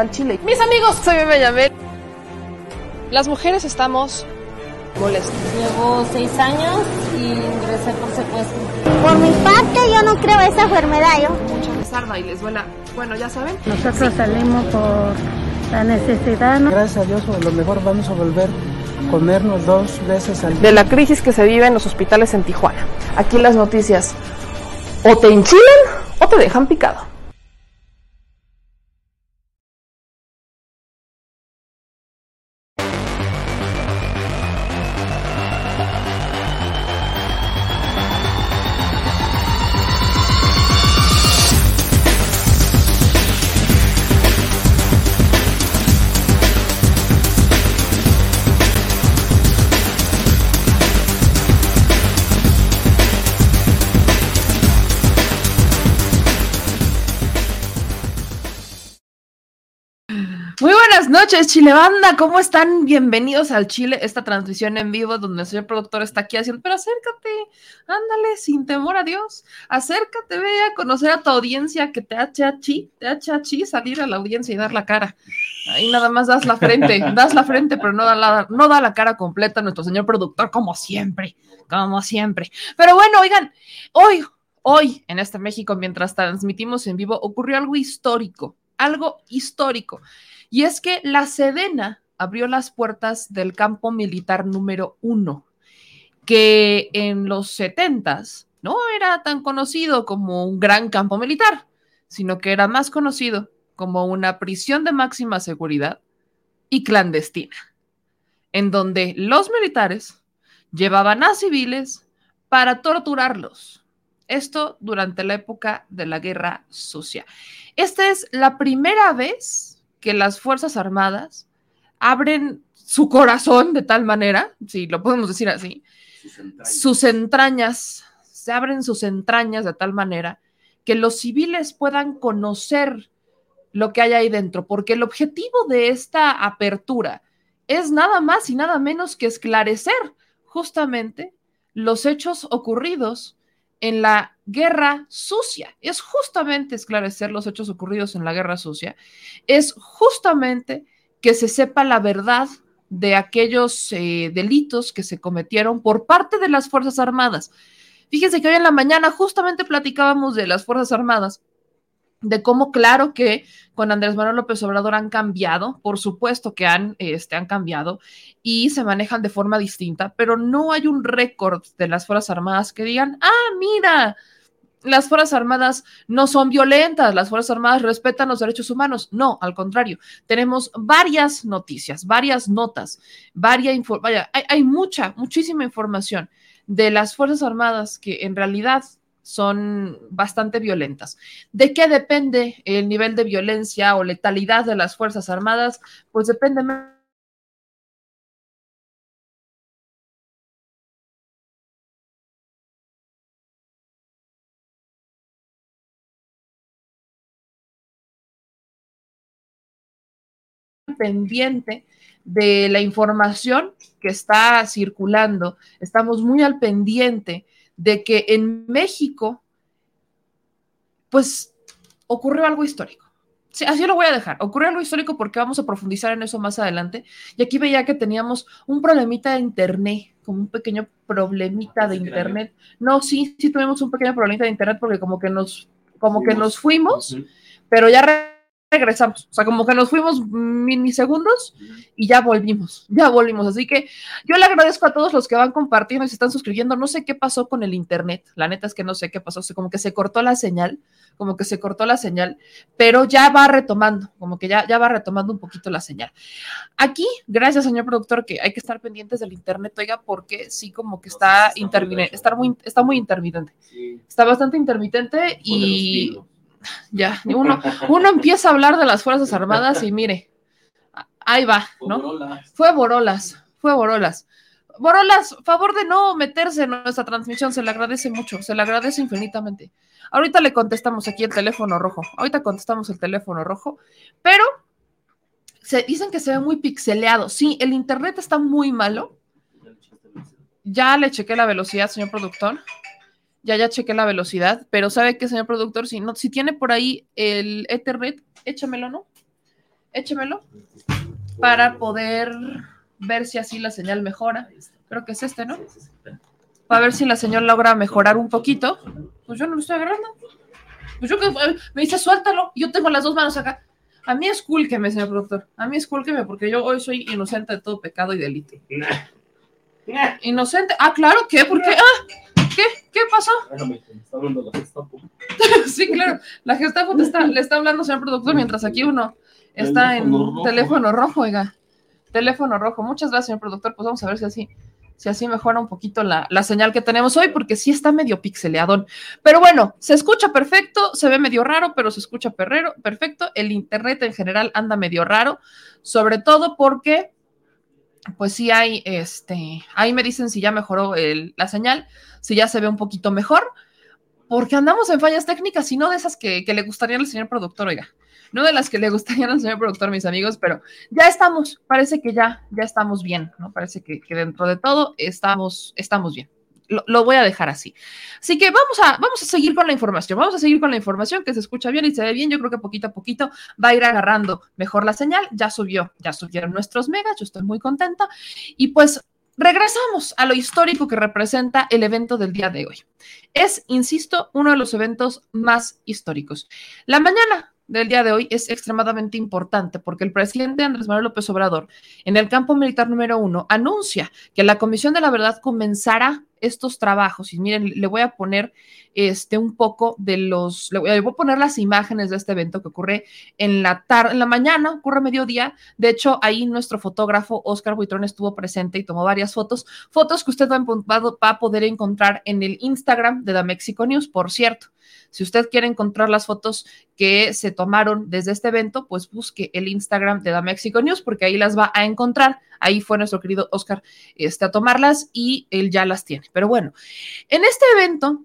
al Chile. Mis amigos, soy Yamel. Las mujeres estamos molestas. Llevo seis años y ingresé por secuestro. Por mi parte, yo no creo esa enfermedad. Yo. Mucho les arda y les duela. Bueno, ya saben. Nosotros salimos por la necesidad. ¿no? Gracias a Dios, a lo mejor vamos a volver a comernos dos veces al día. De la crisis que se vive en los hospitales en Tijuana. Aquí las noticias o te enchilan o te dejan picado. Noches, Chile Banda. ¿Cómo están? Bienvenidos al Chile, esta transmisión en vivo donde el señor productor está aquí haciendo. Pero acércate, ándale, sin temor a Dios. Acércate, ve a conocer a tu audiencia que te hace achi, te hace achi salir a la audiencia y dar la cara. Ahí nada más das la frente, das la frente, pero no da la, no da la cara completa nuestro señor productor, como siempre, como siempre. Pero bueno, oigan, hoy, hoy en este México, mientras transmitimos en vivo, ocurrió algo histórico, algo histórico. Y es que la Sedena abrió las puertas del campo militar número uno, que en los setentas no era tan conocido como un gran campo militar, sino que era más conocido como una prisión de máxima seguridad y clandestina, en donde los militares llevaban a civiles para torturarlos. Esto durante la época de la guerra sucia. Esta es la primera vez que las Fuerzas Armadas abren su corazón de tal manera, si lo podemos decir así, sus entrañas. sus entrañas, se abren sus entrañas de tal manera que los civiles puedan conocer lo que hay ahí dentro, porque el objetivo de esta apertura es nada más y nada menos que esclarecer justamente los hechos ocurridos en la guerra sucia. Es justamente esclarecer los hechos ocurridos en la guerra sucia. Es justamente que se sepa la verdad de aquellos eh, delitos que se cometieron por parte de las Fuerzas Armadas. Fíjense que hoy en la mañana justamente platicábamos de las Fuerzas Armadas de cómo claro que con Andrés Manuel López Obrador han cambiado, por supuesto que han, este, han cambiado y se manejan de forma distinta, pero no hay un récord de las Fuerzas Armadas que digan, ah, mira, las Fuerzas Armadas no son violentas, las Fuerzas Armadas respetan los derechos humanos. No, al contrario, tenemos varias noticias, varias notas, varias vaya, hay, hay mucha, muchísima información de las Fuerzas Armadas que en realidad son bastante violentas. ¿De qué depende el nivel de violencia o letalidad de las Fuerzas Armadas? Pues depende pendiente de la información que está circulando, estamos muy al pendiente de que en México, pues ocurrió algo histórico. Sí, así lo voy a dejar. Ocurrió algo histórico porque vamos a profundizar en eso más adelante. Y aquí veía que teníamos un problemita de internet, como un pequeño problemita de internet. No, sí, sí tuvimos un pequeño problemita de internet porque como que nos, como que nos fuimos, pero ya regresamos. O sea, como que nos fuimos minisegundos y ya volvimos, ya volvimos. Así que yo le agradezco a todos los que van compartiendo y se están suscribiendo. No sé qué pasó con el internet. La neta es que no sé qué pasó. O sea, como que se cortó la señal, como que se cortó la señal, pero ya va retomando, como que ya, ya va retomando un poquito la señal. Aquí, gracias, señor productor, que hay que estar pendientes del internet, oiga, porque sí, como que está intermitente, está muy, está muy intermitente. Está bastante intermitente y ya, uno, uno empieza a hablar de las Fuerzas Armadas y mire, ahí va, ¿no? Fue Borolas, fue Borolas. Borolas, favor de no meterse en nuestra transmisión, se le agradece mucho, se le agradece infinitamente. Ahorita le contestamos aquí el teléfono rojo, ahorita contestamos el teléfono rojo, pero se dicen que se ve muy pixeleado. Sí, el internet está muy malo. Ya le chequé la velocidad, señor productor ya ya chequé la velocidad, pero sabe que, señor productor, si, no, si tiene por ahí el Ethernet, échamelo, ¿no? échemelo para poder ver si así la señal mejora. Creo que es este, ¿no? Para ver si la señal logra mejorar un poquito. Pues yo no lo estoy agarrando. Pues yo que me dice, suéltalo. Yo tengo las dos manos acá. A mí es cool que me señor productor. A mí es cool que me, porque yo hoy soy inocente de todo pecado y delito. Inocente. Ah, claro, ¿qué? ¿Por qué? Ah, ¿qué? ¿Qué pasó? sí, claro. La Gestapo te está, le está hablando, señor productor, mientras aquí uno está en teléfono rojo, oiga. Teléfono rojo. Muchas gracias, señor productor. Pues vamos a ver si así, si así mejora un poquito la, la señal que tenemos hoy, porque sí está medio pixeleadón. Pero bueno, se escucha perfecto, se ve medio raro, pero se escucha perrero, perfecto. El internet en general anda medio raro, sobre todo porque pues sí hay, este, ahí me dicen si ya mejoró el, la señal, si ya se ve un poquito mejor, porque andamos en fallas técnicas y no de esas que, le gustarían al señor productor, oiga, no de las que le gustarían al señor productor, mis amigos, pero ya estamos, parece que ya, ya estamos bien, ¿no? Parece que, que dentro de todo estamos, estamos bien lo, voy a dejar así. Así que vamos a, vamos a seguir con la información, vamos a seguir con la información que se escucha bien y se ve bien. Yo creo que poquito a poquito va a ir agarrando mejor la señal. Ya subió, ya subieron nuestros megas, yo estoy muy contenta. Y pues regresamos a lo histórico que representa el evento del día de hoy. Es, insisto, uno de los eventos más históricos. La mañana del día de hoy es extremadamente importante porque el presidente Andrés Manuel López Obrador, en el campo militar número uno, anuncia que la Comisión de la Verdad comenzará estos trabajos. Y miren, le voy a poner este un poco de los, le voy, a, poner las imágenes de este evento que ocurre en la tarde, en la mañana, ocurre mediodía. De hecho, ahí nuestro fotógrafo Oscar Buitrón estuvo presente y tomó varias fotos, fotos que usted va a poder encontrar en el Instagram de The Mexico News, por cierto. Si usted quiere encontrar las fotos que se tomaron desde este evento, pues busque el Instagram de The Mexico News porque ahí las va a encontrar. Ahí fue nuestro querido Oscar este, a tomarlas y él ya las tiene. Pero bueno, en este evento,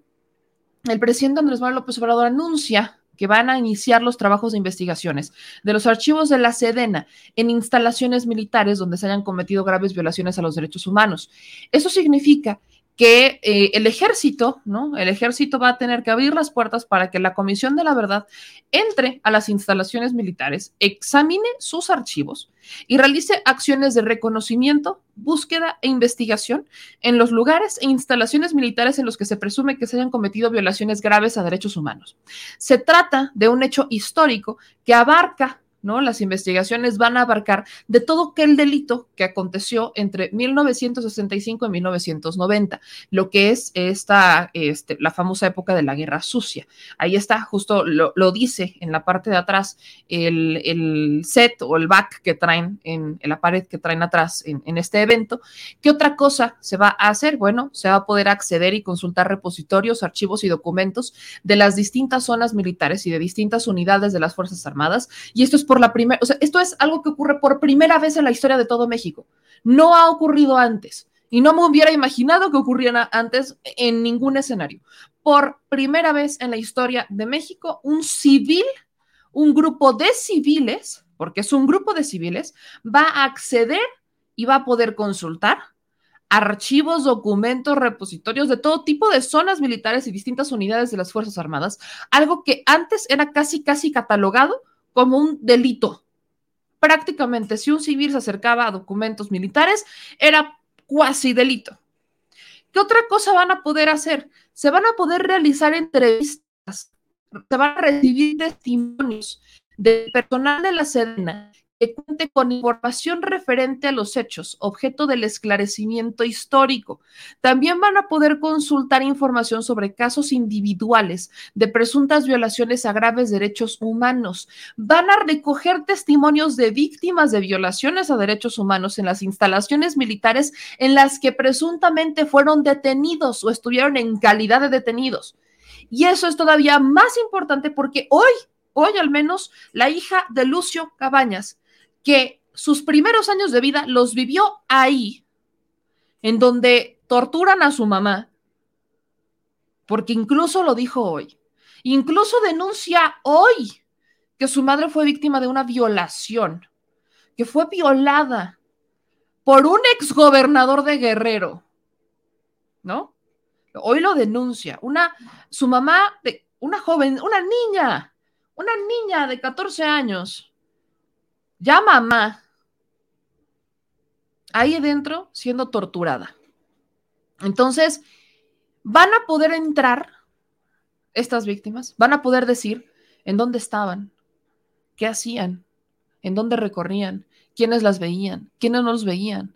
el presidente Andrés Manuel López Obrador anuncia que van a iniciar los trabajos de investigaciones de los archivos de la Sedena en instalaciones militares donde se hayan cometido graves violaciones a los derechos humanos. Eso significa que eh, el ejército, ¿no? El ejército va a tener que abrir las puertas para que la Comisión de la Verdad entre a las instalaciones militares, examine sus archivos y realice acciones de reconocimiento, búsqueda e investigación en los lugares e instalaciones militares en los que se presume que se hayan cometido violaciones graves a derechos humanos. Se trata de un hecho histórico que abarca ¿no? Las investigaciones van a abarcar de todo aquel delito que aconteció entre 1965 y 1990, lo que es esta, este, la famosa época de la Guerra Sucia. Ahí está, justo lo, dice en la parte de atrás, el, set o el back que traen en, la pared que traen atrás en, en este evento. ¿Qué otra cosa se va a hacer? Bueno, se va a poder acceder y consultar repositorios, archivos y documentos de las distintas zonas militares y de distintas unidades de las Fuerzas Armadas. Y esto es por la primera, o sea, esto es algo que ocurre por primera vez en la historia de todo México. No ha ocurrido antes y no me hubiera imaginado que ocurriera antes en ningún escenario. Por primera vez en la historia de México, un civil, un grupo de civiles, porque es un grupo de civiles, va a acceder y va a poder consultar archivos, documentos, repositorios de todo tipo de zonas militares y distintas unidades de las Fuerzas Armadas, algo que antes era casi, casi catalogado como un delito. Prácticamente, si un civil se acercaba a documentos militares, era cuasi delito. ¿Qué otra cosa van a poder hacer? Se van a poder realizar entrevistas, se van a recibir testimonios del personal de la Sedena cuente con información referente a los hechos, objeto del esclarecimiento histórico. También van a poder consultar información sobre casos individuales de presuntas violaciones a graves derechos humanos. Van a recoger testimonios de víctimas de violaciones a derechos humanos en las instalaciones militares en las que presuntamente fueron detenidos o estuvieron en calidad de detenidos. Y eso es todavía más importante porque hoy, hoy al menos, la hija de Lucio Cabañas que sus primeros años de vida los vivió ahí, en donde torturan a su mamá, porque incluso lo dijo hoy, incluso denuncia hoy que su madre fue víctima de una violación, que fue violada por un exgobernador de Guerrero, ¿no? Hoy lo denuncia, una, su mamá, de, una joven, una niña, una niña de 14 años, ya mamá, ahí adentro siendo torturada. Entonces, van a poder entrar estas víctimas, van a poder decir en dónde estaban, qué hacían, en dónde recorrían, quiénes las veían, quiénes no los veían.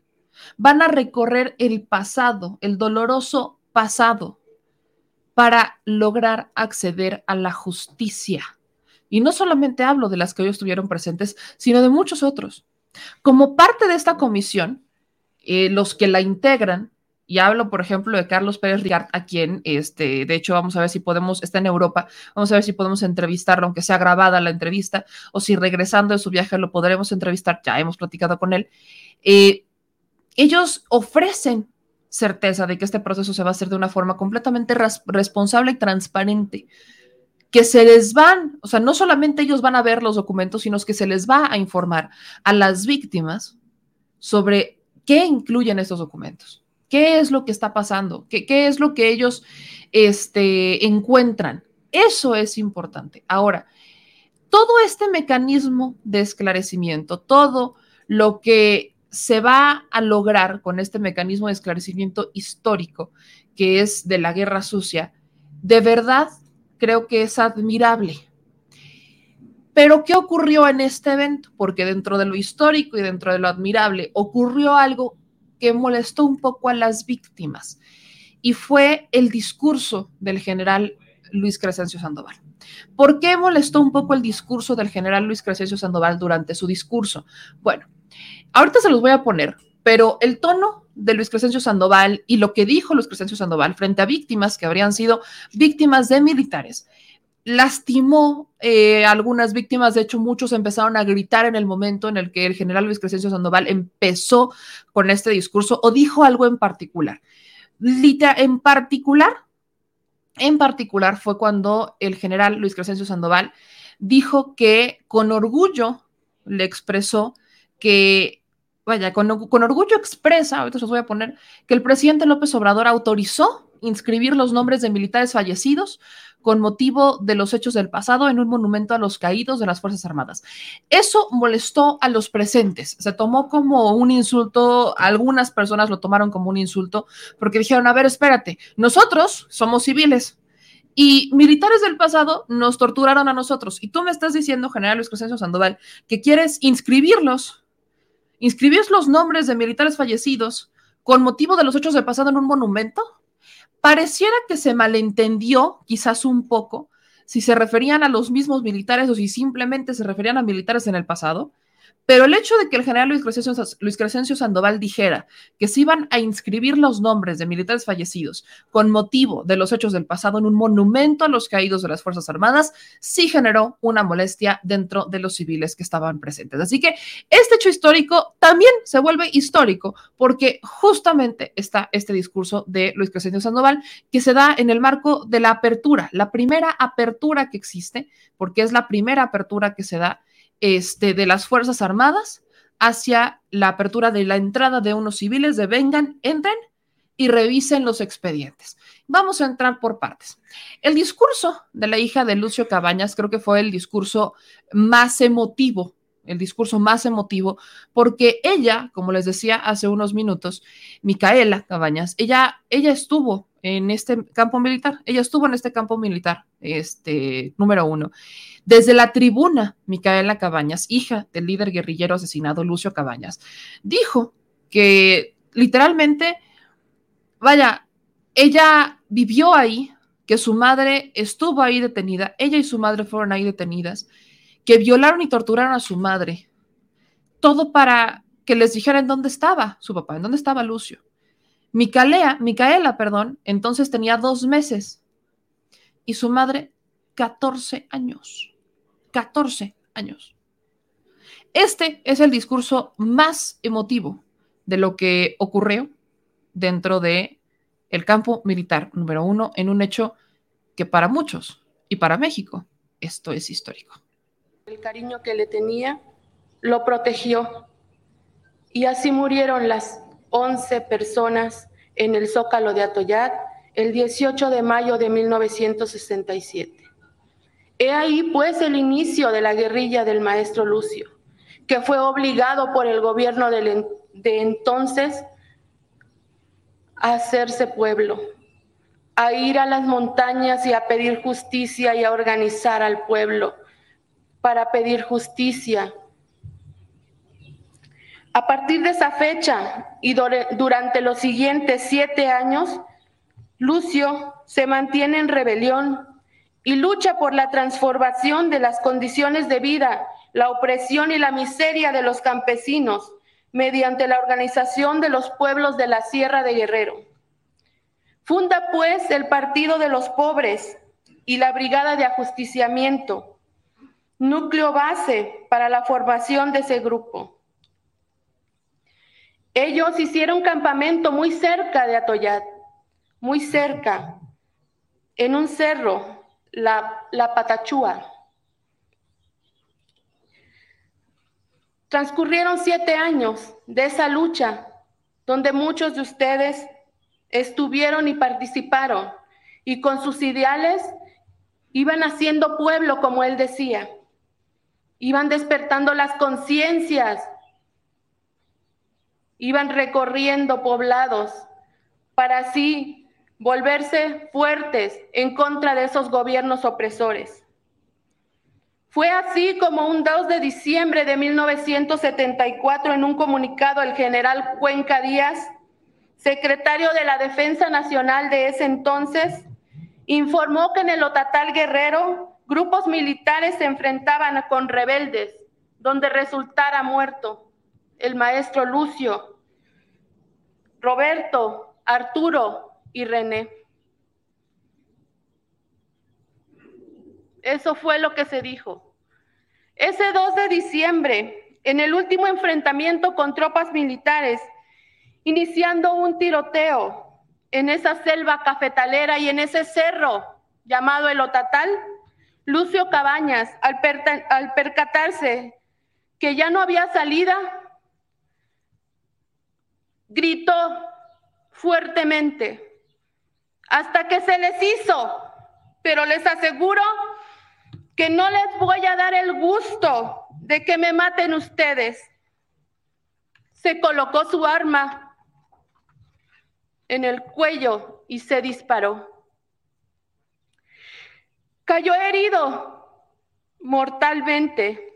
Van a recorrer el pasado, el doloroso pasado, para lograr acceder a la justicia. Y no solamente hablo de las que hoy estuvieron presentes, sino de muchos otros. Como parte de esta comisión, eh, los que la integran, y hablo, por ejemplo, de Carlos Pérez Ricard, a quien, este, de hecho, vamos a ver si podemos, está en Europa, vamos a ver si podemos entrevistarlo, aunque sea grabada la entrevista, o si regresando de su viaje lo podremos entrevistar, ya hemos platicado con él. Eh, ellos ofrecen certeza de que este proceso se va a hacer de una forma completamente responsable y transparente que se les van, o sea, no solamente ellos van a ver los documentos, sino que se les va a informar a las víctimas sobre qué incluyen estos documentos, qué es lo que está pasando, qué, qué es lo que ellos este, encuentran. Eso es importante. Ahora, todo este mecanismo de esclarecimiento, todo lo que se va a lograr con este mecanismo de esclarecimiento histórico, que es de la guerra sucia, de verdad creo que es admirable. Pero, ¿qué ocurrió en este evento? Porque dentro de lo histórico y dentro de lo admirable ocurrió algo que molestó un poco a las víctimas y fue el discurso del general Luis Crescencio Sandoval. ¿Por qué molestó un poco el discurso del general Luis Crescencio Sandoval durante su discurso? Bueno, ahorita se los voy a poner, pero el tono de Luis Crescencio Sandoval y lo que dijo Luis Crescencio Sandoval frente a víctimas que habrían sido víctimas de militares lastimó eh, algunas víctimas. De hecho, muchos empezaron a gritar en el momento en el que el general Luis Crescencio Sandoval empezó con este discurso o dijo algo en particular. en particular, en particular fue cuando el general Luis Crescencio Sandoval dijo que con orgullo le expresó que, vaya, con, orgullo expresa, ahorita os voy a poner, que el presidente López Obrador autorizó inscribir los nombres de militares fallecidos con motivo de los hechos del pasado en un monumento a los caídos de las Fuerzas Armadas. Eso molestó a los presentes, se tomó como un insulto, algunas personas lo tomaron como un insulto porque dijeron, a ver, espérate, nosotros somos civiles. Y militares del pasado nos torturaron a nosotros. Y tú me estás diciendo, General Luis Crescencio Sandoval, que quieres inscribirlos, inscribir los nombres de militares fallecidos con motivo de los hechos del pasado en un monumento. Pareciera que se malentendió, quizás un poco, si se referían a los mismos militares o si simplemente se referían a militares en el pasado, pero el hecho de que el general Luis Crescencio, Sandoval dijera que se iban a inscribir los nombres de militares fallecidos con motivo de los hechos del pasado en un monumento a los caídos de las Fuerzas Armadas, sí generó una molestia dentro de los civiles que estaban presentes. Así que este hecho histórico también se vuelve histórico porque justamente está este discurso de Luis Crescencio Sandoval que se da en el marco de la apertura, la primera apertura que existe, porque es la primera apertura que se da este, de las Fuerzas Armadas hacia la apertura de la entrada de unos civiles de vengan, entren y revisen los expedientes. Vamos a entrar por partes. El discurso de la hija de Lucio Cabañas creo que fue el discurso más emotivo, el discurso más emotivo, porque ella, como les decía hace unos minutos, Micaela Cabañas, ella, ella estuvo en este campo militar, ella estuvo en este campo militar, este número uno. Desde la tribuna, Micaela Cabañas, hija del líder guerrillero asesinado Lucio Cabañas, dijo que literalmente, vaya, ella vivió ahí, que su madre estuvo ahí detenida, ella y su madre fueron ahí detenidas, que violaron y torturaron a su madre, todo para que les dijeran dónde estaba su papá, en dónde estaba Lucio. Micaela, Micaela, perdón, entonces tenía dos meses y su madre 14 años. 14 años. Este es el discurso más emotivo de lo que ocurrió dentro de el campo militar número uno en un hecho que para muchos y para México esto es histórico. El cariño que le tenía lo protegió y así murieron las 11 personas en el Zócalo de Atoyat el 18 de mayo de 1967. He ahí pues el inicio de la guerrilla del maestro Lucio, que fue obligado por el gobierno de, entonces a hacerse pueblo, a ir a las montañas y a pedir justicia y a organizar al pueblo para pedir justicia. A partir de esa fecha y durante los siguientes siete años, Lucio se mantiene en rebelión y lucha por la transformación de las condiciones de vida, la opresión y la miseria de los campesinos mediante la organización de los pueblos de la Sierra de Guerrero. Funda pues el Partido de los Pobres y la Brigada de Ajusticiamiento, núcleo base para la formación de ese grupo. Ellos hicieron campamento muy cerca de Atoyat, muy cerca, en un cerro, la, la Patachúa. Transcurrieron siete años de esa lucha, donde muchos de ustedes estuvieron y participaron, y con sus ideales iban haciendo pueblo, como él decía, iban despertando las conciencias, iban recorriendo poblados para así volverse fuertes en contra de esos gobiernos opresores. Fue así como un 2 de diciembre de 1974, en un comunicado, el general Cuenca Díaz, secretario de la Defensa Nacional de ese entonces, informó que en el Otatal Guerrero grupos militares se enfrentaban con rebeldes, donde resultara muerto el maestro Lucio, Roberto, Arturo y René. Eso fue lo que se dijo. Ese 2 de diciembre, en el último enfrentamiento con tropas militares, iniciando un tiroteo en esa selva cafetalera y en ese cerro llamado el Otatal, Lucio Cabañas, al, percatarse que ya no había salida, gritó fuertemente hasta que se les hizo, pero les aseguro que no les voy a dar el gusto de que me maten ustedes. Se colocó su arma en el cuello y se disparó. Cayó herido mortalmente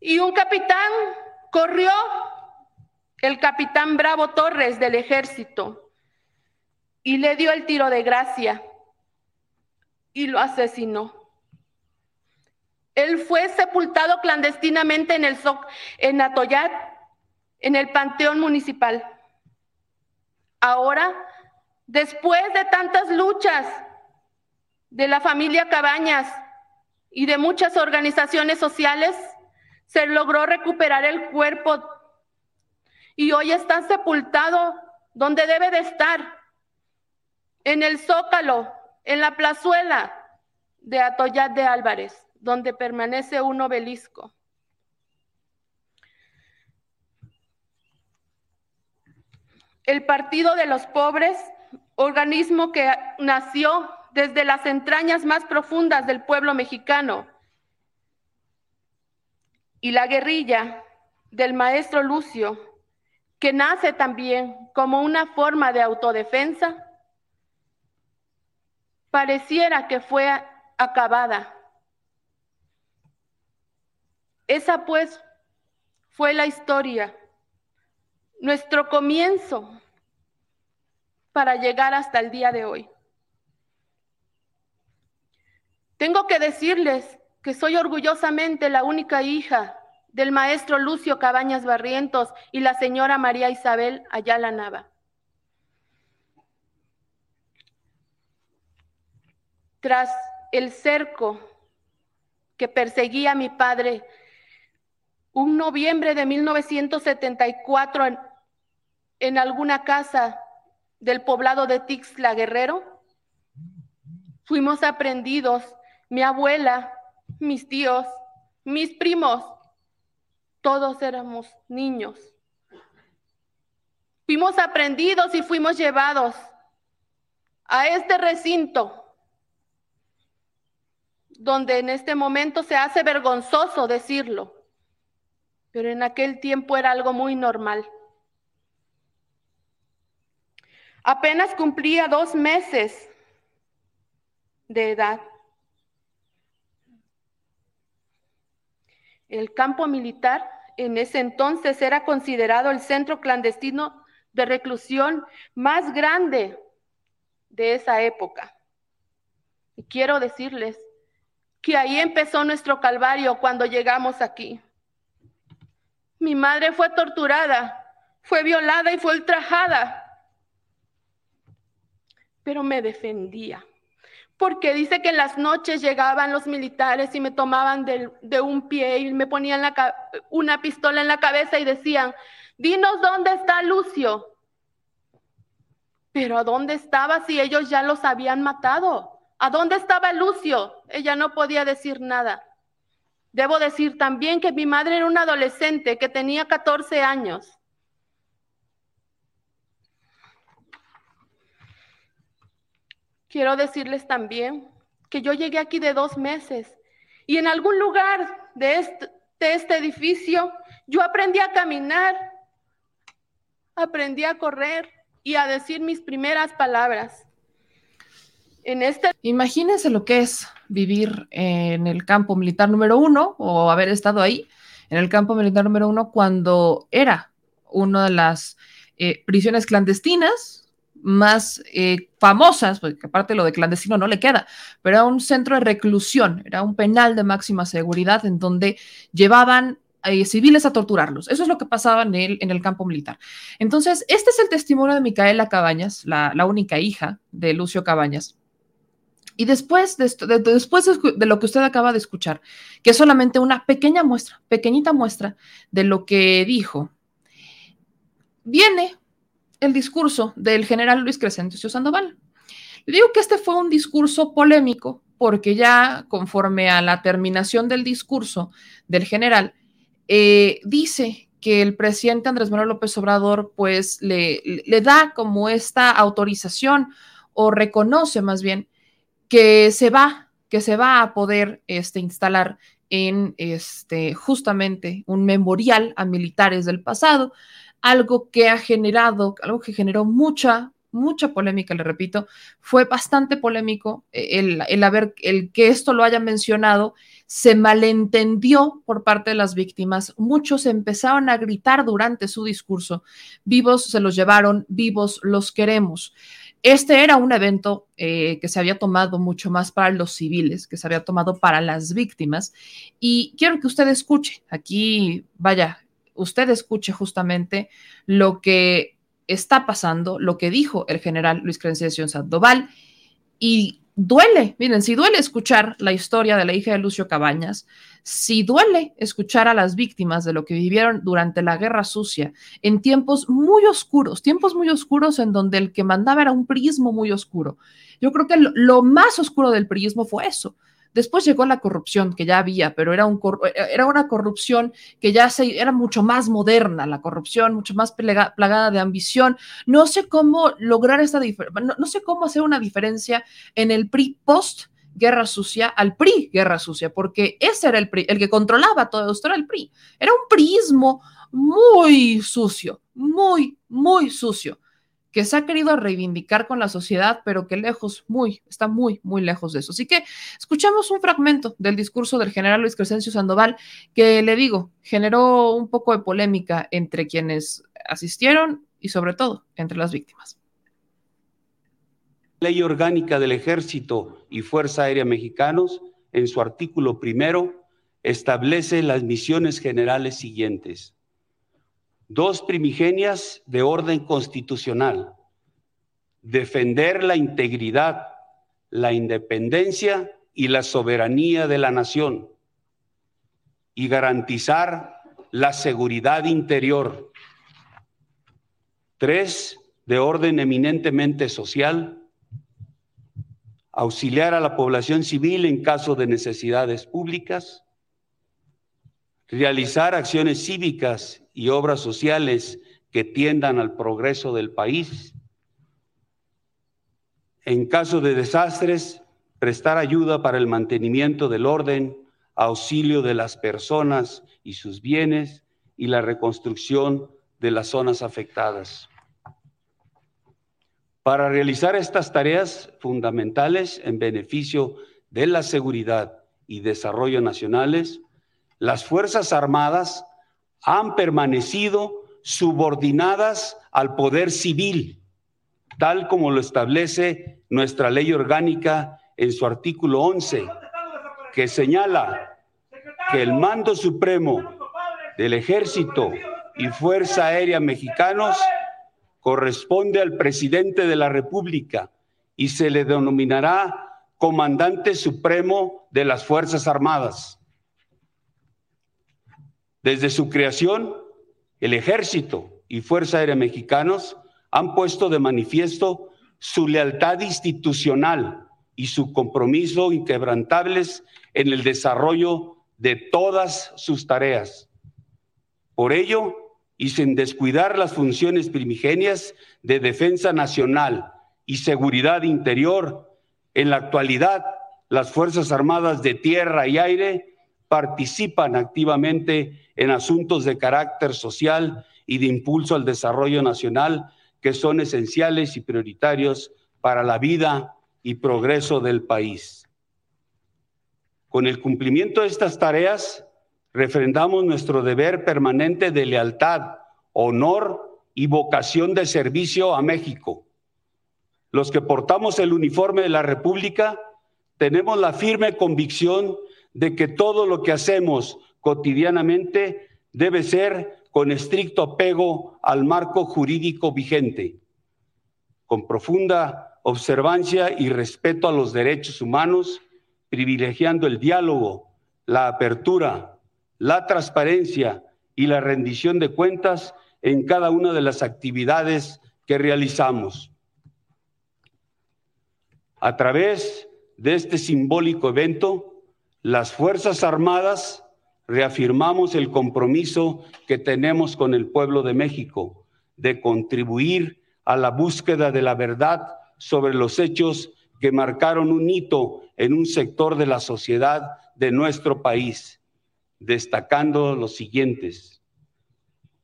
y un capitán corrió, el capitán Bravo Torres del ejército, y le dio el tiro de gracia y lo asesinó. Él fue sepultado clandestinamente en el en Atoyat, en el panteón municipal. Ahora, después de tantas luchas de la familia Cabañas y de muchas organizaciones sociales, se logró recuperar el cuerpo y hoy está sepultado donde debe de estar, en el zócalo, en la plazuela de Atoyat de Álvarez donde permanece un obelisco. El Partido de los Pobres, organismo que nació desde las entrañas más profundas del pueblo mexicano, y la guerrilla del maestro Lucio, que nace también como una forma de autodefensa, pareciera que fue acabada esa pues fue la historia, nuestro comienzo para llegar hasta el día de hoy. Tengo que decirles que soy orgullosamente la única hija del maestro Lucio Cabañas Barrientos y la señora María Isabel Ayala Nava. Tras el cerco que perseguía a mi padre un noviembre de 1974 en, en alguna casa del poblado de Tixla Guerrero. Fuimos aprendidos, mi abuela, mis tíos, mis primos, todos éramos niños. Fuimos aprendidos y fuimos llevados a este recinto donde en este momento se hace vergonzoso decirlo pero en aquel tiempo era algo muy normal. Apenas cumplía dos meses de edad. El campo militar en ese entonces era considerado el centro clandestino de reclusión más grande de esa época. Y quiero decirles que ahí empezó nuestro calvario cuando llegamos aquí. Mi madre fue torturada, fue violada y fue ultrajada, pero me defendía porque dice que en las noches llegaban los militares y me tomaban de, un pie y me ponían una pistola en la cabeza y decían, dinos dónde está Lucio. Pero ¿a dónde estaba si ellos ya los habían matado? ¿A dónde estaba Lucio? Ella no podía decir nada. Debo decir también que mi madre era una adolescente que tenía 14 años. Quiero decirles también que yo llegué aquí de dos meses y en algún lugar de este, edificio yo aprendí a caminar, aprendí a correr y a decir mis primeras palabras. En este... Imagínense lo que es vivir en el campo militar número uno o haber estado ahí en el campo militar número uno cuando era una de las eh, prisiones clandestinas más eh, famosas, porque aparte lo de clandestino no le queda, pero era un centro de reclusión, era un penal de máxima seguridad en donde llevaban eh, civiles a torturarlos. Eso es lo que pasaba en el, en el campo militar. Entonces, este es el testimonio de Micaela Cabañas, la, única hija de Lucio Cabañas. Y después de, después de lo que usted acaba de escuchar, que es solamente una pequeña muestra, pequeñita muestra de lo que dijo, viene el discurso del general Luis Crescencio Sandoval. Le digo que este fue un discurso polémico porque ya conforme a la terminación del discurso del general, eh, dice que el presidente Andrés Manuel López Obrador pues le, le da como esta autorización o reconoce más bien que se va, que se va a poder este, instalar en este, justamente un memorial a militares del pasado, algo que ha generado, algo que generó mucha, mucha polémica, le repito, fue bastante polémico eh, el, el, haber, el que esto lo haya mencionado, se malentendió por parte de las víctimas, muchos empezaron a gritar durante su discurso, vivos se los llevaron, vivos los queremos. Este era un evento eh, que se había tomado mucho más para los civiles, que se había tomado para las víctimas. Y quiero que usted escuche, aquí, vaya, usted escuche justamente lo que está pasando, lo que dijo el general Luis Crescencio Sandoval. Y duele, miren, si duele escuchar la historia de la hija de Lucio Cabañas, si duele escuchar a las víctimas de lo que vivieron durante la guerra sucia, en tiempos muy oscuros, tiempos muy oscuros en donde el que mandaba era un prismo muy oscuro. Yo creo que lo, lo más oscuro del prismo fue eso, Después llegó la corrupción que ya había, pero era, un, eh, era una corrupción que ya se, era mucho más moderna, la corrupción, mucho más plagada de ambición. No sé cómo lograr esta diferencia, no, sé cómo hacer una diferencia en el PRI post guerra sucia al PRI guerra sucia, porque ese era el PRI, el que controlaba todo esto era el PRI. Era un prismo muy sucio, muy, muy sucio que se ha querido reivindicar con la sociedad, pero que lejos, muy, está muy, muy lejos de eso. Así que escuchamos un fragmento del discurso del general Luis Crescencio Sandoval, que le digo, generó un poco de polémica entre quienes asistieron y sobre todo entre las víctimas. Ley orgánica del Ejército y Fuerza Aérea Mexicanos, en su artículo primero, establece las misiones generales siguientes dos primigenias de orden constitucional, defender la integridad, la independencia y la soberanía de la nación y garantizar la seguridad interior. Tres, de orden eminentemente social, auxiliar a la población civil en caso de necesidades públicas, realizar acciones cívicas y obras sociales que tiendan al progreso del país. En caso de desastres, prestar ayuda para el mantenimiento del orden, auxilio de las personas y sus bienes y la reconstrucción de las zonas afectadas. Para realizar estas tareas fundamentales en beneficio de la seguridad y desarrollo nacionales, las Fuerzas Armadas han permanecido subordinadas al poder civil, tal como lo establece nuestra ley orgánica en su artículo 11, que señala que el mando supremo del ejército y Fuerza Aérea mexicanos corresponde al presidente de la República y se le denominará comandante supremo de las Fuerzas Armadas. Desde su creación, el ejército y Fuerza Aérea mexicanos han puesto de manifiesto su lealtad institucional y su compromiso inquebrantables en el desarrollo de todas sus tareas. Por ello, y sin descuidar las funciones primigenias de defensa nacional y seguridad interior, en la actualidad las Fuerzas Armadas de Tierra y Aire participan activamente en asuntos de carácter social y de impulso al desarrollo nacional que son esenciales y prioritarios para la vida y progreso del país. Con el cumplimiento de estas tareas, refrendamos nuestro deber permanente de lealtad, honor y vocación de servicio a México. Los que portamos el uniforme de la República tenemos la firme convicción de que todo lo que hacemos cotidianamente debe ser con estricto apego al marco jurídico vigente, con profunda observancia y respeto a los derechos humanos, privilegiando el diálogo, la apertura, la transparencia y la rendición de cuentas en cada una de las actividades que realizamos. A través de este simbólico evento, las Fuerzas Armadas reafirmamos el compromiso que tenemos con el pueblo de México de contribuir a la búsqueda de la verdad sobre los hechos que marcaron un hito en un sector de la sociedad de nuestro país, destacando los siguientes.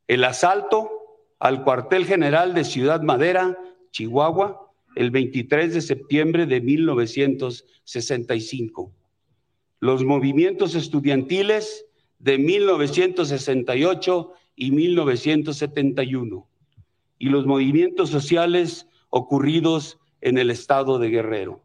El asalto al cuartel general de Ciudad Madera, Chihuahua, el 23 de septiembre de 1965. Los movimientos estudiantiles de 1968 y 1971 y los movimientos sociales ocurridos en el estado de Guerrero.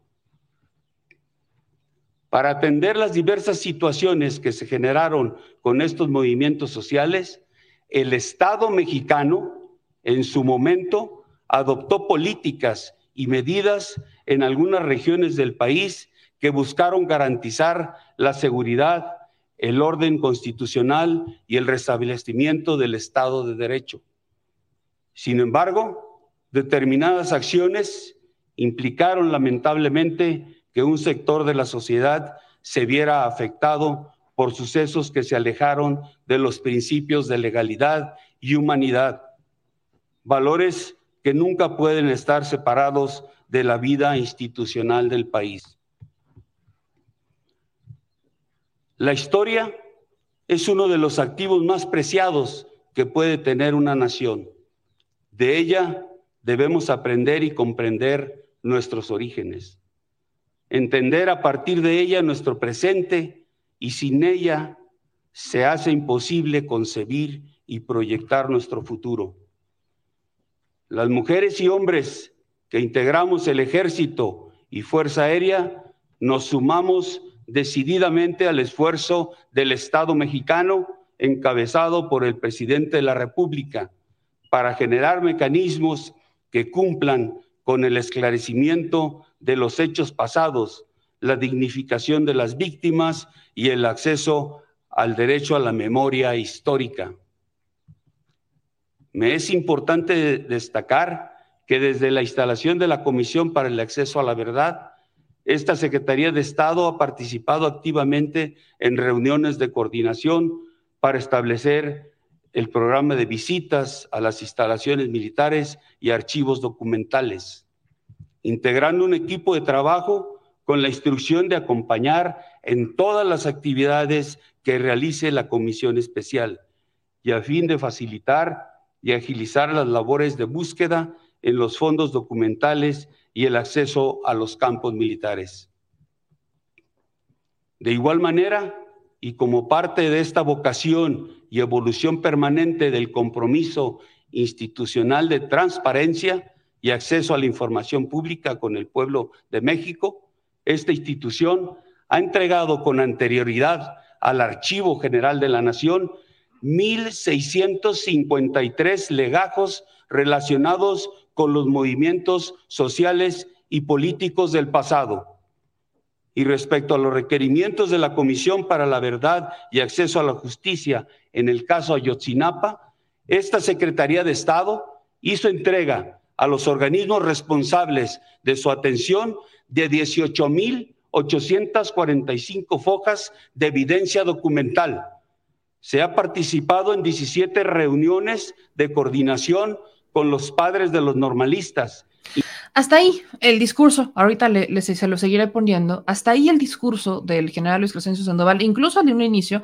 Para atender las diversas situaciones que se generaron con estos movimientos sociales, el Estado mexicano en su momento adoptó políticas y medidas en algunas regiones del país que buscaron garantizar la seguridad el orden constitucional y el restablecimiento del Estado de Derecho. Sin embargo, determinadas acciones implicaron lamentablemente que un sector de la sociedad se viera afectado por sucesos que se alejaron de los principios de legalidad y humanidad, valores que nunca pueden estar separados de la vida institucional del país. La historia es uno de los activos más preciados que puede tener una nación. De ella debemos aprender y comprender nuestros orígenes, entender a partir de ella nuestro presente y sin ella se hace imposible concebir y proyectar nuestro futuro. Las mujeres y hombres que integramos el ejército y fuerza aérea nos sumamos decididamente al esfuerzo del Estado mexicano encabezado por el presidente de la República para generar mecanismos que cumplan con el esclarecimiento de los hechos pasados, la dignificación de las víctimas y el acceso al derecho a la memoria histórica. Me es importante destacar que desde la instalación de la Comisión para el Acceso a la Verdad, esta Secretaría de Estado ha participado activamente en reuniones de coordinación para establecer el programa de visitas a las instalaciones militares y archivos documentales, integrando un equipo de trabajo con la instrucción de acompañar en todas las actividades que realice la Comisión Especial y a fin de facilitar y agilizar las labores de búsqueda en los fondos documentales y el acceso a los campos militares. De igual manera, y como parte de esta vocación y evolución permanente del compromiso institucional de transparencia y acceso a la información pública con el pueblo de México, esta institución ha entregado con anterioridad al Archivo General de la Nación 1.653 legajos relacionados con los movimientos sociales y políticos del pasado. Y respecto a los requerimientos de la Comisión para la Verdad y Acceso a la Justicia en el caso Ayotzinapa, esta Secretaría de Estado hizo entrega a los organismos responsables de su atención de 18.845 fojas de evidencia documental. Se ha participado en 17 reuniones de coordinación con los padres de los normalistas hasta ahí el discurso, ahorita se lo seguiré poniendo, hasta ahí el discurso del general Luis Crescencio Sandoval, incluso al de un inicio,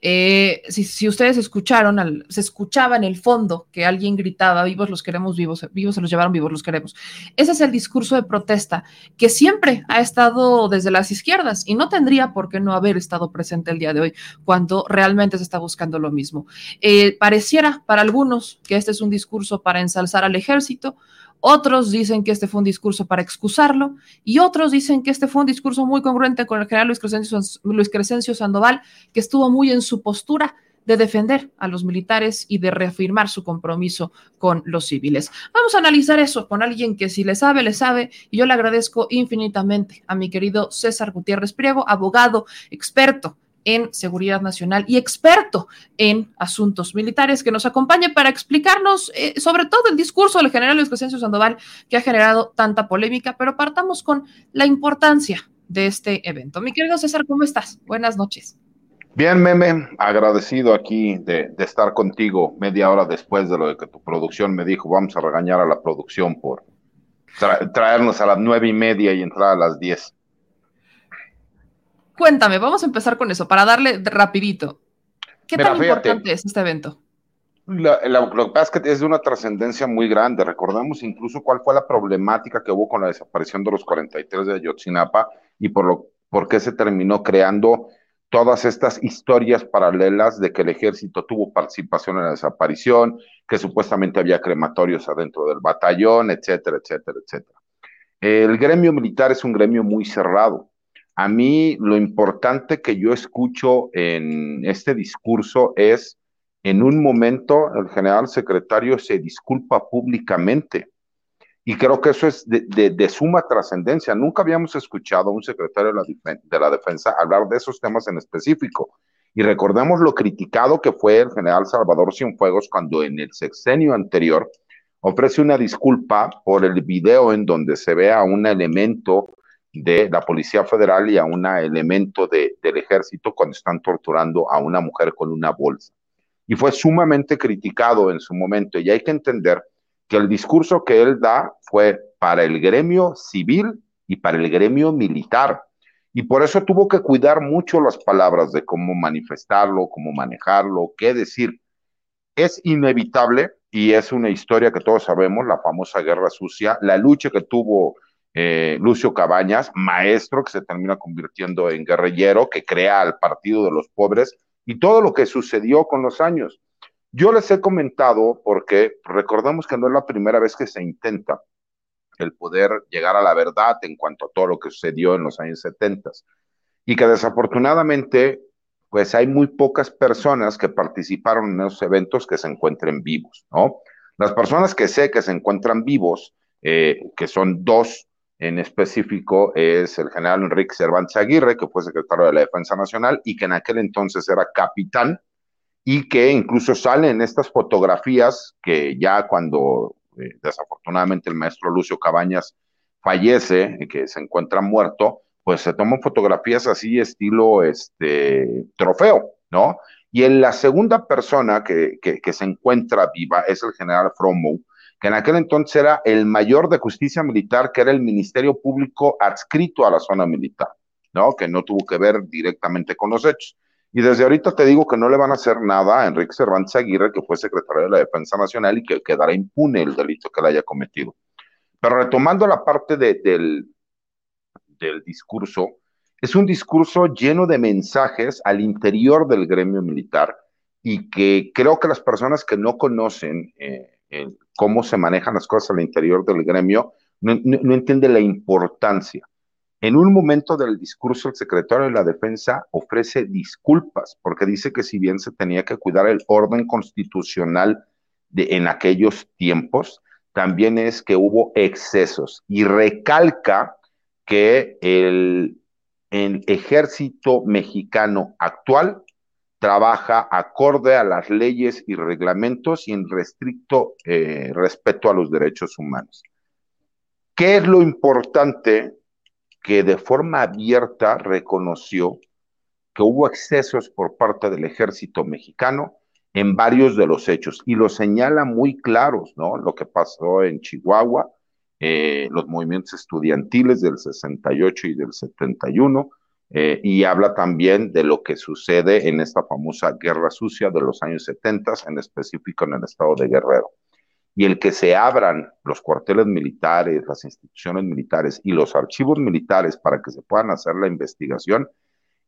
eh, si, ustedes escucharon, se escuchaba en el fondo que alguien gritaba, vivos los queremos, vivos, vivos se los llevaron, vivos los queremos. Ese es el discurso de protesta que siempre ha estado desde las izquierdas y no tendría por qué no haber estado presente el día de hoy cuando realmente se está buscando lo mismo. Eh, pareciera para algunos que este es un discurso para ensalzar al ejército, otros dicen que este fue un discurso para excusarlo y otros dicen que este fue un discurso muy congruente con el general Luis Crescencio, Sandoval, que estuvo muy en su postura de defender a los militares y de reafirmar su compromiso con los civiles. Vamos a analizar eso con alguien que si le sabe, le sabe, y yo le agradezco infinitamente a mi querido César Gutiérrez Priego, abogado, experto en seguridad nacional y experto en asuntos militares, que nos acompañe para explicarnos eh, sobre todo el discurso del general Luis Crescencio Sandoval que ha generado tanta polémica, pero partamos con la importancia de este evento. Mi querido César, ¿cómo estás? Buenas noches. Bien, Meme, agradecido aquí de, estar contigo media hora después de lo que tu producción me dijo, vamos a regañar a la producción por traernos a las nueve y media y entrar a las diez. Cuéntame, vamos a empezar con eso, para darle rapidito. ¿Qué tan importante es este evento? lo que pasa es que es de una trascendencia muy grande. Recordemos incluso cuál fue la problemática que hubo con la desaparición de los 43 de Ayotzinapa y por, lo, por qué se terminó creando todas estas historias paralelas de que el ejército tuvo participación en la desaparición, que supuestamente había crematorios adentro del batallón, etcétera, etcétera, etcétera. El gremio militar es un gremio muy cerrado. A mí lo importante que yo escucho en este discurso es, en un momento, el general secretario se disculpa públicamente. Y creo que eso es de, suma trascendencia. Nunca habíamos escuchado a un secretario de la, defensa hablar de esos temas en específico. Y recordemos lo criticado que fue el general Salvador Cienfuegos cuando en el sexenio anterior ofrece una disculpa por el video en donde se ve a un elemento de la Policía Federal y a un elemento del ejército cuando están torturando a una mujer con una bolsa. Y fue sumamente criticado en su momento. Y hay que entender que el discurso que él da fue para el gremio civil y para el gremio militar. Y por eso tuvo que cuidar mucho las palabras de cómo manifestarlo, cómo manejarlo, qué decir. Es inevitable y es una historia que todos sabemos, la famosa guerra sucia, la lucha que tuvo eh, Lucio Cabañas, maestro que se termina convirtiendo en guerrillero, que crea al Partido de los Pobres y todo lo que sucedió con los años. Yo les he comentado porque recordemos que no es la primera vez que se intenta el poder llegar a la verdad en cuanto a todo lo que sucedió en los años 70 y que desafortunadamente pues hay muy pocas personas que participaron en esos eventos que se encuentren vivos, ¿no? Las personas que sé que se encuentran vivos, eh, que son dos en específico es el general Enrique Cervantes Aguirre, que fue secretario de la Defensa Nacional y que en aquel entonces era capitán y que incluso sale en estas fotografías que ya cuando eh, desafortunadamente el maestro Lucio Cabañas fallece, y que se encuentra muerto, pues se toman fotografías así estilo este trofeo, ¿no? Y en la segunda persona que, que, que se encuentra viva es el general Fromo, que en aquel entonces era el mayor de justicia militar, que era el Ministerio Público adscrito a la zona militar, ¿no? Que no tuvo que ver directamente con los hechos. Y desde ahorita te digo que no le van a hacer nada a Enrique Cervantes Aguirre, que fue secretario de la Defensa Nacional y que quedará impune el delito que le haya cometido. Pero retomando la parte del, del discurso, es un discurso lleno de mensajes al interior del gremio militar y que creo que las personas que no conocen eh, cómo se manejan las cosas al interior del gremio no, entienden la importancia. En un momento del discurso, el secretario de la Defensa ofrece disculpas porque dice que si bien se tenía que cuidar el orden constitucional de, en aquellos tiempos, también es que hubo excesos y recalca que el, ejército mexicano actual trabaja acorde a las leyes y reglamentos y en restricto eh, respeto a los derechos humanos. ¿Qué es lo importante que de forma abierta reconoció que hubo excesos por parte del ejército mexicano en varios de los hechos y lo señala muy claros, ¿no? Lo que pasó en Chihuahua, eh, los movimientos estudiantiles del 68 y del 71, eh, y habla también de lo que sucede en esta famosa guerra sucia de los años 70, en específico en el estado de Guerrero y el que se abran los cuarteles militares, las instituciones militares y los archivos militares para que se puedan hacer la investigación,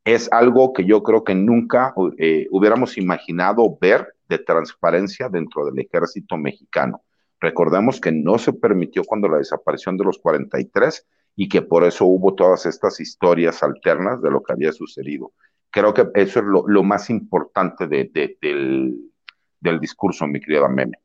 es algo que yo creo que nunca eh, hubiéramos imaginado ver de transparencia dentro del ejército mexicano. Recordemos que no se permitió cuando la desaparición de los 43 y que por eso hubo todas estas historias alternas de lo que había sucedido. Creo que eso es lo, más importante del, discurso, mi querida Meme.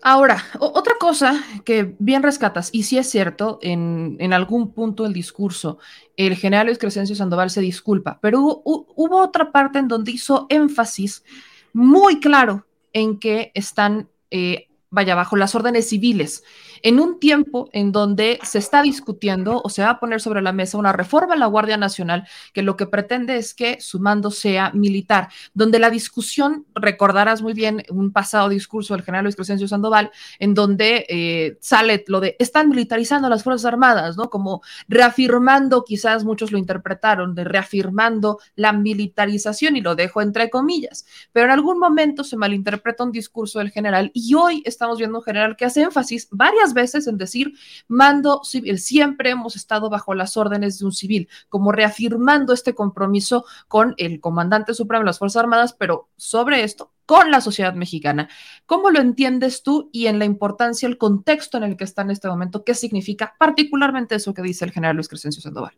Ahora, otra cosa que bien rescatas, y sí es cierto, en, en algún punto del discurso, el general Luis Crescencio Sandoval se disculpa, pero hubo, otra parte en donde hizo énfasis muy claro en que están, eh, vaya, bajo las órdenes civiles en un tiempo en donde se está discutiendo o se va a poner sobre la mesa una reforma a la Guardia Nacional que lo que pretende es que su mando sea militar, donde la discusión, recordarás muy bien un pasado discurso del general Luis Crescencio Sandoval, en donde eh, sale lo de están militarizando las Fuerzas Armadas, ¿no? Como reafirmando, quizás muchos lo interpretaron, de reafirmando la militarización y lo dejo entre comillas, pero en algún momento se malinterpreta un discurso del general y hoy estamos viendo un general que hace énfasis varias veces en decir mando civil. Siempre hemos estado bajo las órdenes de un civil, como reafirmando este compromiso con el comandante supremo de las Fuerzas Armadas, pero sobre esto, con la sociedad mexicana. ¿Cómo lo entiendes tú y en la importancia, el contexto en el que está en este momento? ¿Qué significa particularmente eso que dice el general Luis Crescencio Sandoval?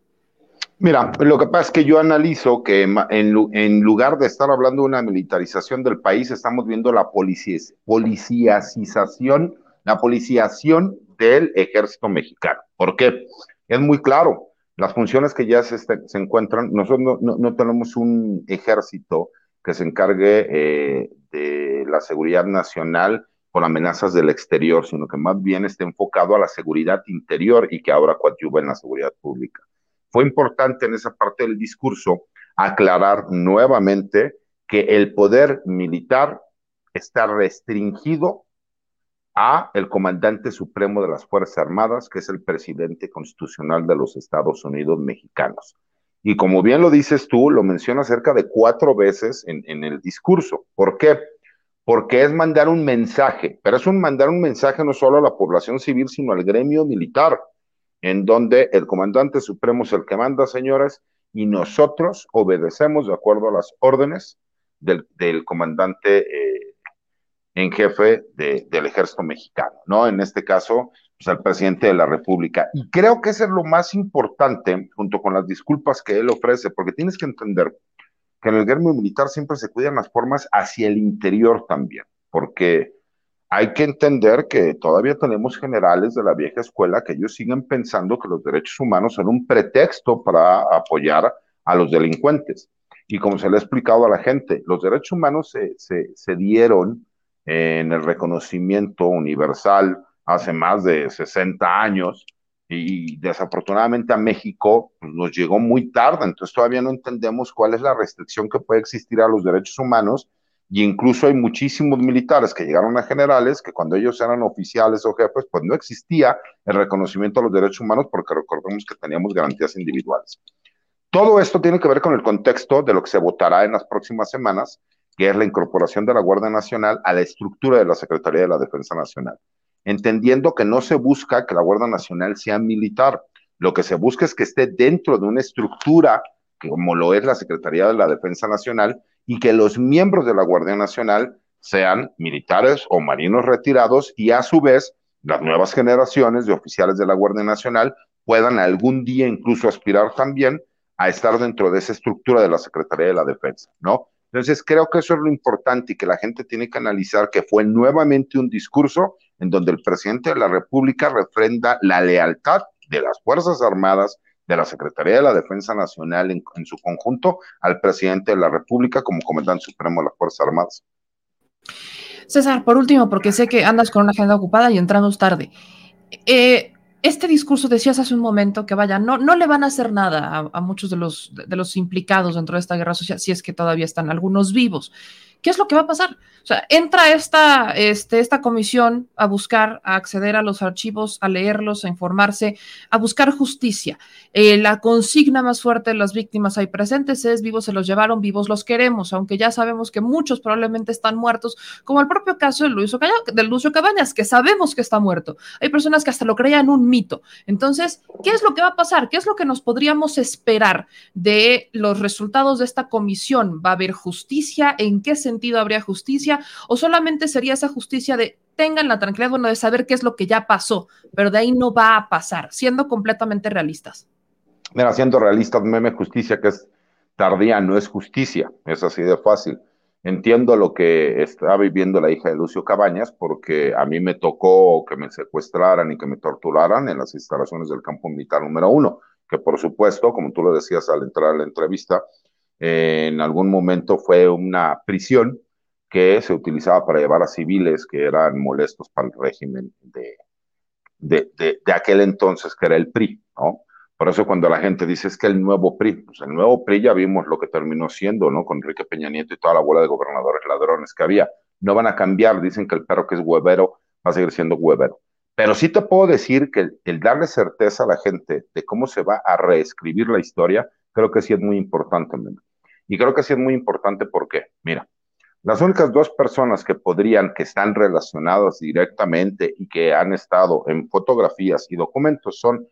Mira, lo que pasa es que yo analizo que en, en, lugar de estar hablando de una militarización del país, estamos viendo la policiacización la policiación del ejército mexicano. ¿Por qué? Es muy claro, las funciones que ya se, se encuentran, nosotros no, tenemos un ejército que se encargue eh, de la seguridad nacional por amenazas del exterior, sino que más bien esté enfocado a la seguridad interior y que ahora coadyuva en la seguridad pública. Fue importante en esa parte del discurso aclarar nuevamente que el poder militar está restringido a el comandante supremo de las Fuerzas Armadas, que es el presidente constitucional de los Estados Unidos mexicanos. Y como bien lo dices tú, lo menciona cerca de cuatro veces en, el discurso. ¿Por qué? Porque es mandar un mensaje, pero es un mandar un mensaje no solo a la población civil, sino al gremio militar, en donde el comandante supremo es el que manda, señores, y nosotros obedecemos de acuerdo a las órdenes del, comandante eh, en jefe del ejército mexicano, ¿no? En este caso, pues al presidente de la República. Y creo que eso es lo más importante, junto con las disculpas que él ofrece, porque tienes que entender que en el gremio militar siempre se cuidan las formas hacia el interior también, porque hay que entender que todavía tenemos generales de la vieja escuela que ellos siguen pensando que los derechos humanos son un pretexto para apoyar a los delincuentes. Y como se le ha explicado a la gente, los derechos humanos se, se, dieron en el reconocimiento universal hace más de 60 años y desafortunadamente a México pues, nos llegó muy tarde, entonces todavía no entendemos cuál es la restricción que puede existir a los derechos humanos y incluso hay muchísimos militares que llegaron a generales que cuando ellos eran oficiales o jefes, pues no existía el reconocimiento a los derechos humanos porque recordemos que teníamos garantías individuales. Todo esto tiene que ver con el contexto de lo que se votará en las próximas semanas, que es la incorporación de la Guardia Nacional a la estructura de la Secretaría de la Defensa Nacional, entendiendo que no se busca que la Guardia Nacional sea militar, lo que se busca es que esté dentro de una estructura como lo es la Secretaría de la Defensa Nacional y que los miembros de la Guardia Nacional sean militares o marinos retirados y a su vez las nuevas generaciones de oficiales de la Guardia Nacional puedan algún día incluso aspirar también a estar dentro de esa estructura de la Secretaría de la Defensa, ¿no? Entonces, creo que eso es lo importante y que la gente tiene que analizar que fue nuevamente un discurso en donde el presidente de la República refrenda la lealtad de las Fuerzas Armadas, de la Secretaría de la Defensa Nacional en, su conjunto, al presidente de la República como comandante supremo de las Fuerzas Armadas. César, por último, porque sé que andas con una agenda ocupada y entramos tarde. Eh, este discurso decías hace un momento que vaya, no, no le van a hacer nada a, a muchos de los, de los implicados dentro de esta guerra social, si es que todavía están algunos vivos. ¿Qué es lo que va a pasar? O sea, entra esta, este, esta comisión a buscar, a acceder a los archivos, a leerlos, a informarse, a buscar justicia. Eh, la consigna más fuerte de las víctimas ahí presentes es vivos se los llevaron, vivos los queremos, aunque ya sabemos que muchos probablemente están muertos, como el propio caso de Luis, de Lucio Cabañas, que sabemos que está muerto. Hay personas que hasta lo creían un mito. Entonces, ¿qué es lo que va a pasar? ¿Qué es lo que nos podríamos esperar de los resultados de esta comisión? ¿Va a haber justicia? ¿En qué sentido habría justicia? o solamente sería esa justicia de tengan la tranquilidad, bueno, de saber qué es lo que ya pasó, pero de ahí no va a pasar, siendo completamente realistas. Mira, siendo realistas, meme justicia que es tardía, no es justicia, es así de fácil. Entiendo lo que está viviendo la hija de Lucio Cabañas, porque a mí me tocó que me secuestraran y que me torturaran en las instalaciones del campo militar número uno, que por supuesto, como tú lo decías al entrar a la entrevista, en algún momento fue una prisión que se utilizaba para llevar a civiles que eran molestos para el régimen de, de, de, aquel entonces, que era el PRI, ¿no? Por eso cuando la gente dice es que el nuevo PRI, pues el nuevo PRI ya vimos lo que terminó siendo, ¿no? Con Enrique Peña Nieto y toda la bola de gobernadores ladrones que había. No van a cambiar, dicen que el perro que es huevero va a seguir siendo huevero. Pero sí te puedo decir que el, el darle certeza a la gente de cómo se va a reescribir la historia, creo que sí es muy importante. Y creo que sí es muy importante porque, mira, las únicas dos personas que podrían, que están relacionadas directamente y que han estado en fotografías y documentos son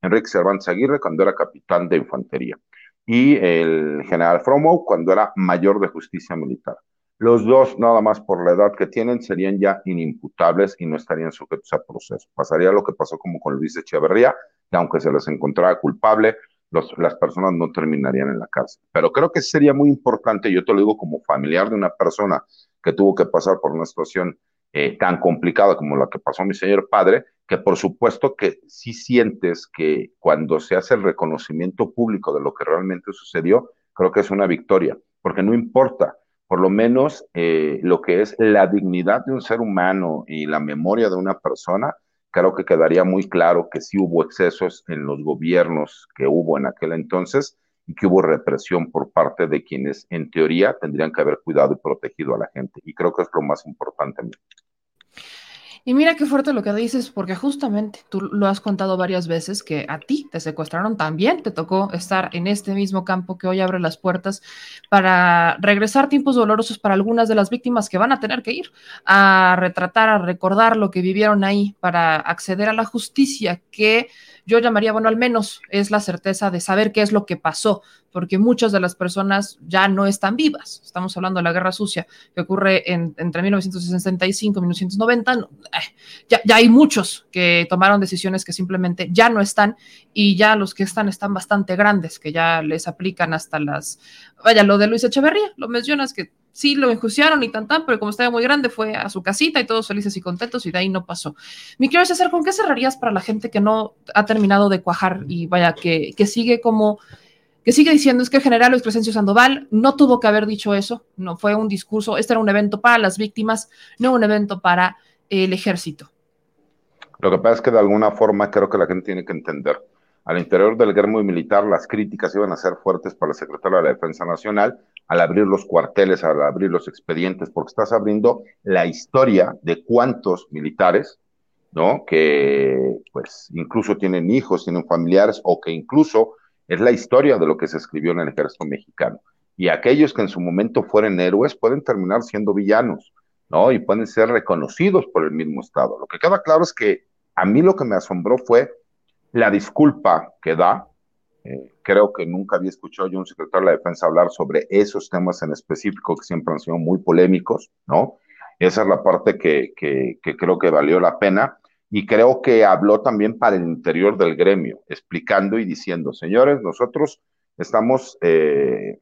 Enrique Cervantes Aguirre cuando era capitán de infantería y el general Fromo cuando era mayor de justicia militar. Los dos, nada más por la edad que tienen, serían ya inimputables y no estarían sujetos a proceso. Pasaría lo que pasó como con Luis Echeverría, que aunque se les encontrara culpable, los, las personas no terminarían en la cárcel. Pero creo que sería muy importante, yo te lo digo como familiar de una persona que tuvo que pasar por una situación eh, tan complicada como la que pasó mi señor padre, que por supuesto que sí sientes que cuando se hace el reconocimiento público de lo que realmente sucedió, creo que es una victoria, porque no importa, por lo menos eh, lo que es la dignidad de un ser humano y la memoria de una persona, creo que quedaría muy claro que sí hubo excesos en los gobiernos que hubo en aquel entonces y que hubo represión por parte de quienes en teoría tendrían que haber cuidado y protegido a la gente. Y creo que es lo más importante. Y mira qué fuerte lo que dices, porque justamente tú lo has contado varias veces que a ti te secuestraron también, te tocó estar en este mismo campo que hoy abre las puertas para regresar tiempos dolorosos para algunas de las víctimas que van a tener que ir a retratar, a recordar lo que vivieron ahí para acceder a la justicia que yo llamaría, bueno, al menos es la certeza de saber qué es lo que pasó, porque muchas de las personas ya no están vivas. Estamos hablando de la guerra sucia que ocurre en, entre 1965 y 1990. No, eh, ya, ya hay muchos que tomaron decisiones que simplemente ya no están y ya los que están están bastante grandes, que ya les aplican hasta las... Vaya, lo de Luis Echeverría, lo mencionas que sí lo enjuiciaron y tan tan, pero como estaba muy grande fue a su casita y todos felices y contentos y de ahí no pasó. Mi quiero César, ¿con qué cerrarías para la gente que no ha terminado de cuajar y vaya, que, que sigue como, que sigue diciendo es que el general Luis Crescencio Sandoval no tuvo que haber dicho eso, no fue un discurso, este era un evento para las víctimas, no un evento para el ejército? Lo que pasa es que de alguna forma creo que la gente tiene que entender. Al interior del gremio militar, las críticas iban a ser fuertes para el secretario de la Defensa Nacional al abrir los cuarteles, al abrir los expedientes, porque estás abriendo la historia de cuántos militares, ¿no? Que pues incluso tienen hijos, tienen familiares o que incluso es la historia de lo que se escribió en el ejército mexicano. Y aquellos que en su momento fueron héroes pueden terminar siendo villanos, ¿no? Y pueden ser reconocidos por el mismo Estado. Lo que queda claro es que a mí lo que me asombró fue la disculpa que da. Eh, creo que nunca había escuchado yo un secretario de la Defensa hablar sobre esos temas en específico que siempre han sido muy polémicos, ¿no? Esa es la parte que creo que valió la pena y creo que habló también para el interior del gremio, explicando y diciendo, señores, nosotros estamos eh,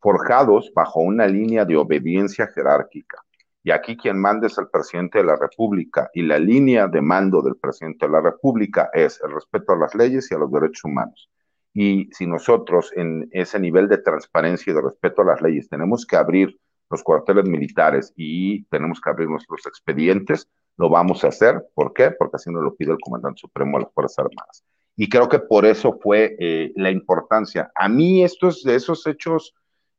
forjados bajo una línea de obediencia jerárquica. Y aquí quien manda es el presidente de la República y la línea de mando del presidente de la República es el respeto a las leyes y a los derechos humanos. Y si nosotros en ese nivel de transparencia y de respeto a las leyes tenemos que abrir los cuarteles militares y tenemos que abrir nuestros expedientes, lo vamos a hacer. ¿Por qué? Porque así nos lo pide el comandante supremo de las Fuerzas Armadas. Y creo que por eso fue eh, la importancia. A mí estos de esos hechos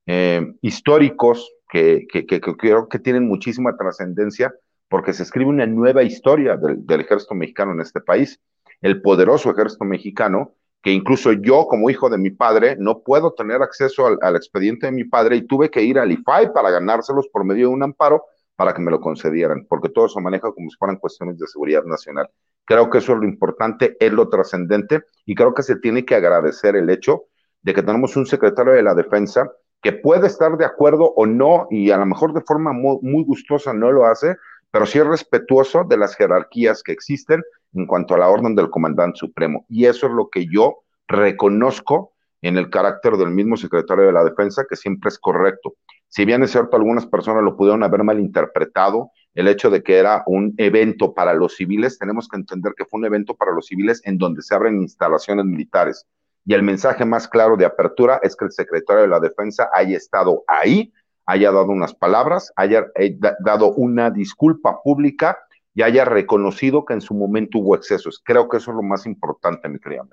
eh, históricos que, que, que, creo que tienen muchísima trascendencia porque se escribe una nueva historia del, del, ejército mexicano en este país. El poderoso ejército mexicano, que incluso yo como hijo de mi padre no puedo tener acceso al, expediente de mi padre y tuve que ir al IFAI para ganárselos por medio de un amparo para que me lo concedieran, porque todo se maneja como si fueran cuestiones de seguridad nacional. Creo que eso es lo importante, es lo trascendente, y creo que se tiene que agradecer el hecho de que tenemos un secretario de la defensa que puede estar de acuerdo o no, y a lo mejor de forma muy, muy gustosa no lo hace, pero sí es respetuoso de las jerarquías que existen en cuanto a la orden del comandante supremo. Y eso es lo que yo reconozco en el carácter del mismo secretario de la defensa, que siempre es correcto. Si bien es cierto, algunas personas lo pudieron haber malinterpretado, el hecho de que era un evento para los civiles, tenemos que entender que fue un evento para los civiles en donde se abren instalaciones militares. Y el mensaje más claro de apertura es que el secretario de la Defensa haya estado ahí, haya dado unas palabras, haya eh, dado una disculpa pública y haya reconocido que en su momento hubo excesos. Creo que eso es lo más importante, mi querida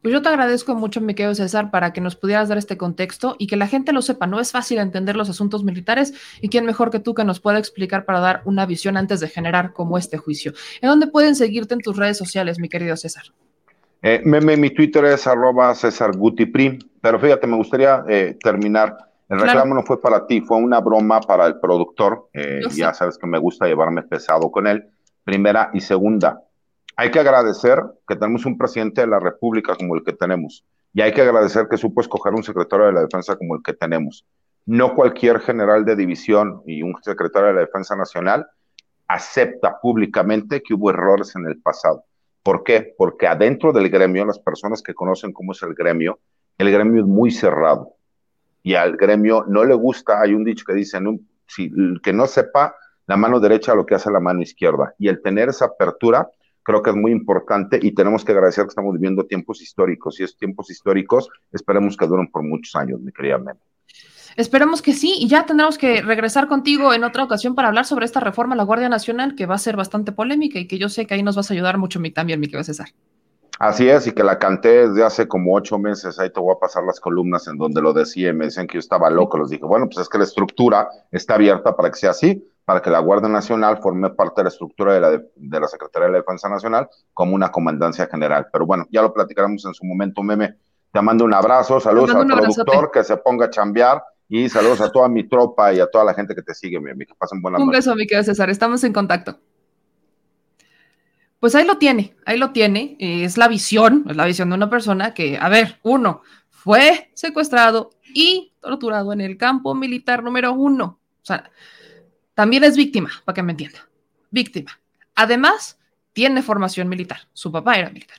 pues yo te agradezco mucho, mi querido César, para que nos pudieras dar este contexto y que la gente lo sepa. No es fácil entender los asuntos militares y quién mejor que tú que nos pueda explicar para dar una visión antes de generar como este juicio. ¿En dónde pueden seguirte en tus redes sociales, mi querido César? Eh, meme, mi Twitter es arroba César pero fíjate, me gustaría eh, terminar. El reclamo claro. no fue para ti, fue una broma para el productor. Eh, ya sabes que me gusta llevarme pesado con él. Primera y segunda, hay que agradecer que tenemos un presidente de la República como el que tenemos. Y hay que agradecer que supo escoger un secretario de la Defensa como el que tenemos. No cualquier general de división y un secretario de la Defensa Nacional acepta públicamente que hubo errores en el pasado. ¿Por qué? Porque adentro del gremio, las personas que conocen cómo es el gremio, el gremio es muy cerrado. Y al gremio no le gusta, hay un dicho que dice, no, si, que no sepa la mano derecha lo que hace la mano izquierda. Y el tener esa apertura creo que es muy importante y tenemos que agradecer que estamos viviendo tiempos históricos y esos tiempos históricos esperemos que duren por muchos años, mi querida Meme. Esperemos que sí, y ya tendremos que regresar contigo en otra ocasión para hablar sobre esta reforma a la Guardia Nacional, que va a ser bastante polémica y que yo sé que ahí nos vas a ayudar mucho también, mi querido César. Así es, y que la canté desde hace como ocho meses, ahí te voy a pasar las columnas en donde lo decía y me decían que yo estaba loco, les dije, bueno, pues es que la estructura está abierta para que sea así, para que la Guardia Nacional forme parte de la estructura de la, de, de la Secretaría de la Defensa Nacional como una comandancia general. Pero bueno, ya lo platicaremos en su momento, Meme. Te mando un abrazo, saludos al productor, abrazote. que se ponga a chambear y saludos a toda mi tropa y a toda la gente que te sigue, Meme. Que pasen buenas Un beso, mi querido César, estamos en contacto. Pues ahí lo tiene, ahí lo tiene. Es la visión, es la visión de una persona que, a ver, uno, fue secuestrado y torturado en el campo militar número uno. O sea, también es víctima, para que me entienda. Víctima. Además, tiene formación militar. Su papá era militar.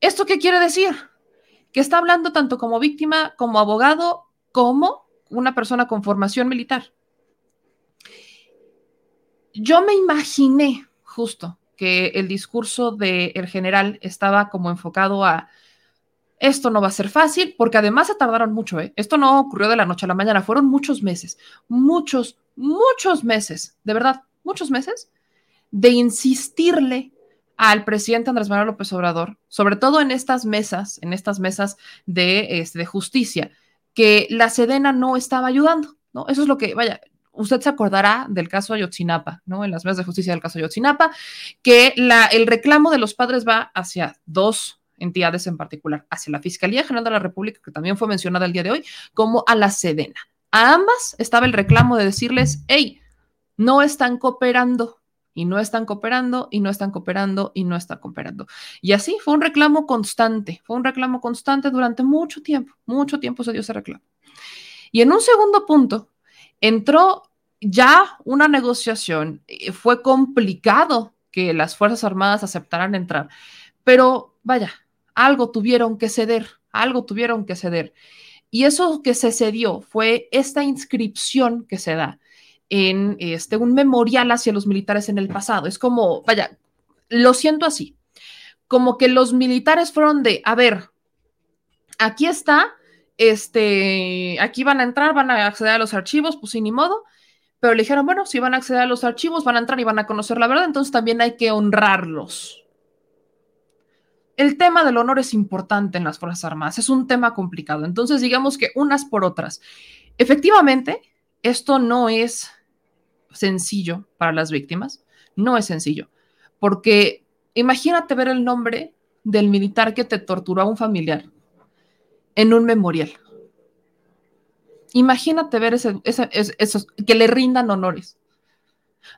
¿Esto qué quiere decir? Que está hablando tanto como víctima, como abogado, como una persona con formación militar. Yo me imaginé justo que el discurso del el general estaba como enfocado a esto no va a ser fácil, porque además se tardaron mucho, ¿eh? Esto no ocurrió de la noche a la mañana, fueron muchos meses, muchos, muchos meses, de verdad, muchos meses, de insistirle al presidente Andrés Manuel López Obrador, sobre todo en estas mesas, en estas mesas de, este, de justicia, que la Sedena no estaba ayudando, ¿no? Eso es lo que, vaya, usted se acordará del caso Ayotzinapa, ¿no? En las mesas de justicia del caso Ayotzinapa, que el reclamo de los padres va hacia dos entidades en particular, hacia la Fiscalía General de la República, que también fue mencionada el día de hoy, como a la Sedena. A ambas estaba el reclamo de decirles, hey, no están cooperando, y no están cooperando, y no están cooperando, y no están cooperando. Y así fue un reclamo constante, fue un reclamo constante durante mucho tiempo, mucho tiempo se dio ese reclamo. Y en un segundo punto, entró ya una negociación, eh, fue complicado que las Fuerzas Armadas aceptaran entrar, pero vaya, algo tuvieron que ceder, algo tuvieron que ceder. Y eso que se cedió fue esta inscripción que se da en este, un memorial hacia los militares en el pasado. Es como, vaya, lo siento así, como que los militares fueron de, a ver, aquí está, este, aquí van a entrar, van a acceder a los archivos, pues sin ni modo, pero le dijeron, bueno, si van a acceder a los archivos, van a entrar y van a conocer la verdad, entonces también hay que honrarlos. El tema del honor es importante en las Fuerzas Armadas, es un tema complicado, entonces digamos que unas por otras. Efectivamente, esto no es sencillo para las víctimas, no es sencillo, porque imagínate ver el nombre del militar que te torturó a un familiar en un memorial. Imagínate ver ese, esos, que le rindan honores.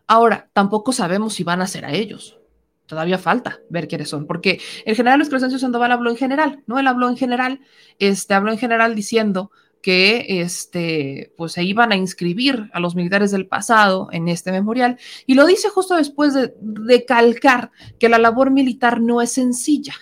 Ahora, tampoco sabemos si van a ser a ellos. Todavía falta ver quiénes son, porque el general Luis Crescencio Sandoval habló en general, ¿no? Él habló en general, este, habló en general diciendo que este, pues se iban a inscribir a los militares del pasado en este memorial, y lo dice justo después de, de calcar que la labor militar no es sencilla,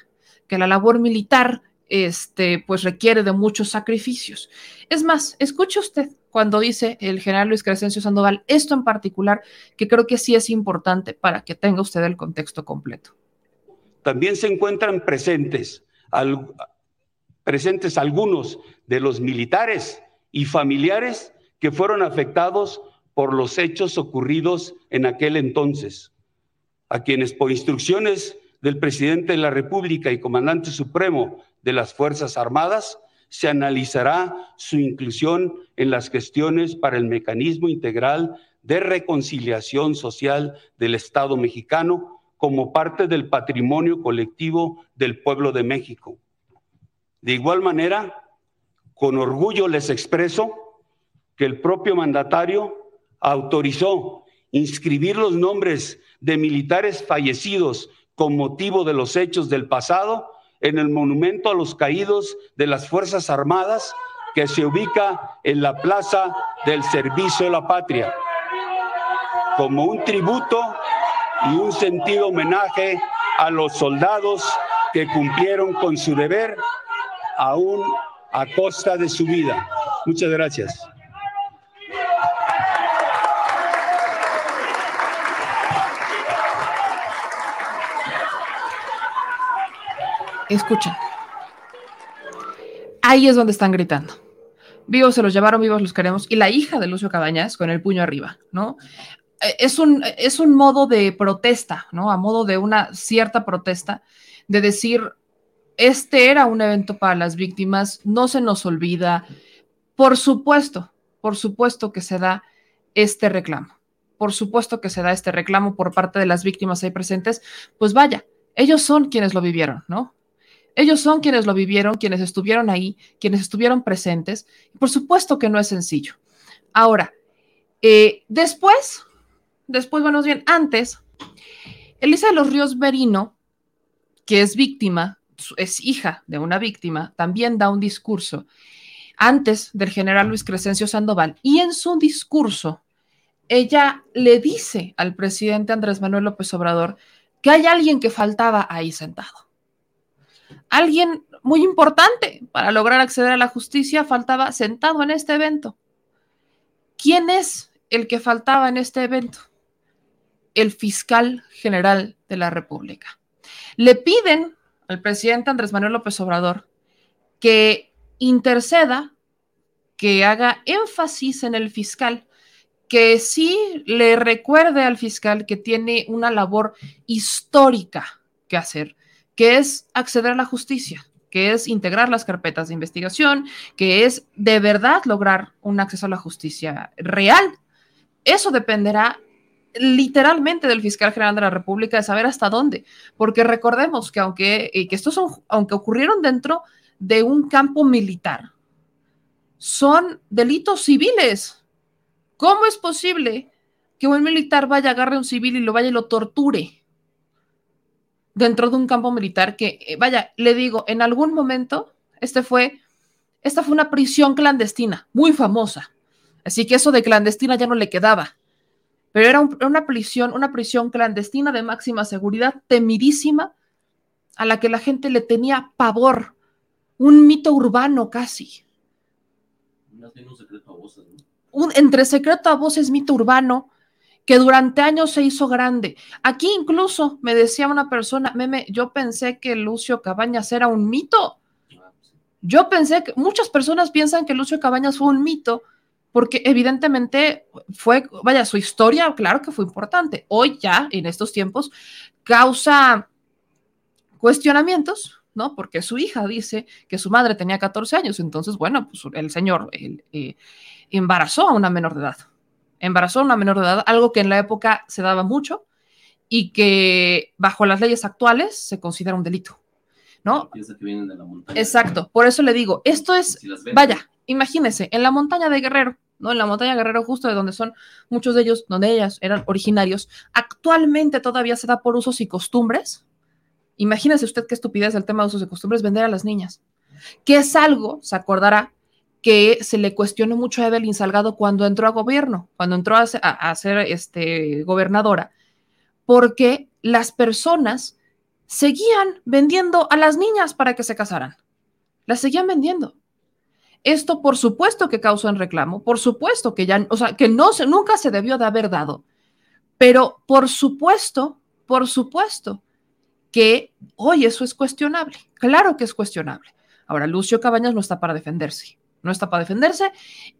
que la labor militar este, pues requiere de muchos sacrificios. Es más, escuche usted cuando dice el general Luis Crescencio Sandoval esto en particular, que creo que sí es importante para que tenga usted el contexto completo. También se encuentran presentes, presentes algunos de los militares y familiares que fueron afectados por los hechos ocurridos en aquel entonces, a quienes por instrucciones del presidente de la República y comandante supremo de las Fuerzas Armadas, se analizará su inclusión en las gestiones para el mecanismo integral de reconciliación social del Estado mexicano como parte del patrimonio colectivo del pueblo de México. De igual manera, con orgullo les expreso que el propio mandatario autorizó inscribir los nombres de militares fallecidos con motivo de los hechos del pasado en el monumento a los caídos de las Fuerzas Armadas que se ubica en la Plaza del Servicio de la Patria, como un tributo y un sentido homenaje a los soldados que cumplieron con su deber aún a costa de su vida. Muchas gracias. Escuchen. Ahí es donde están gritando. Vivos se los llevaron, vivos los queremos. Y la hija de Lucio Cabañas con el puño arriba, ¿no? Eh, es un, es un modo de protesta, ¿no? A modo de una cierta protesta, de decir, este era un evento para las víctimas, no se nos olvida. Por supuesto, por supuesto que se da este reclamo. Por supuesto que se da este reclamo por parte de las víctimas ahí presentes. Pues vaya, ellos son quienes lo vivieron, ¿no? Ellos son quienes lo vivieron, quienes estuvieron ahí, quienes estuvieron presentes. por supuesto que no es sencillo. Ahora, eh, después, después, bueno, bien, antes, Elisa de los Ríos Berino, que es víctima, es hija de una víctima, también da un discurso antes del general Luis Crescencio Sandoval. Y en su discurso, ella le dice al presidente Andrés Manuel López Obrador que hay alguien que faltaba ahí sentado alguien muy importante para lograr acceder a la justicia faltaba sentado en este evento. ¿Quién es el que faltaba en este evento? El fiscal general de la República. Le piden al presidente Andrés Manuel López Obrador que interceda, que haga énfasis en el fiscal, que sí le recuerde al fiscal que tiene una labor histórica que hacer que es acceder a la justicia, que es integrar las carpetas de investigación, que es de verdad lograr un acceso a la justicia real. Eso dependerá literalmente del fiscal general de la República de saber hasta dónde, porque recordemos que aunque, eh, que estos son, aunque ocurrieron dentro de un campo militar, son delitos civiles. ¿Cómo es posible que un militar vaya, agarre a un civil y lo vaya y lo torture dentro de un campo militar? Que, eh, vaya, le digo, en algún momento, este fue, esta fue una prisión clandestina, muy famosa. Así que eso de clandestina ya no le quedaba. Pero era una prisión, una prisión clandestina de máxima seguridad, temidísima, a la que la gente le tenía pavor, un mito urbano casi. Un secreto a voces, Un, entre secreto a voces, mito urbano, que durante años se hizo grande. Aquí incluso me decía una persona, meme, yo pensé que Lucio Cabañas era un mito. Yo pensé que muchas personas piensan que Lucio Cabañas fue un mito porque evidentemente fue, vaya, su historia, claro que fue importante. Hoy ya, en estos tiempos, causa cuestionamientos, ¿no? Porque su hija dice que su madre tenía 14 años, entonces, bueno, pues el señor eh, embarazó a una menor de edad. Embarazó a una menor de edad, algo que en la época se daba mucho y que bajo las leyes actuales se considera un delito, ¿no? Exacto, por eso le digo, esto es, vaya, imagínese, en la montaña de Guerrero, ¿no? En la montaña Guerrero, justo de donde son muchos de ellos, donde ellas eran originarios, actualmente todavía se da por usos y costumbres. Imagínese usted qué estupidez el tema de usos y costumbres vender a las niñas, que es algo, se acordará, que se le cuestionó mucho a Evelyn Salgado cuando entró a gobierno, cuando entró a, a, ser este, gobernadora, porque las personas seguían vendiendo a las niñas para que se casaran. Las seguían vendiendo. Esto, por supuesto, que causó en reclamo, por supuesto que ya, o sea, que no se, nunca se debió de haber dado, pero por supuesto, por supuesto que hoy eso es cuestionable. Claro que es cuestionable. Ahora, Lucio Cabañas no está para defenderse, no está para defenderse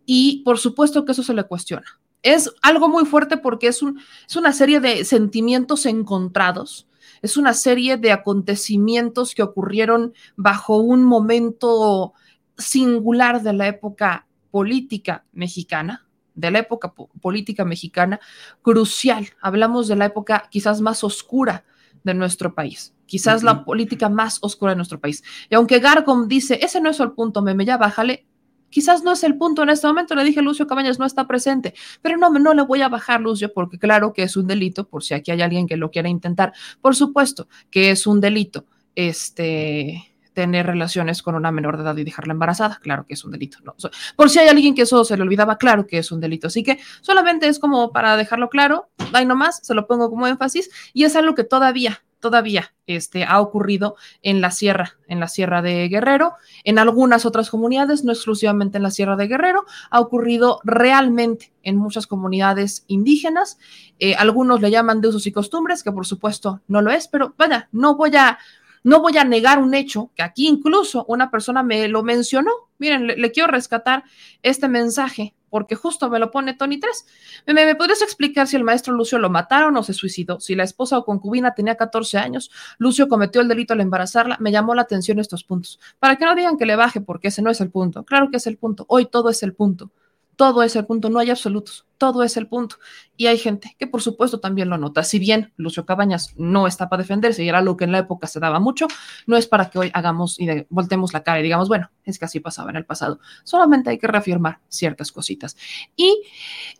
y por supuesto que eso se le cuestiona. Es algo muy fuerte porque es, un, es una serie de sentimientos encontrados, es una serie de acontecimientos que ocurrieron bajo un momento singular de la época política mexicana, de la época política mexicana, crucial. Hablamos de la época quizás más oscura de nuestro país, quizás la política más oscura de nuestro país. Y aunque Gargom dice, ese no es el punto, meme, ya bájale, quizás no es el punto en este momento, le dije, Lucio Cabañas no está presente, pero no, no le voy a bajar, Lucio, porque claro que es un delito, por si aquí hay alguien que lo quiera intentar, por supuesto que es un delito, este, tener relaciones con una menor de edad y dejarla embarazada, claro que es un delito. ¿no? Por si hay alguien que eso se le olvidaba, claro que es un delito. Así que solamente es como para dejarlo claro, ahí nomás, se lo pongo como énfasis, y es algo que todavía, todavía este, ha ocurrido en la sierra, en la sierra de Guerrero, en algunas otras comunidades, no exclusivamente en la sierra de Guerrero, ha ocurrido realmente en muchas comunidades indígenas. Eh, algunos le llaman de usos y costumbres, que por supuesto no lo es, pero vaya, no voy a no voy a negar un hecho, que aquí incluso una persona me lo mencionó. Miren, le, quiero rescatar este mensaje, porque justo me lo pone Tony 3. ¿Me, ¿Me, podrías explicar si el maestro Lucio lo mataron o se suicidó? Si la esposa o concubina tenía 14 años, Lucio cometió el delito al embarazarla, me llamó la atención estos puntos. Para que no digan que le baje, porque ese no es el punto. Claro que es el punto. Hoy todo es el punto. Todo es el punto, no hay absolutos, todo es el punto. Y hay gente que por supuesto también lo nota. Si bien Lucio Cabañas no está para defenderse y era lo que en la época se daba mucho, no es para que hoy hagamos y voltemos la cara y digamos, bueno, es que así pasaba en el pasado. Solamente hay que reafirmar ciertas cositas. Y,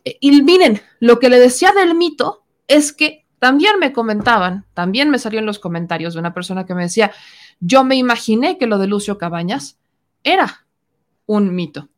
y miren, lo que le decía del mito es que también me comentaban, también me salió en los comentarios de una persona que me decía, yo me imaginé que lo de Lucio Cabañas era un mito.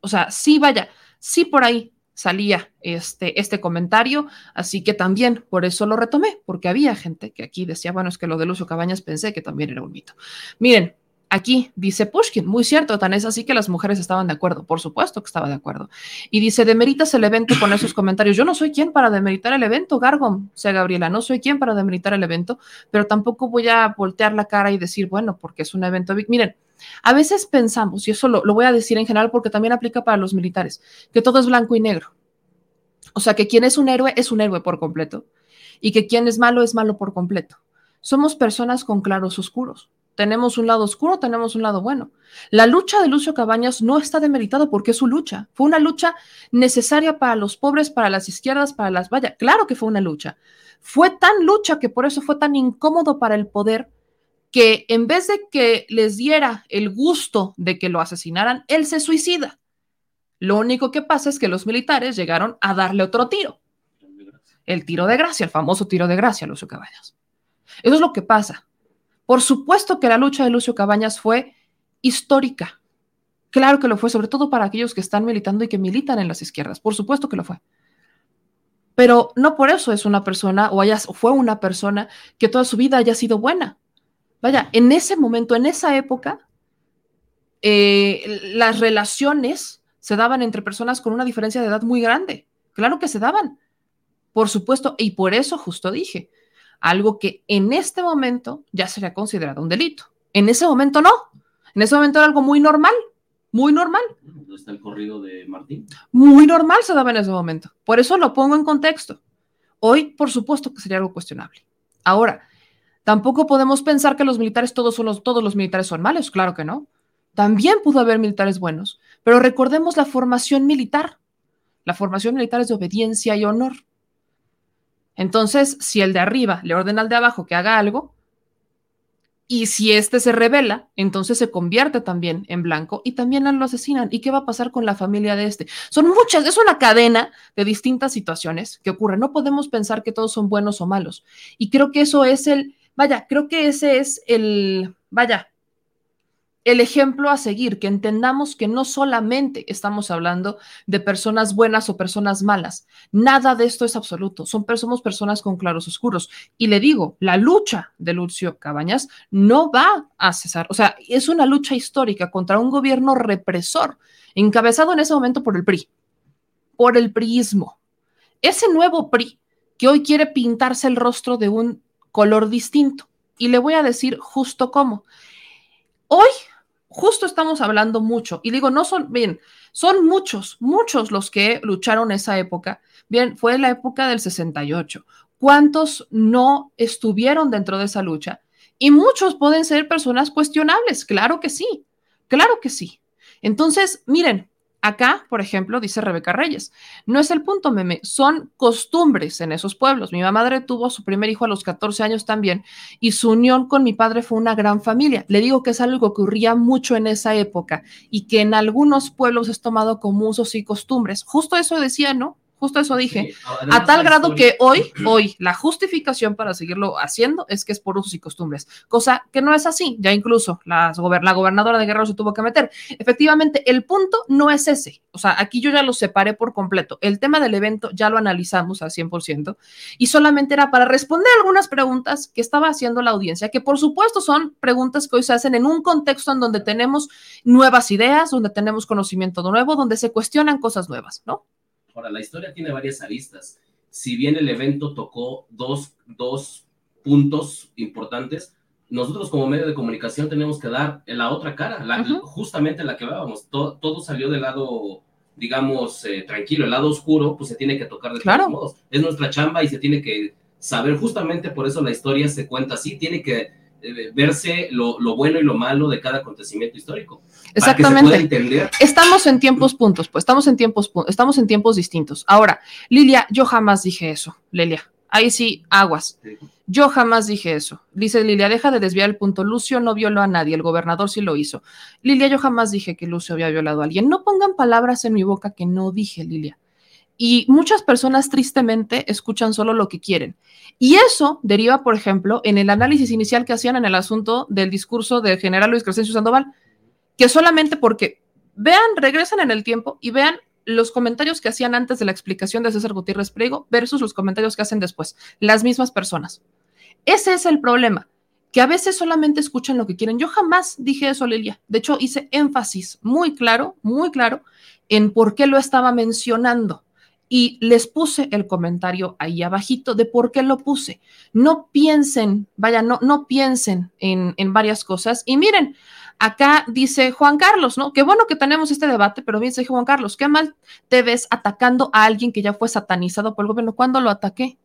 O sea, sí, vaya, sí por ahí salía este, este comentario, así que también por eso lo retomé, porque había gente que aquí decía, bueno, es que lo de Lucio Cabañas pensé que también era un mito. Miren, aquí dice Pushkin, muy cierto, tan es así que las mujeres estaban de acuerdo, por supuesto que estaba de acuerdo. Y dice, demeritas el evento con esos comentarios. Yo no soy quien para demeritar el evento, Gargom, sea Gabriela, no soy quien para demeritar el evento, pero tampoco voy a voltear la cara y decir, bueno, porque es un evento. Miren, a veces pensamos, y eso lo, voy a decir en general porque también aplica para los militares, que todo es blanco y negro. O sea, que quien es un héroe es un héroe por completo y que quien es malo es malo por completo. Somos personas con claros oscuros. tenemos un lado oscuro, tenemos un lado bueno. La lucha de Lucio Cabañas no está demeritada porque es su lucha. Fue una lucha necesaria para los pobres, para las izquierdas, para las vallas. Claro que fue una lucha. Fue tan lucha que por eso fue tan incómodo para el poder que en vez de que les diera el gusto de que lo asesinaran, él se suicida. Lo único que pasa es que los militares llegaron a darle otro tiro. El tiro de gracia, el famoso tiro de gracia, Lucio Cabañas. Eso es lo que pasa. Por supuesto que la lucha de Lucio Cabañas fue histórica. Claro que lo fue, sobre todo para aquellos que están militando y que militan en las izquierdas. Por supuesto que lo fue. Pero no por eso es una persona o, haya, fue una persona que toda su vida haya sido buena. Vaya, en ese momento, en esa época, eh, las relaciones se daban entre personas con una diferencia de edad muy grande. Claro que se daban, por supuesto, y por eso justo dije, algo que en este momento ya sería considerado un delito. En ese momento no, en ese momento era algo muy normal, muy normal. ¿Dónde está el corrido de Martín? Muy normal se daba en ese momento. Por eso lo pongo en contexto. Hoy, por supuesto que sería algo cuestionable. Ahora, tampoco podemos pensar que los militares, todos, son los, todos los militares son malos, claro que no. También pudo haber militares buenos, pero recordemos la formación militar. La formación militar es de obediencia y honor. Entonces, si el de arriba le ordena al de abajo que haga algo, y si éste se revela, entonces se convierte también en blanco y también lo asesinan. ¿Y qué va a pasar con la familia de este? Son muchas, es una cadena de distintas situaciones que ocurren. No podemos pensar que todos son buenos o malos. Y creo que eso es el, vaya, creo que ese es el, vaya, el ejemplo a seguir, que entendamos que no solamente estamos hablando de personas buenas o personas malas, nada de esto es absoluto, son, somos personas con claros oscuros. Y le digo, la lucha de Lucio Cabañas no va a cesar, o sea, es una lucha histórica contra un gobierno represor, encabezado en ese momento por el PRI, por el priismo. Ese nuevo PRI que hoy quiere pintarse el rostro de un color distinto. Y le voy a decir justo cómo. Hoy justo estamos hablando mucho, y digo, no son, bien, son muchos, muchos los que lucharon esa época. Bien, fue la época del 68. ¿Cuántos no estuvieron dentro de esa lucha? Y muchos pueden ser personas cuestionables, claro que sí, claro que sí. Entonces, miren, Acá, por ejemplo, dice Rebeca Reyes, no es el punto, meme, son costumbres en esos pueblos. Mi madre tuvo su primer hijo a los 14 años también y su unión con mi padre fue una gran familia. Le digo que es algo que ocurría mucho en esa época y que en algunos pueblos es tomado como usos y costumbres. Justo eso decía, ¿no? Justo eso dije. a tal grado que hoy, hoy, la justificación para seguirlo haciendo es que es por usos y costumbres, cosa que no es así. Ya incluso la gobernadora de Guerrero se tuvo que meter. Efectivamente, el punto no es ese. O sea, aquí yo ya lo separé por completo. El tema del evento ya lo analizamos al 100% y solamente era para responder algunas preguntas que estaba haciendo la audiencia, que por supuesto son preguntas que hoy se hacen en un contexto en donde tenemos nuevas ideas, donde tenemos conocimiento nuevo, donde se cuestionan cosas nuevas, ¿no? Ahora, la historia tiene varias aristas. Si bien el evento tocó dos, dos puntos importantes, nosotros como medio de comunicación tenemos que dar la otra cara, la, justamente la que hablábamos. Todo, todo salió del lado, digamos, eh, tranquilo, el lado oscuro, pues se tiene que tocar de todos modos. Es nuestra chamba y se tiene que saber, justamente por eso la historia se cuenta así, tiene que eh, verse lo, lo, bueno y lo malo de cada acontecimiento histórico. Exactamente. Estamos en tiempos puntos, pues estamos en tiempos, estamos en tiempos distintos. Ahora, Lilia, yo jamás dije eso, Lilia. Ahí sí, aguas. Yo jamás dije eso. Dice Lilia, deja de desviar el punto. Lucio no violó a nadie, el gobernador sí lo hizo. Lilia, yo jamás dije que Lucio había violado a alguien. No pongan palabras en mi boca que no dije, Lilia. Y muchas personas tristemente escuchan solo lo que quieren. Y eso deriva, por ejemplo, en el análisis inicial que hacían en el asunto del discurso del general Luis Crescencio Sandoval, que solamente porque vean, regresan en el tiempo y vean los comentarios que hacían antes de la explicación de César Gutiérrez Priego versus los comentarios que hacen después, las mismas personas. Ese es el problema, que a veces solamente escuchan lo que quieren. Yo jamás dije eso, Lilia. De hecho, hice énfasis muy claro, muy claro en por qué lo estaba mencionando y les puse el comentario ahí abajito de por qué lo puse. No piensen, vaya, no, no piensen en, en varias cosas. Y miren, acá dice Juan Carlos, ¿no? Qué bueno que tenemos este debate, pero bien dice Juan Carlos, qué mal te ves atacando a alguien que ya fue satanizado por el gobierno. ¿Cuándo lo ataqué?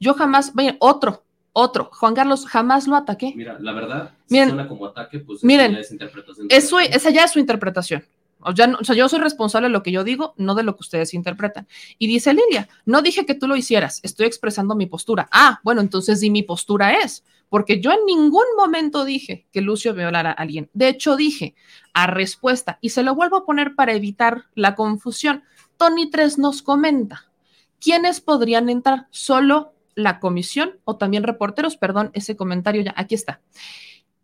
Yo jamás, vaya, otro, Otro, Juan Carlos, jamás lo ataqué. Mira, la verdad, Miren, si suena como ataque, pues miren, ya es interpretación. Esa ya es su interpretación. O, no- o sea, yo soy responsable de lo que yo digo, no de lo que ustedes interpretan. Y dice Lilia, no dije que tú lo hicieras, estoy expresando mi postura. Ah, bueno, entonces di mi postura es, porque yo en ningún momento dije que Lucio violara a alguien. De hecho, dije a respuesta, y se lo vuelvo a poner para evitar la confusión. Tony 3 nos comenta, ¿quiénes podrían entrar? Solo la comisión o también reporteros, perdón, ese comentario ya, aquí está.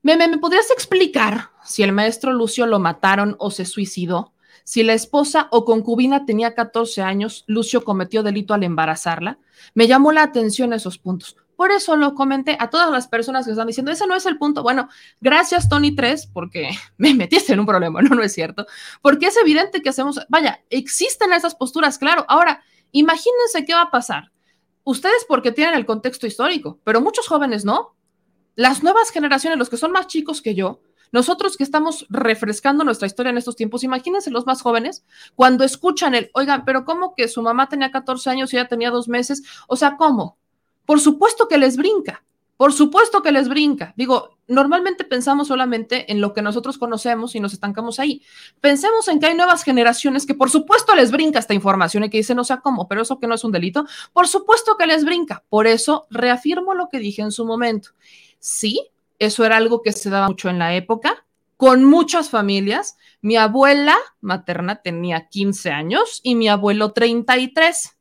Meme, ¿me podrías explicar si el maestro Lucio lo mataron o se suicidó? Si la esposa o concubina tenía 14 años, Lucio cometió delito al embarazarla. Me llamó la atención esos puntos. Por eso lo comenté a todas las personas que están diciendo, ese no es el punto. Bueno, gracias Tony 3, porque me metiste en un problema, no, no es cierto. Porque es evidente que hacemos, vaya, existen esas posturas, claro. Ahora, imagínense qué va a pasar. Ustedes porque tienen el contexto histórico, pero muchos jóvenes no las nuevas generaciones, los que son más chicos que yo, nosotros que estamos refrescando nuestra historia en estos tiempos, imagínense los más jóvenes, cuando escuchan el, oigan, pero ¿cómo que su mamá tenía 14 años y ella tenía dos meses? O sea, ¿cómo? Por supuesto que les brinca, por supuesto que les brinca. Digo, normalmente pensamos solamente en lo que nosotros conocemos y nos estancamos ahí. Pensemos en que hay nuevas generaciones que por supuesto les brinca esta información y que dicen, o sea, ¿cómo? Pero eso que no es un delito. Por supuesto que les brinca. Por eso reafirmo lo que dije en su momento. Sí, eso era algo que se daba mucho en la época, con muchas familias. Mi abuela materna tenía 15 años y mi abuelo 33,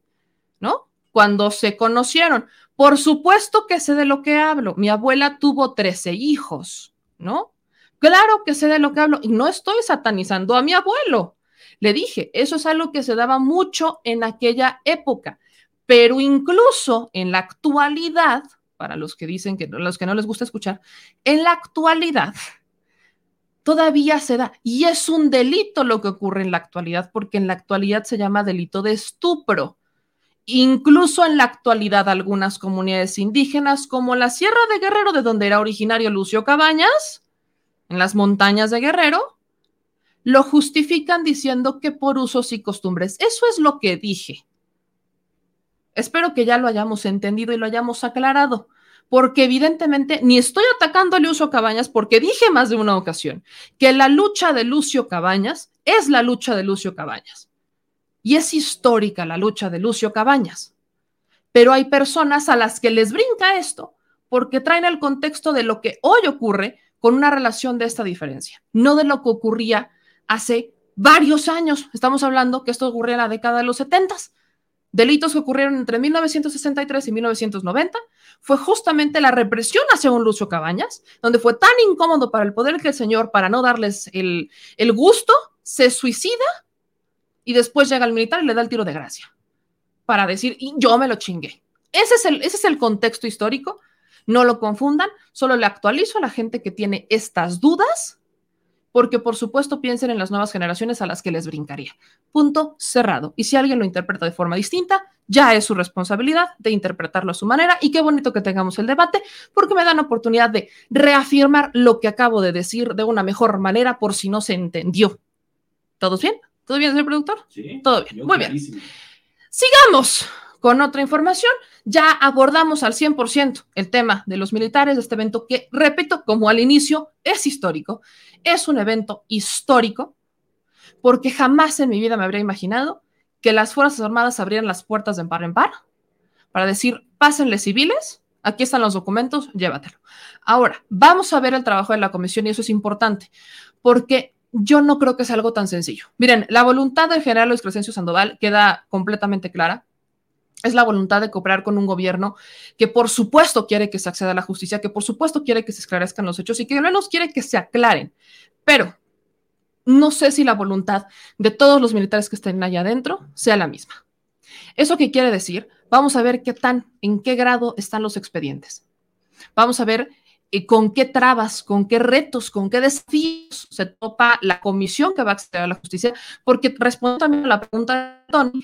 ¿no? Cuando se conocieron. Por supuesto que sé de lo que hablo. Mi abuela tuvo 13 hijos, ¿no? Claro que sé de lo que hablo y no estoy satanizando a mi abuelo. Le dije, eso es algo que se daba mucho en aquella época, pero incluso en la actualidad, para los que dicen que los que no les gusta escuchar, en la actualidad todavía se da y es un delito lo que ocurre en la actualidad porque en la actualidad se llama delito de estupro. Incluso en la actualidad algunas comunidades indígenas como la Sierra de Guerrero de donde era originario Lucio Cabañas, en las montañas de Guerrero, lo justifican diciendo que por usos y costumbres. Eso es lo que dije. Espero que ya lo hayamos entendido y lo hayamos aclarado, porque evidentemente ni estoy atacando a Lucio Cabañas, porque dije más de una ocasión que la lucha de Lucio Cabañas es la lucha de Lucio Cabañas. Y es histórica la lucha de Lucio Cabañas. Pero hay personas a las que les brinca esto porque traen el contexto de lo que hoy ocurre con una relación de esta diferencia, no de lo que ocurría hace varios años. Estamos hablando que esto ocurrió en la década de los 70 delitos que ocurrieron entre 1963 y 1990 fue justamente la represión hacia un Lucio Cabañas, donde fue tan incómodo para el poder que el señor, para no darles el, el gusto, se suicida y después llega el militar y le da el tiro de gracia para decir, yo me lo chingué. Ese es, el, ese es el contexto histórico. No lo confundan, solo le actualizo a la gente que tiene estas dudas porque por supuesto piensen en las nuevas generaciones a las que les brincaría. Punto cerrado. Y si alguien lo interpreta de forma distinta, ya es su responsabilidad de interpretarlo a su manera y qué bonito que tengamos el debate porque me dan oportunidad de reafirmar lo que acabo de decir de una mejor manera por si no se entendió. ¿Todos bien? ¿Todo bien, señor productor? Sí, Todo bien. Muy bien. Sigamos con otra información. Ya abordamos al 100% el tema de los militares de este evento que, repito, como al inicio, es histórico. Es un evento histórico porque jamás en mi vida me habría imaginado que las Fuerzas Armadas abrieran las puertas de par en par para decir, pásenle civiles, aquí están los documentos, llévatelo. Ahora, vamos a ver el trabajo de la comisión y eso es importante porque yo no creo que sea algo tan sencillo. Miren, la voluntad del general Luis Crescencio Sandoval queda completamente clara. Es la voluntad de cooperar con un gobierno que por supuesto quiere que se acceda a la justicia, que por supuesto quiere que se esclarezcan los hechos y que al menos quiere que se aclaren. Pero no sé si la voluntad de todos los militares que estén allá adentro sea la misma. ¿Eso qué quiere decir? Vamos a ver qué tan, en qué grado están los expedientes. Vamos a ver eh, con qué trabas, con qué retos, con qué desafíos se topa la comisión que va a acceder a la justicia, porque respondo también a la pregunta de Tony,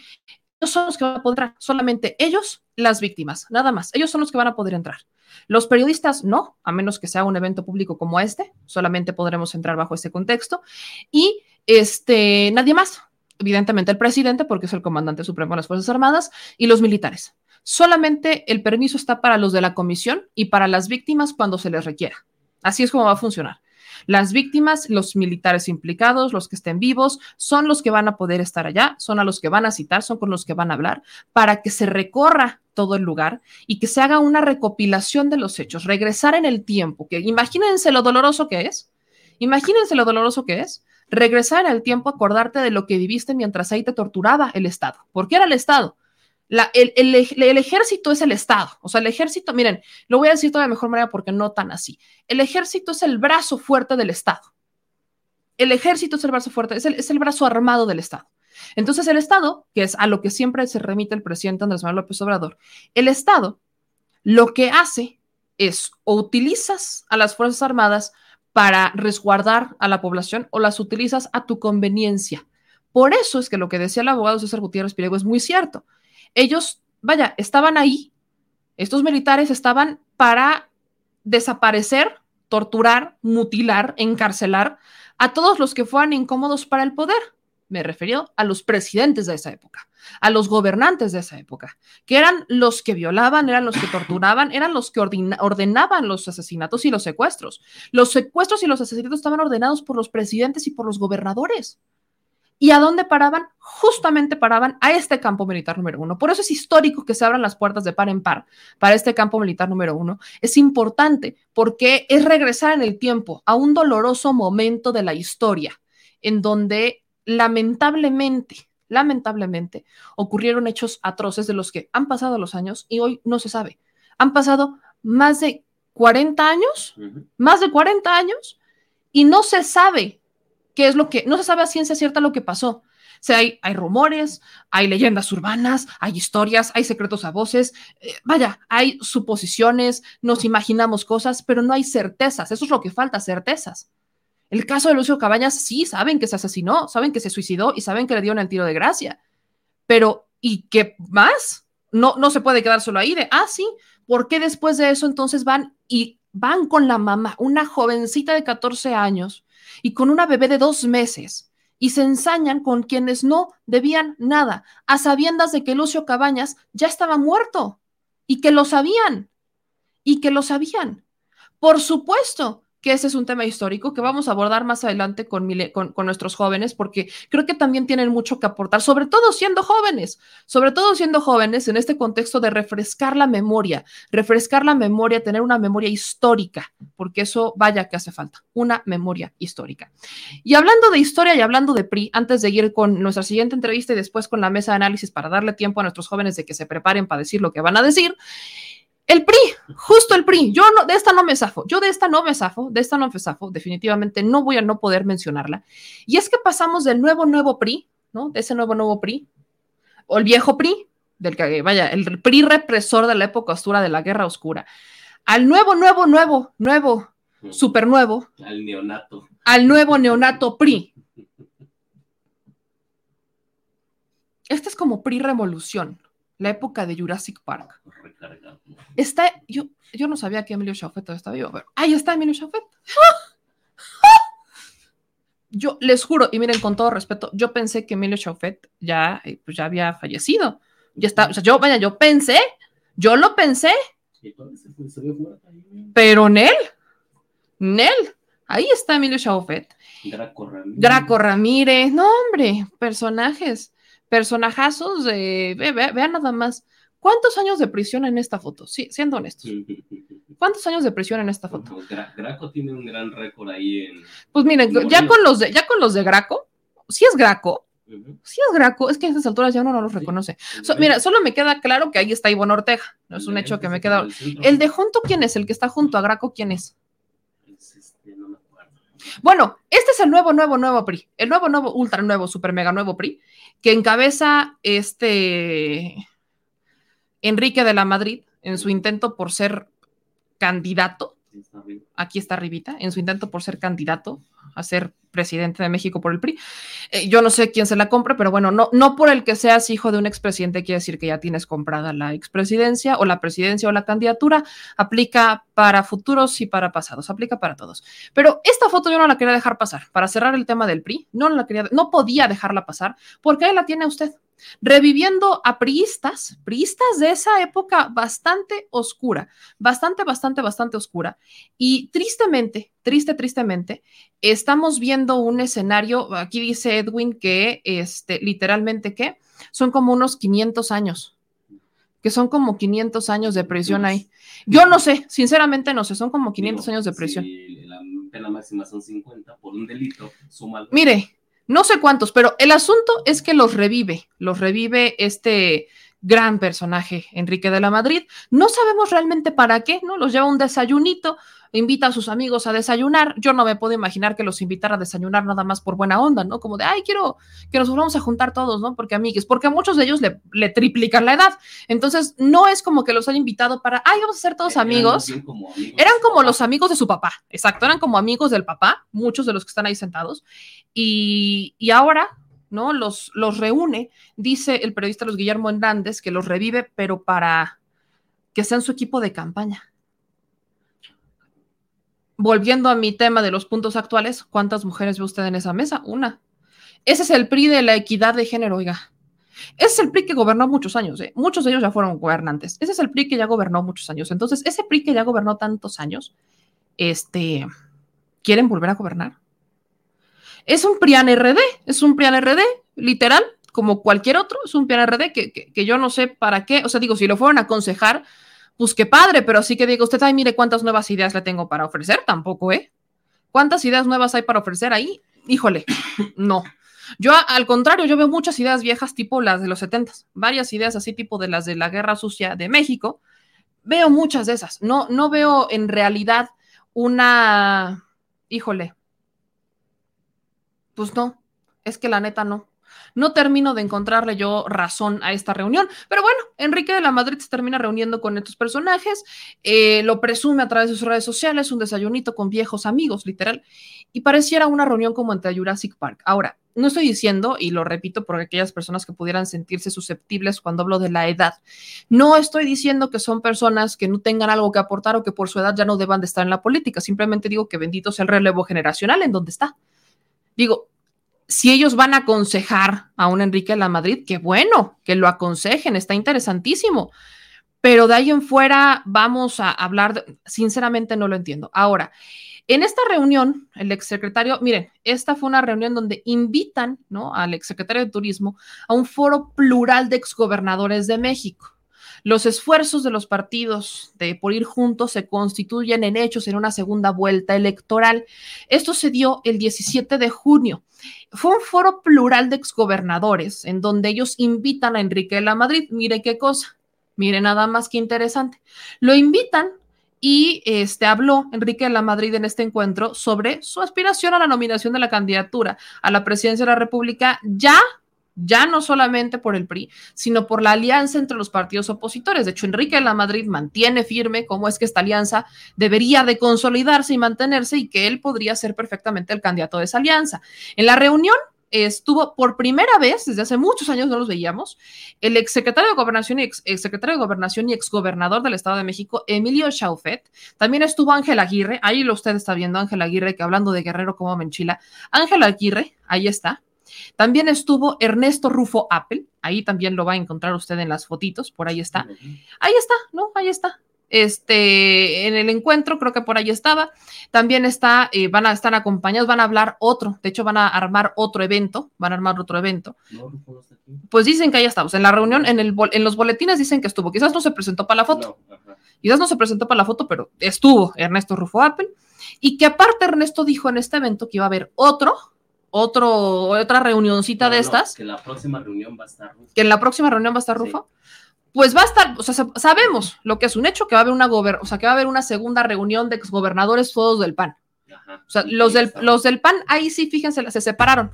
son los que van a poder entrar, solamente ellos, las víctimas, nada más, ellos son los que van a poder entrar. Los periodistas no, a menos que sea un evento público como este, solamente podremos entrar bajo este contexto. Y este, nadie más, evidentemente el presidente, porque es el comandante supremo de las Fuerzas Armadas, y los militares. solamente el permiso está para los de la comisión y para las víctimas cuando se les requiera. Así es como va a funcionar. Las víctimas, los militares implicados, los que estén vivos, son los que van a poder estar allá, son a los que van a citar, son con los que van a hablar, para que se recorra todo el lugar y que se haga una recopilación de los hechos, regresar en el tiempo, que imagínense lo doloroso que es, imagínense lo doloroso que es, regresar en el tiempo, acordarte de lo que viviste mientras ahí te torturaba el Estado. ¿Por qué era el Estado? El, ejército es el Estado. O sea, el ejército, miren, lo voy a decir de la mejor manera porque no tan así. El ejército es el brazo fuerte del Estado. El ejército es el brazo fuerte, es el, es el brazo armado del Estado. Entonces, el Estado, que es a lo que siempre se remite el presidente Andrés Manuel López Obrador, el Estado lo que hace es o utilizas a las Fuerzas Armadas para resguardar a la población o las utilizas a tu conveniencia. Por eso es que lo que decía el abogado César Gutiérrez Pirego es muy cierto ellos, vaya, estaban ahí, estos militares estaban para desaparecer, torturar, mutilar, encarcelar a todos los que fueran incómodos para el poder. Me refiero a los presidentes de esa época, a los gobernantes de esa época, que eran los que violaban, eran los que torturaban, eran los que ordenaban los asesinatos y los secuestros. Los secuestros y los asesinatos estaban ordenados por los presidentes y por los gobernadores. ¿Y a dónde paraban? Justamente paraban a este campo militar número uno. Por eso es histórico que se abran las puertas de par en par para este campo militar número uno. Es importante porque es regresar en el tiempo a un doloroso momento de la historia en donde lamentablemente, lamentablemente, ocurrieron hechos atroces de los que han pasado los años y hoy no se sabe. Han pasado más de 40 años, más de 40 años, y no se sabe qué es lo que, no se sabe a ciencia cierta lo que pasó. O sea, hay, hay rumores, hay leyendas urbanas, hay historias, hay secretos a voces, eh, vaya, hay suposiciones, nos imaginamos cosas, pero no hay certezas. Eso es lo que falta, certezas. El caso de Lucio Cabañas, sí, saben que se asesinó, saben que se suicidó y saben que le dieron el tiro de gracia. Pero, ¿y qué más? No, no se puede quedar solo ahí de, ah, sí, ¿por qué después de eso entonces van y van con la mamá, una jovencita de 14 años, y con una bebé de dos meses y se ensañan con quienes no debían nada, a sabiendas de que Lucio Cabañas ya estaba muerto y que lo sabían y que lo sabían. Por supuesto que ese es un tema histórico que vamos a abordar más adelante con, nuestros jóvenes, porque creo que también tienen mucho que aportar, sobre todo siendo jóvenes, sobre todo siendo jóvenes en este contexto de refrescar la memoria, refrescar la memoria, tener una memoria histórica, porque eso vaya que hace falta, una memoria histórica. Y hablando de historia y hablando de PRI, antes de ir con nuestra siguiente entrevista y después con la mesa de análisis para darle tiempo a nuestros jóvenes de que se preparen para decir lo que van a decir, el PRI, justo el PRI. Yo no, de esta no me zafo. Yo de esta no me zafo, de esta no me zafo. Definitivamente no voy a no poder mencionarla. Y es que pasamos del nuevo, nuevo PRI, ¿no? De ese nuevo, nuevo PRI, o el viejo PRI, del que, vaya, el PRI represor de la época oscura de la Guerra Oscura, al nuevo, nuevo, nuevo, nuevo, super nuevo. Al neonato. Al nuevo neonato PRI. Este es como PRI Revolución la época de Jurassic Park. Está, yo, yo no sabía que Emilio Chauffet estaba vivo, pero ahí está Emilio Chauffet. Yo les juro, y miren, con todo respeto, yo pensé que Emilio Chauffet ya, eh, pues ya había fallecido. Ya está, o sea, yo, vaya, yo pensé, yo lo pensé. Pero Nel, Nel, ahí está Emilio Chauffet. Draco Ramírez. Draco Ramírez, no hombre, personajes personajazos de, vean nada más, ¿cuántos años de prisión en esta foto? Sí, siendo honestos. ¿Cuántos años de prisión en esta foto? Graco tiene un gran récord ahí en... Pues miren, ya con los de, ya con los de Graco, si es Graco, si es Graco, es que a estas alturas ya uno no los reconoce. mira, solo me queda claro que ahí está Ivonne Ortega, no es un hecho que me queda. El de junto, ¿quién es? El que está junto a Graco, ¿quién es? Bueno, este es el nuevo, nuevo, nuevo PRI, el nuevo, nuevo, ultra nuevo, super mega nuevo PRI, que encabeza este Enrique de la Madrid en su intento por ser candidato. Aquí está arribita, en su intento por ser candidato a ser presidente de México por el PRI. Eh, yo no sé quién se la compre, pero bueno, no, no por el que seas hijo de un expresidente quiere decir que ya tienes comprada la expresidencia o la presidencia o la candidatura. Aplica para futuros y para pasados, aplica para todos. Pero esta foto yo no la quería dejar pasar. Para cerrar el tema del PRI, no la quería, no podía dejarla pasar porque ahí la tiene usted reviviendo a priistas, priistas de esa época bastante oscura, bastante, bastante, bastante oscura. Y tristemente, triste, tristemente, estamos viendo un escenario, aquí dice Edwin que, este, literalmente que son como unos 500 años que son como 500 años de prisión ahí. Yo no sé, sinceramente no sé, son como 500 años de prisión. Si la pena máxima son 50 por un delito, suma. Mire, no sé cuántos, pero el asunto es que los revive, los revive este gran personaje, Enrique de la Madrid. No sabemos realmente para qué, ¿no? Los lleva un desayunito, invita a sus amigos a desayunar. Yo no me puedo imaginar que los invitara a desayunar nada más por buena onda, ¿no? Como de, ay, quiero que nos volvamos a juntar todos, ¿no? Porque amigues, porque a muchos de ellos le, le triplican la edad. Entonces, no es como que los haya invitado para, ay, vamos a ser todos amigos. Eran como amigos. Eran como los amigos de su papá, exacto, eran como amigos del papá, muchos de los que están ahí sentados. Y, y ahora, ¿no? Los, los reúne, dice el periodista Los Guillermo Hernández, que los revive, pero para que sean su equipo de campaña. Volviendo a mi tema de los puntos actuales, ¿cuántas mujeres ve usted en esa mesa? Una. Ese es el PRI de la equidad de género, oiga. Ese es el PRI que gobernó muchos años, ¿eh? muchos de ellos ya fueron gobernantes. Ese es el PRI que ya gobernó muchos años. Entonces, ese PRI que ya gobernó tantos años, este, ¿quieren volver a gobernar? Es un PRIAN RD, es un PRIAN RD, literal, como cualquier otro, es un PRIAN RD que, que, que yo no sé para qué, o sea, digo, si lo fueron a aconsejar, pues qué padre, pero así que diga usted, ay, mire cuántas nuevas ideas le tengo para ofrecer, tampoco, ¿eh? ¿Cuántas ideas nuevas hay para ofrecer ahí? Híjole, no. Yo, al contrario, yo veo muchas ideas viejas tipo las de los 70, varias ideas así tipo de las de la Guerra Sucia de México. Veo muchas de esas. No, no veo en realidad una, híjole, pues no, es que la neta no. No termino de encontrarle yo razón a esta reunión, pero bueno, Enrique de la Madrid se termina reuniendo con estos personajes, eh, lo presume a través de sus redes sociales, un desayunito con viejos amigos, literal, y pareciera una reunión como entre Jurassic Park. Ahora, no estoy diciendo, y lo repito por aquellas personas que pudieran sentirse susceptibles cuando hablo de la edad, no estoy diciendo que son personas que no tengan algo que aportar o que por su edad ya no deban de estar en la política, simplemente digo que bendito sea el relevo generacional en donde está. Digo, si ellos van a aconsejar a un Enrique la Madrid, qué bueno, que lo aconsejen, está interesantísimo. Pero de ahí en fuera vamos a hablar, sinceramente no lo entiendo. Ahora, en esta reunión, el exsecretario, miren, esta fue una reunión donde invitan ¿no? al exsecretario de Turismo a un foro plural de exgobernadores de México. Los esfuerzos de los partidos de por ir juntos se constituyen en hechos en una segunda vuelta electoral. Esto se dio el 17 de junio. Fue un foro plural de exgobernadores en donde ellos invitan a Enrique de la Madrid. Mire qué cosa. Mire nada más que interesante. Lo invitan y este habló Enrique de la Madrid en este encuentro sobre su aspiración a la nominación de la candidatura a la presidencia de la República ya ya no solamente por el PRI, sino por la alianza entre los partidos opositores. De hecho, Enrique de la Madrid mantiene firme cómo es que esta alianza debería de consolidarse y mantenerse y que él podría ser perfectamente el candidato de esa alianza. En la reunión estuvo por primera vez, desde hace muchos años no los veíamos, el exsecretario de Gobernación y ex, exsecretario de Gobernación y exgobernador del Estado de México, Emilio Chaufet. También estuvo Ángel Aguirre, ahí lo usted está viendo, Ángel Aguirre, que hablando de Guerrero como Menchila. Ángel Aguirre, ahí está. También estuvo Ernesto Rufo Apple, ahí también lo va a encontrar usted en las fotitos, por ahí está. Ahí está, ¿no? Ahí está. Este, en el encuentro, creo que por ahí estaba. También está, eh, van a estar acompañados, van a hablar otro, de hecho van a armar otro evento, van a armar otro evento. Pues dicen que ahí estamos, en la reunión, en, el, en los boletines dicen que estuvo, quizás no se presentó para la foto, no, quizás no se presentó para la foto, pero estuvo Ernesto Rufo Apple, y que aparte Ernesto dijo en este evento que iba a haber otro, otro, otra reunioncita No, de no, estas, que la próxima reunión va a estar. que en la próxima reunión va a estar Sí. Rufo, pues va a estar, o sea, sa- sabemos lo que es un hecho, que va a haber una gober- o sea, que va a haber una segunda reunión de exgobernadores todos del PAN. Ajá. O sea, Y los del, los del PAN, ahí sí, fíjense, se separaron.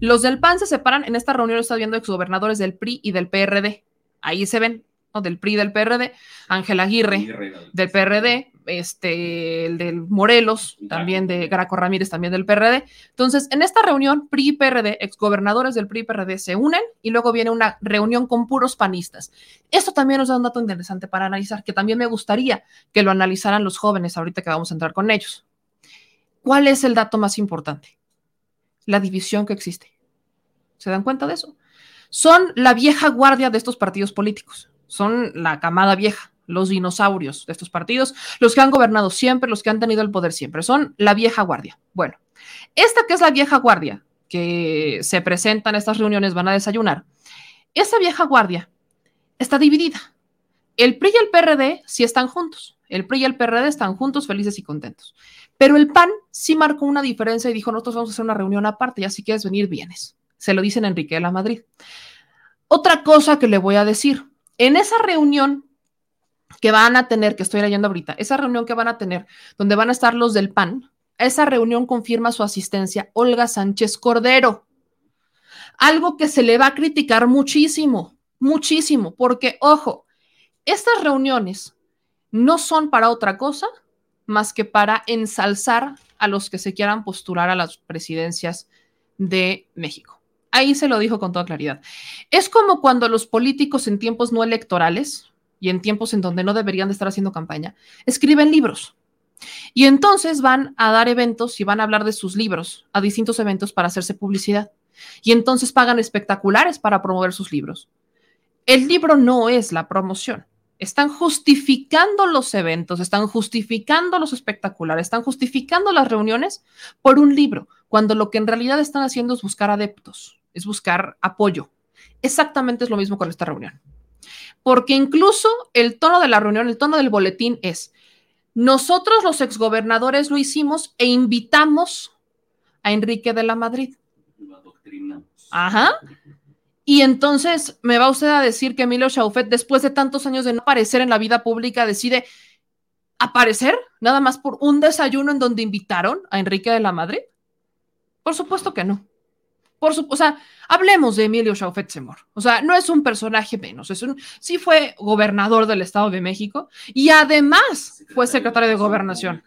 Los del PAN se separan, en esta reunión está viendo exgobernadores del PRI y del PRD. Ahí se ven, ¿no? del PRI del PRD, Ángel Aguirre del PRD, este, el del Morelos, también de Graco Ramírez, también del PRD. Entonces, en esta reunión, PRI PRD, exgobernadores del PRI PRD se unen y luego viene una reunión con puros panistas. Esto también nos da un dato interesante para analizar, que también me gustaría que lo analizaran los jóvenes ahorita que vamos a entrar con ellos. ¿Cuál es el dato más importante? La división que existe. ¿Se dan cuenta de eso? Son la vieja guardia de estos partidos políticos, son la camada vieja los dinosaurios de estos partidos, los que han gobernado siempre, los que han tenido el poder siempre, son la vieja guardia. Bueno, esta que es la vieja guardia, que se presenta en estas reuniones, van a desayunar, esa vieja guardia está dividida. El PRI y el PRD sí están juntos. El PRI y el PRD están juntos, felices y contentos. Pero el PAN sí marcó una diferencia y dijo, nosotros vamos a hacer una reunión aparte, ya si quieres venir, vienes. Se lo dicen Enrique de la Madrid. Otra cosa que le voy a decir, en esa reunión que van a tener, que estoy leyendo ahorita, esa reunión que van a tener, donde van a estar los del PAN, esa reunión confirma su asistencia Olga Sánchez Cordero. Algo que se le va a criticar muchísimo, muchísimo, porque, ojo, estas reuniones no son para otra cosa más que para ensalzar a los que se quieran postular a las presidencias de México. Ahí se lo dijo con toda claridad. Es como cuando los políticos en tiempos no electorales, y en tiempos en donde no deberían de estar haciendo campaña, escriben libros. Y entonces van a dar eventos y van a hablar de sus libros a distintos eventos para hacerse publicidad. Y entonces pagan espectaculares para promover sus libros. El libro no es la promoción. Están justificando los eventos, están justificando los espectaculares, están justificando las reuniones por un libro, cuando lo que en realidad están haciendo es buscar adeptos, es buscar apoyo. Exactamente es lo mismo con esta reunión porque incluso el tono de la reunión, el tono del boletín es, nosotros los exgobernadores lo hicimos e invitamos a Enrique de la Madrid. Ajá. Y entonces me va usted a decir que Emilio Chaufet, después de tantos años de no aparecer en la vida pública, decide aparecer nada más por un desayuno en donde invitaron a Enrique de la Madrid. Por supuesto que no. Por su, o sea, hablemos de Emilio Chaufet Semor. O sea, no es un personaje menos, es un, sí fue gobernador del Estado de México y además fue secretario de Gobernación.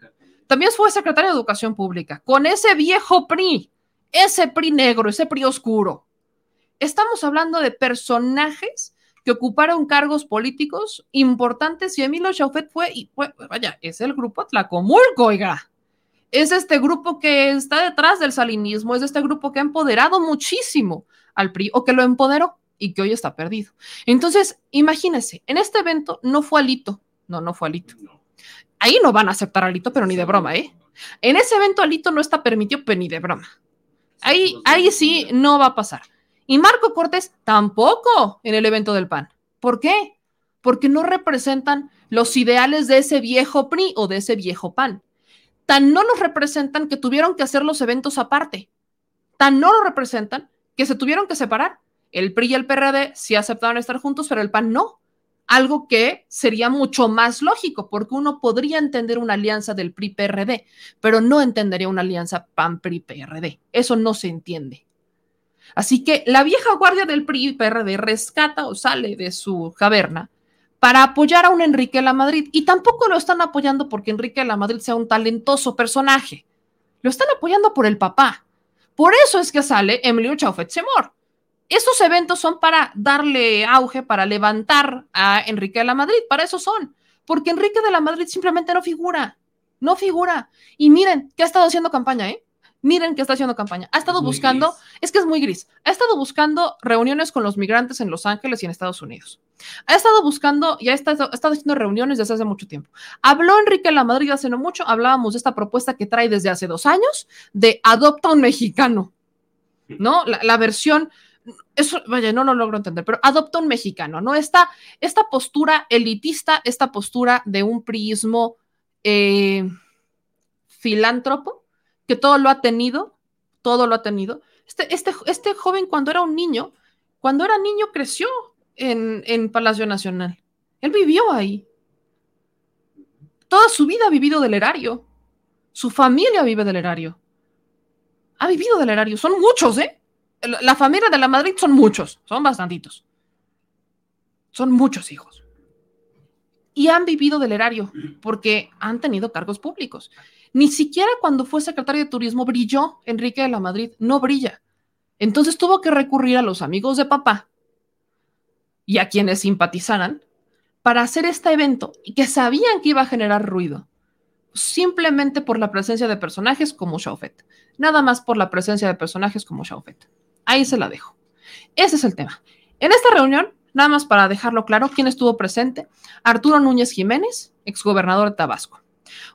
También fue secretario de Educación Pública, con ese viejo PRI, ese PRI negro, ese PRI oscuro. Estamos hablando de personajes que ocuparon cargos políticos importantes y Emilio Chaufet fue, y fue, vaya, es el grupo Tlacomulco, oiga es este grupo que está detrás del salinismo, es este grupo que ha empoderado muchísimo al PRI o que lo empoderó y que hoy está perdido. Entonces, imagínense, en este evento no fue Alito, no, no fue Alito. Ahí no van a aceptar Alito, pero ni de broma, ¿eh? En ese evento Alito no está permitido, pero ni de broma. Ahí, ahí sí no va a pasar. Y Marco Cortés tampoco en el evento del PAN. ¿Por qué? Porque no representan los ideales de ese viejo PRI o de ese viejo PAN tan no los representan que tuvieron que hacer los eventos aparte. Tan no lo representan que se tuvieron que separar. El PRI y el PRD sí aceptaron estar juntos, pero el PAN no. Algo que sería mucho más lógico, porque uno podría entender una alianza del PRI-PRD, pero no entendería una alianza PAN-PRI-PRD. Eso no se entiende. Así que la vieja guardia del PRI-PRD rescata o sale de su caverna para apoyar a un Enrique la Madrid. Y tampoco lo están apoyando porque Enrique la Madrid sea un talentoso personaje. Lo están apoyando por el papá. Por eso es que sale Emilio Chaufet Semor. Estos eventos son para darle auge, para levantar a Enrique de la Madrid. Para eso son. Porque Enrique de la Madrid simplemente no figura. No figura. Y miren, que ha estado haciendo campaña, ¿eh? Miren que está haciendo campaña. Ha estado buscando, es que es muy gris, ha estado buscando reuniones con los migrantes en Los Ángeles y en Estados Unidos. Ha estado buscando, ya ha estado, haciendo reuniones desde hace mucho tiempo. Habló Enrique La Madrid hace no mucho, hablábamos de esta propuesta que trae desde hace dos años de adopta un mexicano, ¿no? La, versión, eso, vaya, no lo logro entender, pero adopta un mexicano, ¿no? Esta, esta postura elitista, esta postura de un prismo eh, filántropo, que todo lo ha tenido, todo lo ha tenido. Este, este, este joven cuando era un niño, cuando era niño creció en, en Palacio Nacional. Él vivió ahí. Toda su vida ha vivido del erario. Su familia vive del erario. Ha vivido del erario. Son muchos, ¿eh? La familia de la Madrid son muchos, son bastantitos. Son muchos hijos. y han vivido del erario porque han tenido cargos públicos. Ni siquiera cuando fue secretario de Turismo brilló Enrique de la Madrid, no brilla. Entonces tuvo que recurrir a los amigos de papá y a quienes simpatizaran para hacer este evento y que sabían que iba a generar ruido, simplemente por la presencia de personajes como Shaufet. Nada más por la presencia de personajes como Shaufet. Ahí se la dejo. Ese es el tema. En esta reunión, nada más para dejarlo claro, ¿quién estuvo presente? Arturo Núñez Jiménez, exgobernador de Tabasco.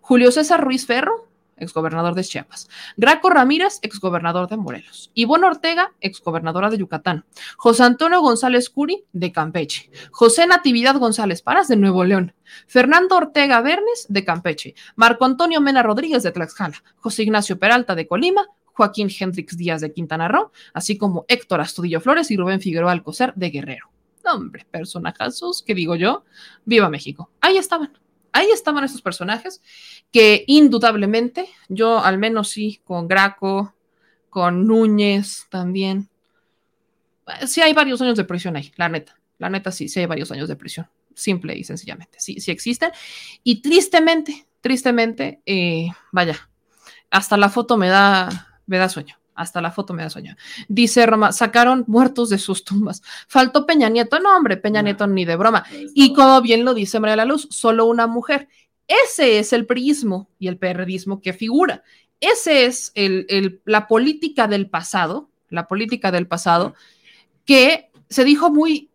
Julio César Ruiz Ferro, exgobernador de Chiapas. Graco Ramírez, exgobernador de Morelos. Ivonne Ortega, exgobernadora de Yucatán. José Antonio González Curi, de Campeche. José Natividad González Paras, de Nuevo León. Fernando Ortega Bernes, de Campeche. Marco Antonio Mena Rodríguez, de Tlaxcala. José Ignacio Peralta, de Colima. Joaquín Hendrix Díaz, de Quintana Roo. Así como Héctor Astudillo Flores y Rubén Figueroa Alcocer, de Guerrero. Hombre, personajazos, que digo yo, viva México. Ahí estaban ahí estaban esos personajes que indudablemente, yo al menos sí, con Graco, con Núñez también. Eh, sí hay varios años de prisión ahí, la neta. La neta sí, sí hay varios años de prisión. Simple y sencillamente. Sí, sí existen. Y tristemente, tristemente, eh, vaya, hasta la foto me da, me da sueño. Hasta la foto me da sueño. Dice Roma, sacaron muertos de sus tumbas. Faltó Peña Nieto. No, hombre, Peña Nieto ni de broma. Y como bien lo dice María la Luz, solo una mujer. Ese es el priismo y el perredismo que figura. Ese es el, la política del pasado, la política del pasado, que se dijo muy,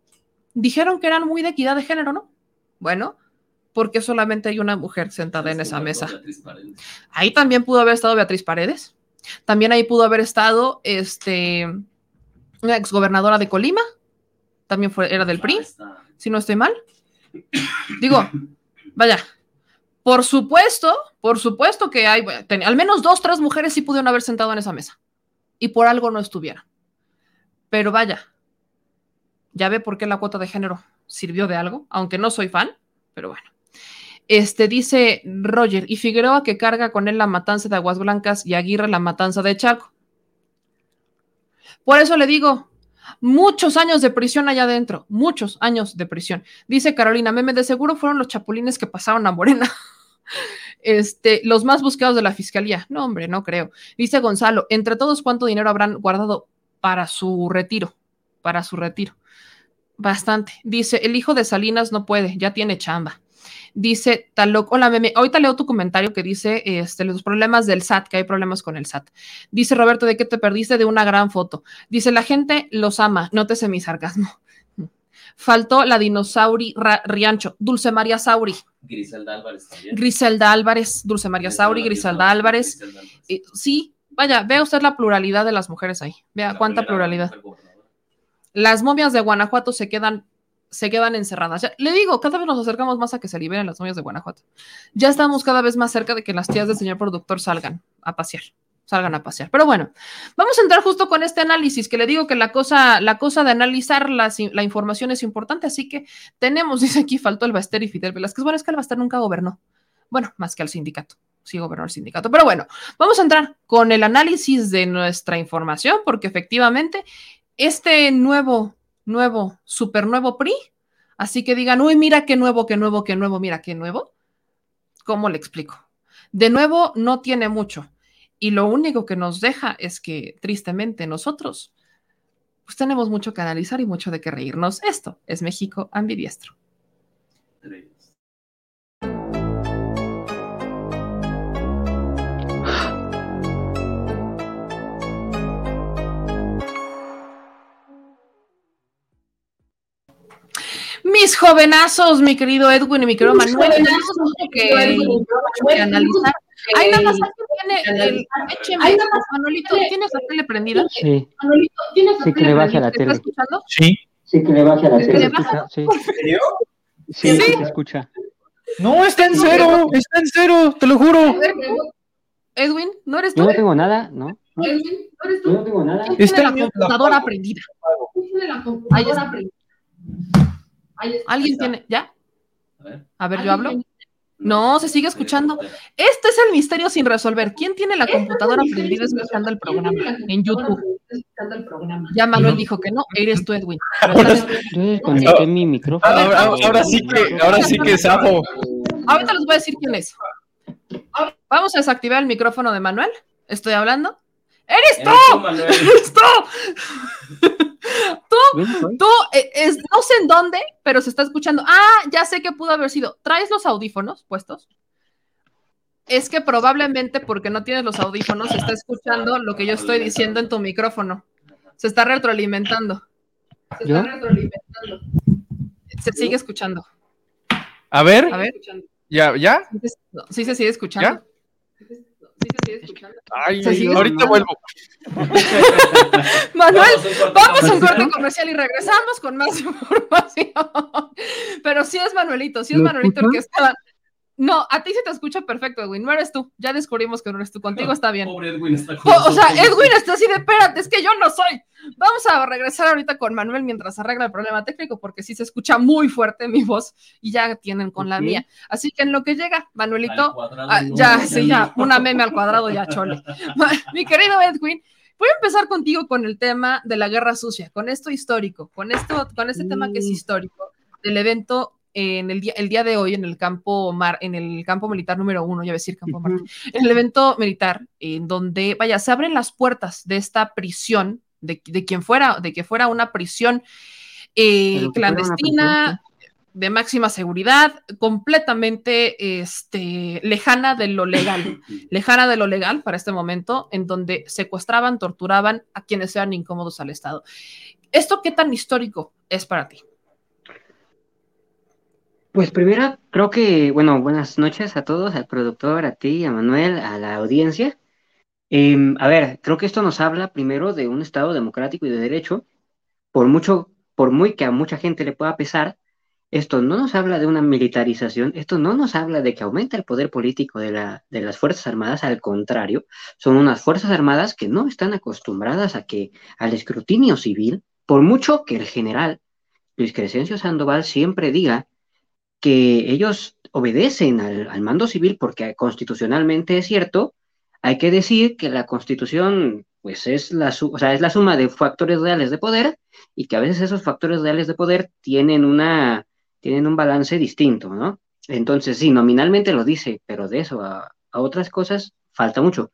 dijeron que eran muy de equidad de género, ¿no? Bueno, porque solamente hay una mujer sentada en esa mesa. Ahí también pudo haber estado Beatriz Paredes. También ahí pudo haber estado este, una exgobernadora de Colima, también fue, era del PRI, si no estoy mal. Digo, vaya, por supuesto, por supuesto que hay, al menos dos, tres mujeres sí pudieron haber sentado en esa mesa y por algo no estuvieron. Pero vaya, ya ve por qué la cuota de género sirvió de algo, aunque no soy fan, pero bueno. Este dice Roger, y Figueroa que carga con él la matanza de Aguas Blancas y Aguirre la matanza de Chaco. Por eso le digo, muchos años de prisión allá adentro, muchos años de prisión. Dice Carolina Meme, de seguro fueron los chapulines que pasaron a Morena. Este, los más buscados de la fiscalía. No, hombre, no creo. Dice Gonzalo, entre todos, ¿cuánto dinero habrán guardado para su retiro? Para su retiro. Bastante. Dice, el hijo de Salinas no puede, ya tiene chamba. Dice Taloc, hola meme, ahorita leo tu comentario que dice este, los problemas del SAT, que hay problemas con el SAT. Dice Roberto, ¿de qué te perdiste? De una gran foto. Dice, la gente los ama, nótese mi sarcasmo. Faltó la dinosauri Riancho, Dulce María Sauri. Griselda Álvarez también. Griselda Álvarez, Dulce María Sauri, Griselda Álvarez. Eh, sí, vaya, vea usted la pluralidad de las mujeres ahí. Vea cuánta pluralidad. Las momias de Guanajuato se quedan se quedan encerradas. le digo, cada vez nos acercamos más a que se liberen las novias de Guanajuato. Ya estamos cada vez más cerca de que las tías del señor productor salgan a pasear, salgan a pasear. Pero bueno, vamos a entrar justo con este análisis, que le digo que la cosa, la cosa de analizar la, la información es importante, así que tenemos, dice aquí, faltó el Baster y Fidel Velázquez. Bueno, es que el Baster nunca gobernó. Bueno, más que al sindicato sí gobernó el sindicato. Pero bueno, vamos a entrar con el análisis de nuestra información, porque efectivamente este nuevo nuevo, super nuevo PRI. Así que digan, uy, mira qué nuevo, qué nuevo, qué nuevo, mira qué nuevo. ¿Cómo le explico? De nuevo, no tiene mucho. Y lo único que nos deja es que, tristemente, nosotros, pues tenemos mucho que analizar y mucho de qué reírnos. Esto es México ambidiestro. Mis jovenazos, mi querido Edwin y mi querido Manuel, que, analizar. Hay nada más que tiene el Manolito, ¿tienes la tele prendida? Sí. Manolito, ¿tienes la sí, que le baje a la tele. ¿Estás escuchando? Sí. Sí, que le baje a la tele. Sí. ¿En serio? Sí, sí, se escucha. No, está en cero, está en cero, te lo juro. Edwin, ¿no eres tú? Yo no tengo nada, ¿no. Edwin, ¿no eres tú? Yo no tengo nada. Está la computadora prendida. La computadora prendida. ¿Alguien tiene? ¿Ya? A ver, yo hablo. No, se sigue escuchando. Este es el misterio sin resolver. ¿Quién tiene la computadora prendida escuchando el programa en YouTube? Ya Manuel dijo que no, eres tú, Edwin. Mi micrófono. Ahora, sí que, ahora sí que sapo. Ahorita les voy a decir quién es. Vamos a desactivar el micrófono de Manuel. Estoy hablando. ¡Eres tú! ¡Eres tú! tú, tú, eh, es, no sé en dónde, pero se está escuchando. Ah, ya sé que pudo haber sido. ¿Traes los audífonos puestos? Es que probablemente porque no tienes los audífonos, se está escuchando lo que yo estoy diciendo en tu micrófono. Se está retroalimentando. Se está retroalimentando. Se sigue escuchando. A ver. A ver. ¿Ya? ¿Ya? Sí, se sigue escuchando. ¿Ya? Sí, se sigue escuchando. Ay, ahorita vuelvo. Manuel, vamos a un corte comercial y regresamos con más información. Pero sí es Manuelito, sí es Manuelito el que está no, a ti se te escucha perfecto, Edwin. No eres tú. Ya descubrimos que no eres tú. Contigo está bien. Pobre Edwin está con O sea, Edwin está así de espérate, es que yo no soy. Vamos a regresar ahorita con Manuel mientras arregla el problema técnico, porque sí se escucha muy fuerte mi voz y ya tienen con la mía. Así que en lo que llega, Manuelito, ah, ya, sí, ya, una meme al cuadrado, ya chole. mi querido Edwin, voy a empezar contigo con el tema de la guerra sucia, con esto histórico, con esto, con este tema que es mm. histórico, del evento en el día, el día de hoy en el campo mar, en el campo militar número uno, ya voy a decir campo mar, en el evento militar, en donde, vaya, se abren las puertas de esta prisión, de, quien fuera, de que fuera una prisión eh, clandestina, de máxima seguridad, completamente este, lejana de lo legal, lejana de lo legal para este momento, en donde secuestraban, torturaban a quienes sean incómodos al Estado. ¿Esto qué tan histórico es para ti? Pues primero, creo que, bueno, buenas noches a todos, al productor, a ti, a Manuel, a la audiencia. Em, a ver, creo que esto nos habla primero de un Estado democrático y de derecho. Por mucho, por muy que a mucha gente le pueda pesar, esto no nos habla de una militarización, esto no nos habla de que aumenta el poder político de, la, de las Fuerzas Armadas, al contrario, son unas Fuerzas Armadas que no están acostumbradas a que al escrutinio civil, por mucho que el general Luis Crescencio Sandoval siempre diga que ellos obedecen al, mando civil porque constitucionalmente es cierto, hay que decir que la constitución pues es la, o sea, es la suma de factores reales de poder y que a veces esos factores reales de poder tienen, una, tienen un balance distinto, ¿no? Entonces, sí, nominalmente lo dice, pero de eso a, a otras cosas falta mucho.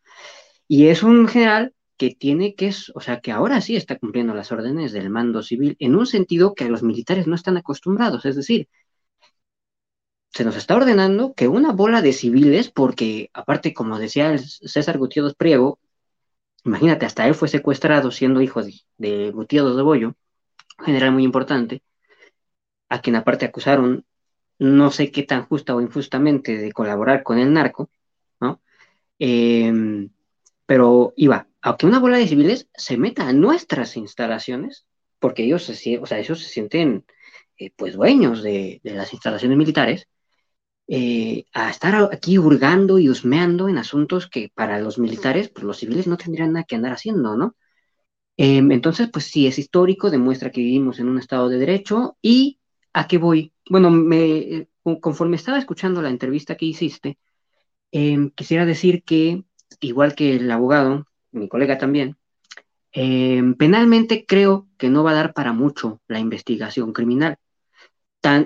Y es un general que tiene que, o sea, que ahora sí está cumpliendo las órdenes del mando civil en un sentido que los militares no están acostumbrados, es decir, se nos está ordenando que una bola de civiles, porque aparte, como decía el César Gutiérrez Priego, imagínate, hasta él fue secuestrado siendo hijo de, Gutiérrez de Bollo, general muy importante, a quien aparte acusaron, no sé qué tan justa o injustamente, de colaborar con el narco, ¿no? Em, pero iba, a que una bola de civiles se meta a nuestras instalaciones, porque ellos se, o sea, ellos se sienten eh, pues dueños de, las instalaciones militares, eh, a estar aquí hurgando y husmeando en asuntos que para los militares, pues los civiles no tendrían nada que andar haciendo, ¿no? Em, entonces, pues sí, es histórico, demuestra que vivimos en un Estado de Derecho y a qué voy. Bueno, me, conforme estaba escuchando la entrevista que hiciste, em, quisiera decir que, igual que el abogado, mi colega también, em, penalmente creo que no va a dar para mucho la investigación criminal,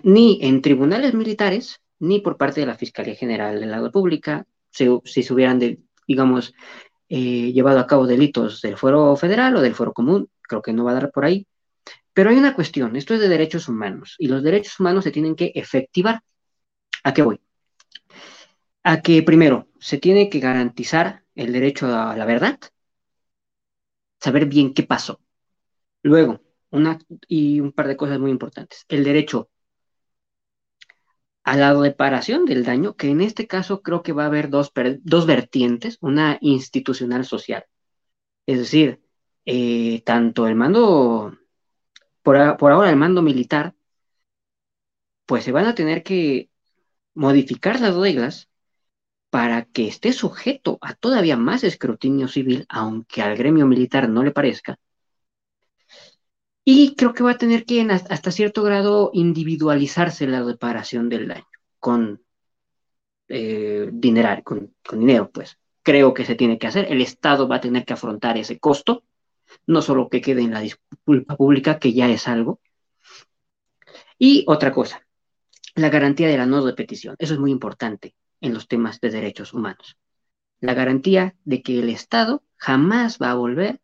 ni en tribunales militares, ni por parte de la Fiscalía General de la República, si, se hubieran, digamos, eh, llevado a cabo delitos del fuero federal o del fuero común, creo que no va a dar por ahí. Pero hay una cuestión, esto es de derechos humanos, y los derechos humanos se tienen que efectivar. ¿A qué voy? A que primero se tiene que garantizar el derecho a la verdad, saber bien qué pasó. Luego, una y un par de cosas muy importantes, el derecho a la reparación del daño, que en este caso creo que va a haber dos, dos vertientes, una institucional social. Es decir, eh, tanto el mando, por, por ahora el mando militar, pues se van a tener que modificar las reglas para que esté sujeto a todavía más escrutinio civil, aunque al gremio militar no le parezca, y creo que va a tener que hasta cierto grado individualizarse la reparación del daño con eh, con, dinero, pues. Creo que se tiene que hacer. El Estado va a tener que afrontar ese costo. no solo que quede en la disculpa pública, que ya es algo. Y otra cosa, la garantía de la no repetición. Eso es muy importante en los temas de derechos humanos. La garantía de que el Estado jamás va a volver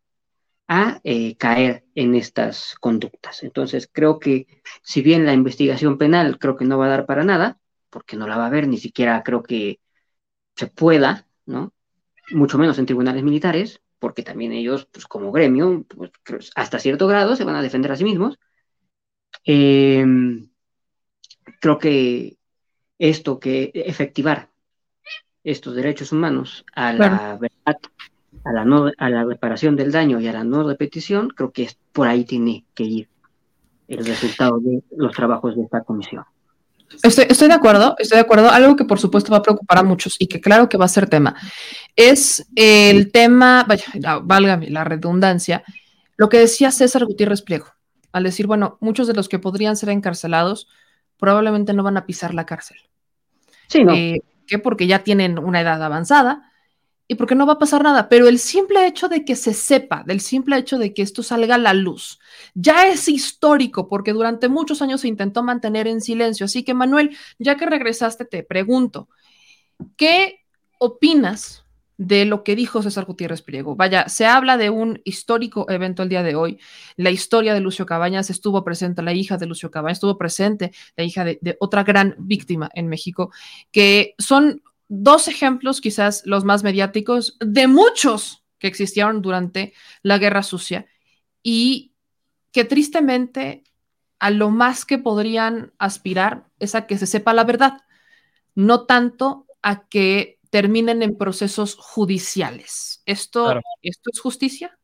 a eh, caer en estas conductas. Entonces, creo que si bien la investigación penal creo que no va a dar para nada, porque no la va a haber, ni siquiera creo que se pueda, ¿no? Mucho menos en tribunales militares, porque también ellos, pues como gremio, pues, hasta cierto grado se van a defender a sí mismos. Em, creo que esto, que efectivar estos derechos humanos a la verdad, a la, no, a la reparación del daño y a la no repetición, creo que por ahí tiene que ir el resultado de los trabajos de esta comisión. Estoy, estoy, de acuerdo, estoy de acuerdo. Algo que por supuesto va a preocupar a muchos y que claro que va a ser tema, es el tema, vaya, valga la redundancia, lo que decía César Gutiérrez Pliego, al decir, bueno, muchos de los que podrían ser encarcelados probablemente no van a pisar la cárcel. Sí, ¿no? Eh, ¿Qué? Porque ya tienen una edad avanzada y porque no va a pasar nada, pero el simple hecho de que se sepa, del simple hecho de que esto salga a la luz, ya es histórico porque durante muchos años se intentó mantener en silencio. Así que Manuel, ya que regresaste, te pregunto, ¿qué opinas de lo que dijo César Gutiérrez Priego? Vaya, se habla de un histórico evento el día de hoy. La historia de Lucio Cabañas estuvo presente, la hija de Lucio Cabañas estuvo presente, la hija de, de otra gran víctima en México, que son dos ejemplos, quizás los más mediáticos, de muchos que existieron durante la Guerra Sucia y que tristemente a lo más que podrían aspirar es a que se sepa la verdad, no tanto a que terminen en procesos judiciales. ¿Esto, ¿esto es justicia?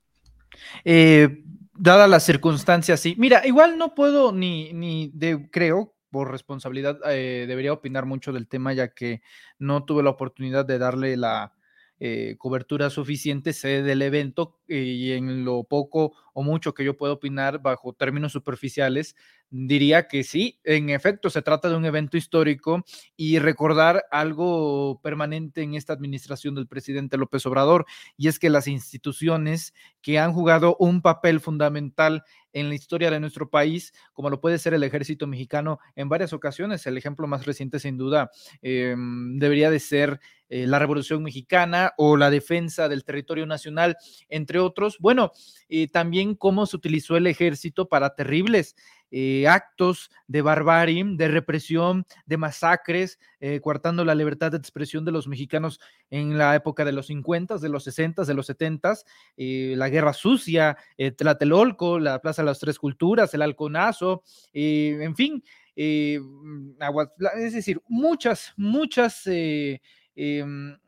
Eh, dadas las circunstancias, sí. Mira, igual no puedo ni, ni de, creo, por responsabilidad eh, debería opinar mucho del tema, ya que no tuve la oportunidad de darle la eh, cobertura suficiente, sé del evento y en lo poco o mucho que yo puedo opinar bajo términos superficiales, diría que sí, en efecto, se trata de un evento histórico y recordar algo permanente en esta administración del presidente López Obrador, y es que las instituciones que han jugado un papel fundamental en la historia de nuestro país, como lo puede ser el ejército mexicano en varias ocasiones. El ejemplo más reciente, sin duda, em, debería de ser eh, la Revolución Mexicana o la defensa del territorio nacional, entre otros. Bueno, eh, también cómo se utilizó el ejército para terribles eh, actos de barbarie, de represión, de masacres, eh, coartando la libertad de expresión de los mexicanos en la época de los 50, de los 60, de los 70, eh, la Guerra Sucia, Tlatelolco, la Plaza de las Tres Culturas, el Halconazo, en fin, es decir, muchas, muchas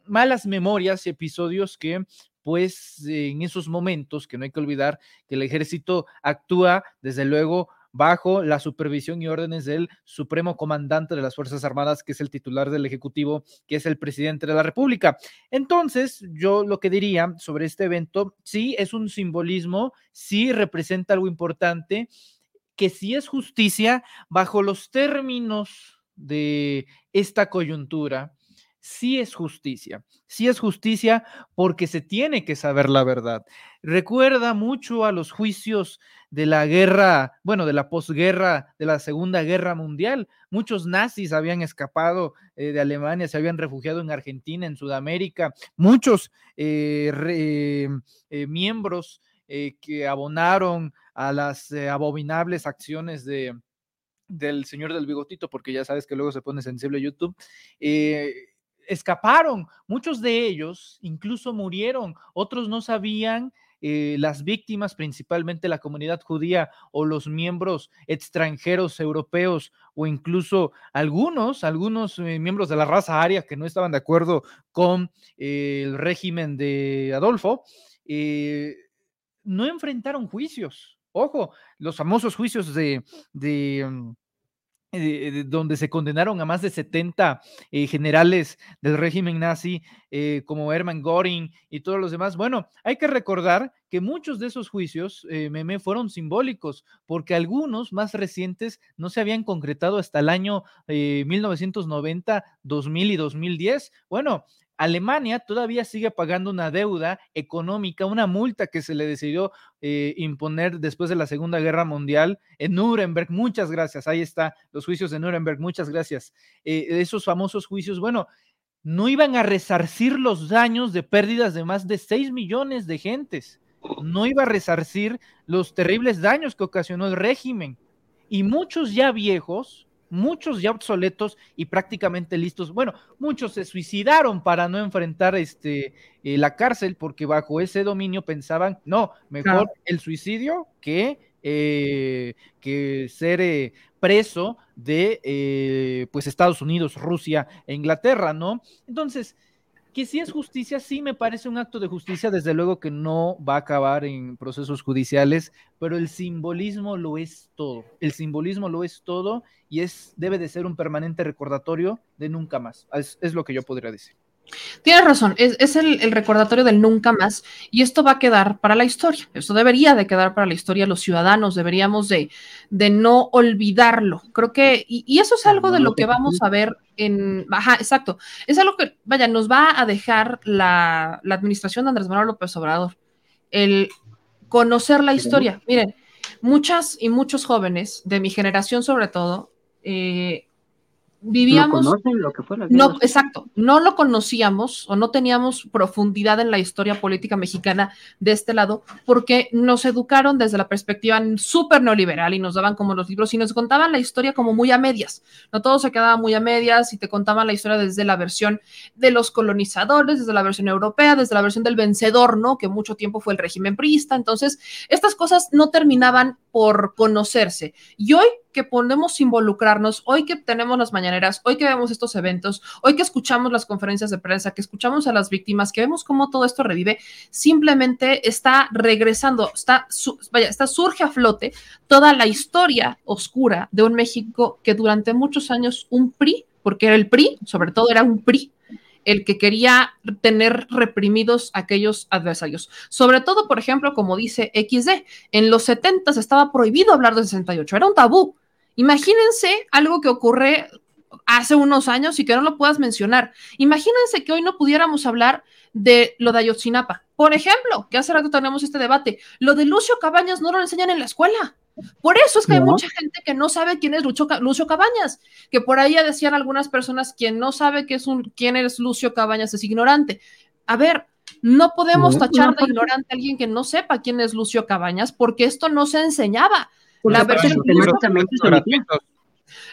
malas memorias episodios que pues en esos momentos, que no hay que olvidar que el ejército actúa desde luego bajo la supervisión y órdenes del Supremo Comandante de las Fuerzas Armadas, que es el titular del Ejecutivo, que es el presidente de la República. Entonces, yo lo que diría sobre este evento, sí es un simbolismo, sí representa algo importante, que sí es justicia bajo los términos de esta coyuntura, sí es justicia, sí es justicia porque se tiene que saber la verdad. Recuerda mucho a los juicios de la guerra, bueno, de la posguerra, de la Segunda Guerra Mundial. Muchos nazis habían escapado eh, de Alemania, se habían refugiado en Argentina, en Sudamérica. Muchos eh, eh, miembros que abonaron a las abominables acciones de, del señor del bigotito, porque ya sabes que luego se pone sensible YouTube, escaparon. Muchos de ellos incluso murieron, otros no sabían eh, las víctimas, principalmente la comunidad judía o los miembros extranjeros europeos o incluso algunos, algunos eh, miembros de la raza aria que no estaban de acuerdo con eh, el régimen de Adolfo, no enfrentaron juicios. Ojo, los famosos juicios de, de mm, donde se condenaron a más de 70 generales del régimen nazi eh, como Hermann Göring y todos los demás. Bueno, hay que recordar que muchos de esos juicios, eh, meme, fueron simbólicos, porque algunos más recientes no se habían concretado hasta el año 1990, 2000 y 2010. Bueno, Alemania todavía sigue pagando una deuda económica, una multa que se le decidió eh, imponer después de la Segunda Guerra Mundial en Nuremberg. Muchas gracias. Ahí está, los juicios de Nuremberg. Muchas gracias. Eh, esos famosos juicios, bueno, no iban a resarcir los daños de pérdidas de más de 6 millones de gentes. No iba a resarcir los terribles daños que ocasionó el régimen. Y muchos ya viejos, muchos ya obsoletos y prácticamente listos. Bueno, muchos se suicidaron para no enfrentar este, eh, la cárcel porque bajo ese dominio pensaban, no, mejor el suicidio que, eh, que ser eh, preso de pues Estados Unidos, Rusia e Inglaterra, ¿no? Entonces, que si es justicia, sí me parece un acto de justicia, desde luego que no va a acabar en procesos judiciales, pero el simbolismo lo es todo. El simbolismo lo es todo y es debe de ser un permanente recordatorio de nunca más. Es, es lo que yo podría decir. Tienes razón, es, el, recordatorio del nunca más y esto va a quedar para la historia, esto debería de quedar para la historia, los ciudadanos deberíamos de, de no olvidarlo, creo que, y, eso es algo de lo que vamos a ver en, ajá, exacto, es algo que, vaya, nos va a dejar la, administración de Andrés Manuel López Obrador, el conocer la historia, miren, muchas y muchos jóvenes de mi generación sobre todo, eh, vivíamos. lo que no, exacto, no lo conocíamos o no teníamos profundidad en la historia política mexicana de este lado, porque nos educaron desde la perspectiva súper neoliberal y nos daban como los libros y nos contaban la historia como muy a medias. No todo se quedaba muy a medias y te contaban la historia desde la versión de los colonizadores, desde la versión europea, desde la versión del vencedor, ¿no? Que mucho tiempo fue el régimen priista. Entonces, estas cosas no terminaban por conocerse. Y hoy que podemos involucrarnos, hoy que tenemos las mañaneras, hoy que vemos estos eventos, hoy que escuchamos las conferencias de prensa, que escuchamos a las víctimas, que vemos cómo todo esto revive, simplemente está regresando, está, vaya, está surge a flote toda la historia oscura de un México que durante muchos años un PRI, porque era el PRI, sobre todo era un PRI, el que quería tener reprimidos aquellos adversarios. Sobre todo, por ejemplo, como dice XD, en los 70 estaba prohibido hablar de 68, era un tabú. Imagínense algo que ocurre hace unos años y que no lo puedas mencionar. Imagínense que hoy no pudiéramos hablar de lo de Ayotzinapa. Por ejemplo, que hace rato tenemos este debate, lo de Lucio Cabañas no lo enseñan en la escuela. Por eso es que hay mucha gente que no sabe quién es Lucio, Lucio, Cabañas, que por ahí ya decían algunas personas, quien no sabe es un, quién es Lucio Cabañas es ignorante. A ver, no podemos tachar de ignorante a alguien que no sepa quién es Lucio Cabañas, porque esto no se enseñaba. La versión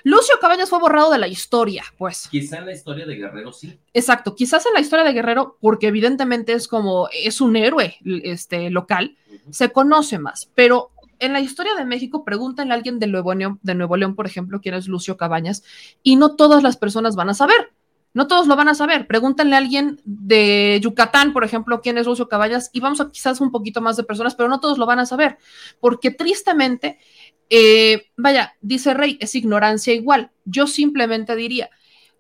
Lucio Cabañas fue borrado de la historia, pues. Quizá en la historia de Guerrero sí. Exacto, quizás en la historia de Guerrero, porque evidentemente es como, es un héroe este, local, se conoce más, pero en la historia de México, pregúntenle a alguien de Nuevo, León, de Nuevo León, por ejemplo, quién es Lucio Cabañas, y no todas las personas van a saber. No todos lo van a saber. Pregúntenle a alguien de Yucatán, por ejemplo, quién es Lucio Cabañas, y vamos a quizás un poquito más de personas, pero no todos lo van a saber, porque tristemente, eh, vaya, dice Rey, es ignorancia igual. Yo simplemente diría,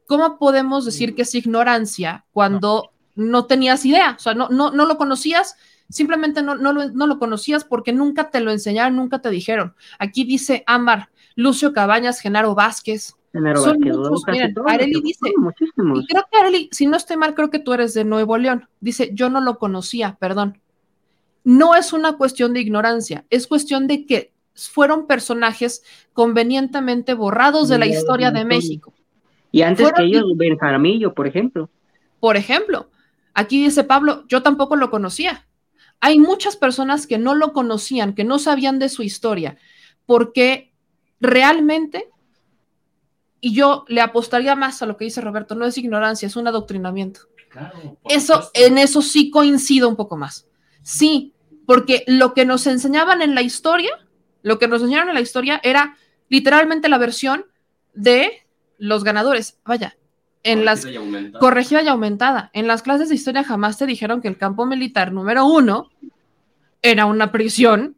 ¿cómo podemos decir que es ignorancia cuando no, tenías idea? O sea, no, no, no lo conocías simplemente no, no, lo, no, lo, conocías porque nunca te lo enseñaron, nunca te dijeron. Aquí dice Ámbar, Lucio Cabañas, Genaro Vázquez. son muchos, miren, Areli dice, y creo que Areli, si no estoy mal, creo que tú eres de Nuevo León. Dice, yo no lo conocía, perdón. No es una cuestión de ignorancia, es cuestión de que fueron personajes convenientemente borrados de la historia de México. Y antes que ellos, Ben Jaramillo, por ejemplo. Por ejemplo, aquí dice Pablo, yo tampoco lo conocía. Hay muchas personas que no lo conocían, que no sabían de su historia, porque realmente, y yo le apostaría más a lo que dice Roberto, no es ignorancia, es un adoctrinamiento. eso, en eso sí coincido un poco más. Sí, porque lo que nos enseñaban en la historia, lo que nos enseñaron en la historia era literalmente la versión de los ganadores. Vaya, en las corregida y aumentada. En las clases de historia jamás te dijeron que el campo militar número uno era una prisión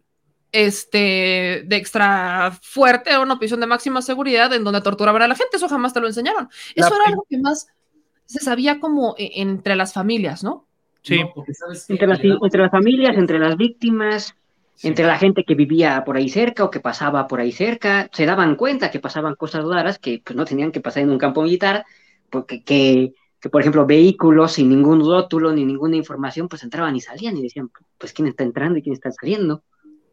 este, de extra fuerte, una prisión de máxima seguridad en donde torturaban a la gente. Eso jamás te lo enseñaron. Eso era algo que más se sabía como eh, entre las familias, ¿no? Sí. entre, las, entre las familias, entre las víctimas, entre la gente que vivía por ahí cerca o que pasaba por ahí cerca, se daban cuenta que pasaban cosas raras que pues, no tenían que pasar en un campo militar, porque que, que, por ejemplo, vehículos sin ningún rótulo ni ninguna información, pues entraban y salían y decían, pues quién está entrando y quién está saliendo.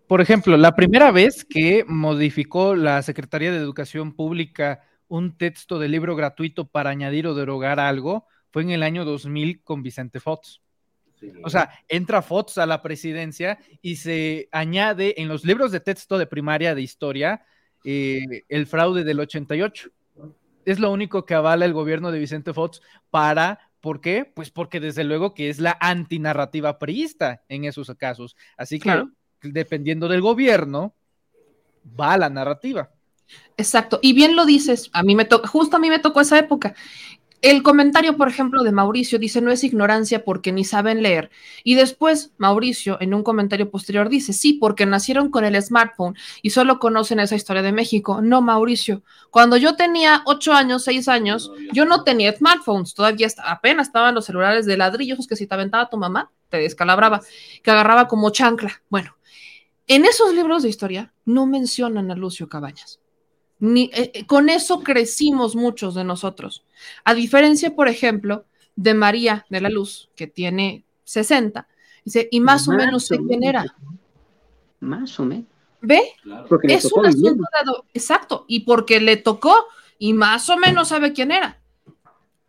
Por ejemplo, la primera vez que modificó la Secretaría de Educación Pública un texto de libro gratuito para añadir o derogar algo fue en el año 2000 con Vicente Fox. O sea, entra Fox a la presidencia y se añade en los libros de texto de primaria de historia eh, el fraude del 88. Es lo único que avala el gobierno de Vicente Fox para, ¿por qué? Pues porque desde luego que es la antinarrativa priista en esos casos. Así que, dependiendo del gobierno, va la narrativa. Exacto, y bien lo dices, a mí me tocó, justo a mí me tocó esa época. El comentario, por ejemplo, de Mauricio dice, no es ignorancia porque ni saben leer. Y después, Mauricio, en un comentario posterior, dice, sí, porque nacieron con el smartphone y solo conocen esa historia de México. No, Mauricio, cuando yo tenía ocho años, seis años, yo no tenía smartphones, todavía apenas estaban los celulares de ladrillos que si te aventaba tu mamá, te descalabraba, que agarraba como chancla. Bueno, en esos libros de historia no mencionan a Lucio Cabañas. Ni, eh, eh, con eso crecimos muchos de nosotros. A diferencia, por ejemplo, de María de la Luz, que tiene 60, dice, y más, o menos sé quién era. Más o menos. ¿Ve? es un asunto de, exacto, y porque le tocó y más o menos sabe quién era.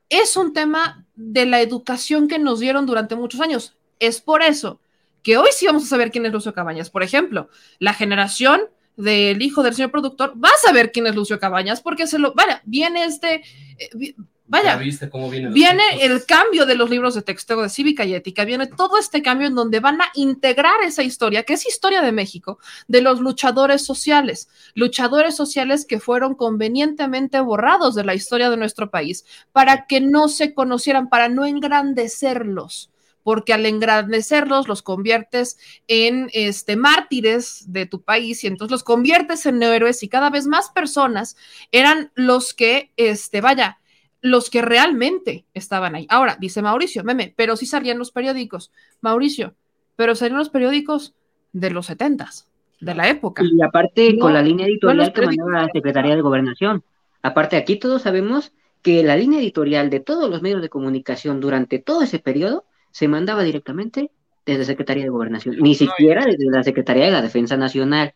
Es un tema de la educación que nos dieron durante muchos años. Es por eso que hoy sí vamos a saber quién es Lucio Cabañas. Por ejemplo, la generación del hijo del señor productor, vas a ver quién es Lucio Cabañas, porque se lo, vaya, viene este, eh, vaya, viene, el cambio de los libros de texto de cívica y ética, viene todo este cambio en donde van a integrar esa historia, que es historia de México, de los luchadores sociales, luchadores sociales que fueron convenientemente borrados de la historia de nuestro país, para que no se conocieran, para no engrandecerlos porque al engrandecerlos los conviertes en este, mártires de tu país y entonces los conviertes en héroes y cada vez más personas eran los que, este, vaya, los que realmente estaban ahí. Ahora, dice Mauricio, meme, pero sí salían los periódicos. Mauricio, pero salían los periódicos de los setentas, de la época. Y aparte con la línea editorial que mandaba la Secretaría de Gobernación. Aparte, aquí todos sabemos que la línea editorial de todos los medios de comunicación durante todo ese periodo se mandaba directamente desde Secretaría de Gobernación, ni siquiera desde la Secretaría de la Defensa Nacional,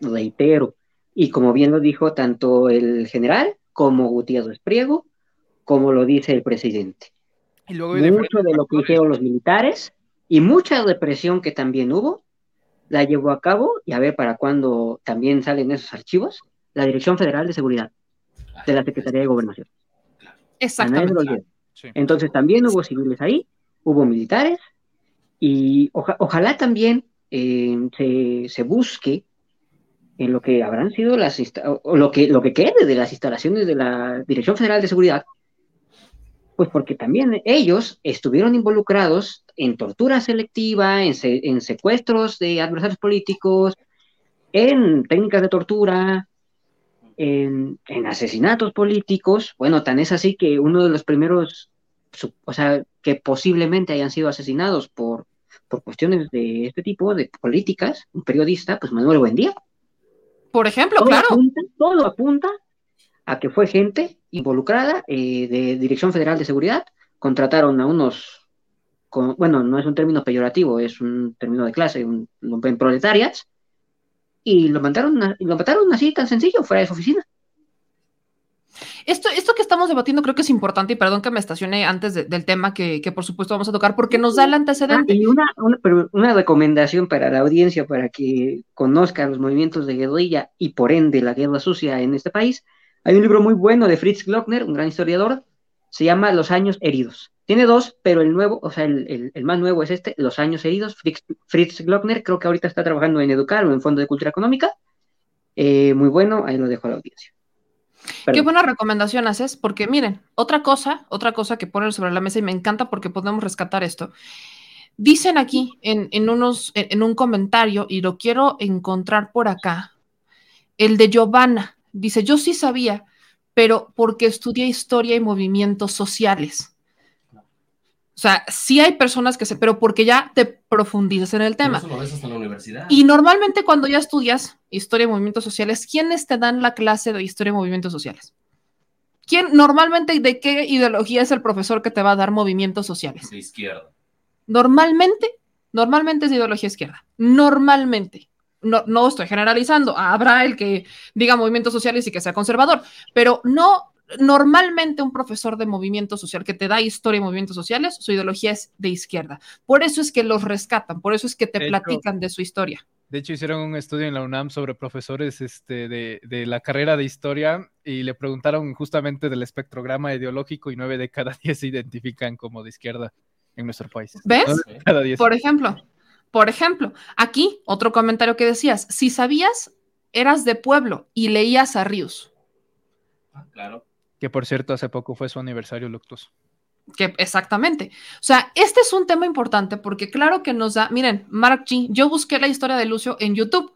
reitero. Y como bien lo dijo tanto el general como Gutiérrez Priego, como lo dice el presidente. Y luego Mucho de lo que hicieron los militares y mucha represión que también hubo, la llevó a cabo, y a ver para cuándo también salen esos archivos, la Dirección Federal de Seguridad de la Secretaría de Gobernación. Exactamente. Entonces también hubo civiles ahí, hubo militares y ojalá también eh, se, se, busque en lo que habrán sido las o lo que lo que quede de las instalaciones de la Dirección Federal de Seguridad, pues porque también ellos estuvieron involucrados en tortura selectiva, en, en secuestros de adversarios políticos, en técnicas de tortura, en, en, asesinatos políticos. Bueno, tan es así que uno de los primeros o sea, que posiblemente hayan sido asesinados por, por cuestiones de este tipo, de políticas, un periodista, pues Manuel Buendía. Por ejemplo, claro. todo apunta a que fue gente involucrada eh, de Dirección Federal de Seguridad, contrataron a unos, bueno, no es un término peyorativo, es un término de clase, un, en proletarias, y lo mataron, lo mataron así tan sencillo, fuera de su oficina. Esto, esto que estamos debatiendo creo que es importante y perdón que me estacione antes del tema que, por supuesto vamos a tocar porque nos da el antecedente. y una, una, recomendación para la audiencia para que conozca los movimientos de guerrilla y por ende la guerra sucia en este país. Hay un libro muy bueno de Fritz Glockner, un gran historiador, se llama Los años heridos. Tiene dos, pero el nuevo, o sea, el, más nuevo es este, Los años heridos. Fritz, Fritz, Glockner creo que ahorita está trabajando en Educar o en Fondo de Cultura Económica. Eh, muy bueno, ahí lo dejo a la audiencia. Qué buena recomendación haces, porque miren, otra cosa, otra cosa que ponen sobre la mesa y me encanta porque podemos rescatar esto. Dicen aquí en, unos, en, un comentario, y lo quiero encontrar por acá, el de Giovanna. Dice, yo sí sabía, pero porque estudié historia y movimientos sociales. O sea, sí hay personas que se, pero porque ya te profundizas en el tema. Eso lo ves hasta la universidad. Y normalmente cuando ya estudias historia y movimientos sociales, ¿quiénes te dan la clase de historia y movimientos sociales? ¿Quién normalmente de qué ideología es el profesor que te va a dar movimientos sociales? De izquierda. Normalmente, normalmente es de ideología izquierda. Normalmente. No, no estoy generalizando. Habrá el que diga movimientos sociales y que sea conservador, pero no normalmente un profesor de movimiento social que te da historia y movimientos sociales, su ideología es de izquierda. Por eso es que los rescatan, por eso es que te De hecho- platican de su historia. De hecho, hicieron un estudio en la UNAM sobre profesores este, de, de la carrera de historia y le preguntaron justamente del espectrograma ideológico y nueve de cada diez se identifican como de izquierda en nuestro país. ¿Ves? Cada diez. Por ejemplo, por ejemplo, aquí otro comentario que decías, si sabías, eras de pueblo y leías a Ríos. Ah, claro. Que por cierto, hace poco fue su aniversario luctuoso. Que exactamente. O sea, este es un tema importante porque claro que nos da, miren, Mark G, yo busqué la historia de Lucio en YouTube.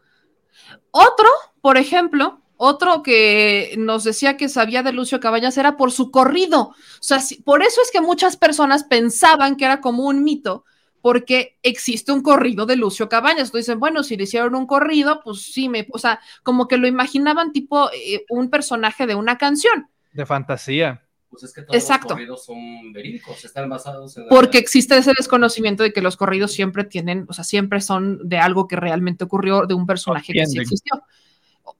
Otro, por ejemplo, otro que nos decía que sabía de Lucio Cabañas era por su corrido. O sea, si- por eso es que muchas personas pensaban que era como un mito, porque existe un corrido de Lucio Cabañas. Entonces dicen, bueno, si le hicieron un corrido, pues sí, me, o sea, como que lo imaginaban tipo eh, un personaje de una canción. De fantasía. Pues es que todos Exacto. los corridos son verídicos, están basados en la Porque existe ese desconocimiento de que los corridos siempre tienen, o sea, siempre son de algo que realmente ocurrió, de un personaje que sí existió.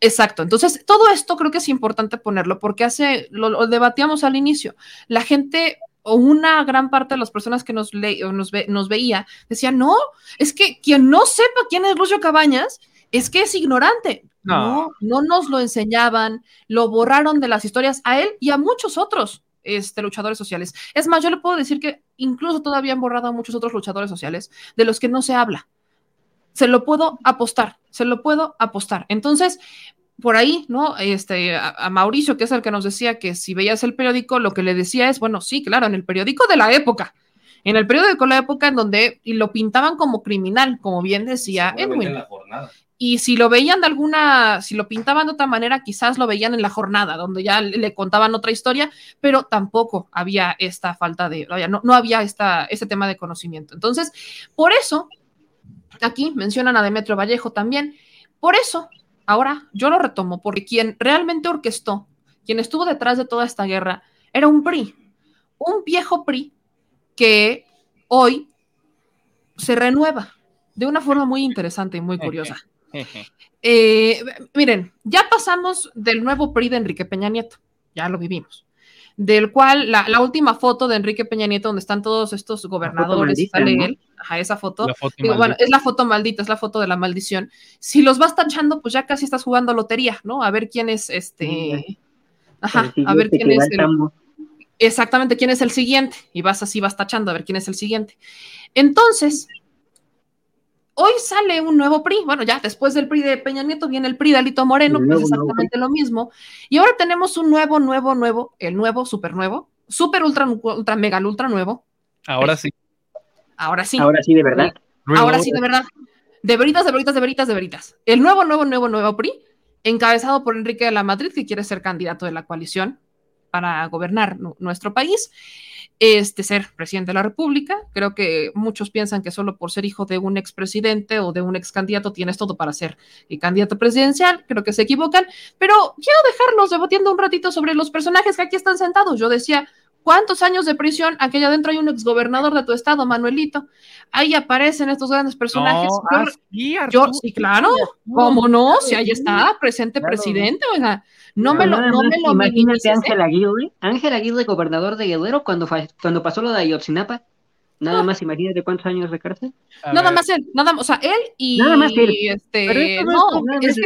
Exacto. Entonces, todo esto creo que es importante ponerlo porque hace, lo, lo debatíamos al inicio. La gente o una gran parte de las personas que nos, le- o nos, ve- nos veía decía, no, es que quien no sepa quién es Lucio Cabañas es que es ignorante. No. No, no nos lo enseñaban, lo borraron de las historias a él y a muchos otros este, luchadores sociales. Es más, yo le puedo decir que incluso todavía han borrado a muchos otros luchadores sociales de los que no se habla. Se lo puedo apostar, se lo puedo apostar. Entonces, por ahí, ¿no? Este, a, a Mauricio, que es el que nos decía que si veías el periódico, lo que le decía es, bueno, sí, claro, en el periódico de la época. En el periódico de la época en donde y lo pintaban como criminal, como bien decía Edwin. en la jornada. Y si lo veían de alguna, si lo pintaban de otra manera, quizás lo veían en la jornada, donde ya le contaban otra historia, pero tampoco había esta falta de, no, no había esta, este tema de conocimiento. Entonces, por eso, aquí mencionan a Demetrio Vallejo también, por eso, ahora yo lo retomo, porque quien realmente orquestó, quien estuvo detrás de toda esta guerra, era un PRI, un viejo PRI que hoy se renueva de una forma muy interesante y muy curiosa. Eh, miren, ya pasamos del nuevo PRI de Enrique Peña Nieto, ya lo vivimos. Del cual la, la última foto de Enrique Peña Nieto, donde están todos estos gobernadores, maldita, sale ¿no? él, ajá, esa foto. La foto Digo, bueno, maldita. es la foto maldita, es la foto de la maldición. Si los vas tachando, pues ya casi estás jugando lotería, ¿no? A ver quién es este. Ajá, a ver quién es el. Exactamente, quién es el siguiente. Y vas así, vas tachando a ver quién es el siguiente. Entonces, hoy sale un nuevo PRI. Bueno, ya después del PRI de Peña Nieto viene el PRI de Alito Moreno, El que es nuevo, nuevo exactamente lo mismo. Y ahora tenemos un nuevo, nuevo, nuevo, el nuevo, súper nuevo, súper ultra, ultra, mega, ultra nuevo. Ahora sí. Ahora sí. Ahora sí, de verdad. Ahora sí, de verdad. De veritas, de veritas, de veritas, de veritas. El nuevo, nuevo, nuevo, nuevo PRI, encabezado por Enrique de la Madrid, que quiere ser candidato de la coalición para gobernar nu- nuestro país, este ser presidente de la República. Creo que muchos piensan que solo por ser hijo de un expresidente o de un ex candidato tienes todo para ser candidato presidencial. Creo que se equivocan, pero quiero dejarlos debatiendo un ratito sobre los personajes que aquí están sentados. Yo decía, ¿cuántos años de prisión? Aquí adentro hay un exgobernador de tu estado, Manuelito. Ahí aparecen estos grandes personajes. No, Yo- ah, sí, yo, Arturo, sí, claro, ¿cómo no? Si ahí está, presente Claro. presidente, oiga, no me lo, no me lo Imagínate. Ángel Aguirre, Ángel Aguirre, gobernador de Guerrero, cuando, cuando pasó lo de Ayotzinapa. Nada Ah. más, imagínate cuántos años de cárcel. A Nada ver, más él, nada más, o sea, él y Nada más él. este, Pero esto no no, es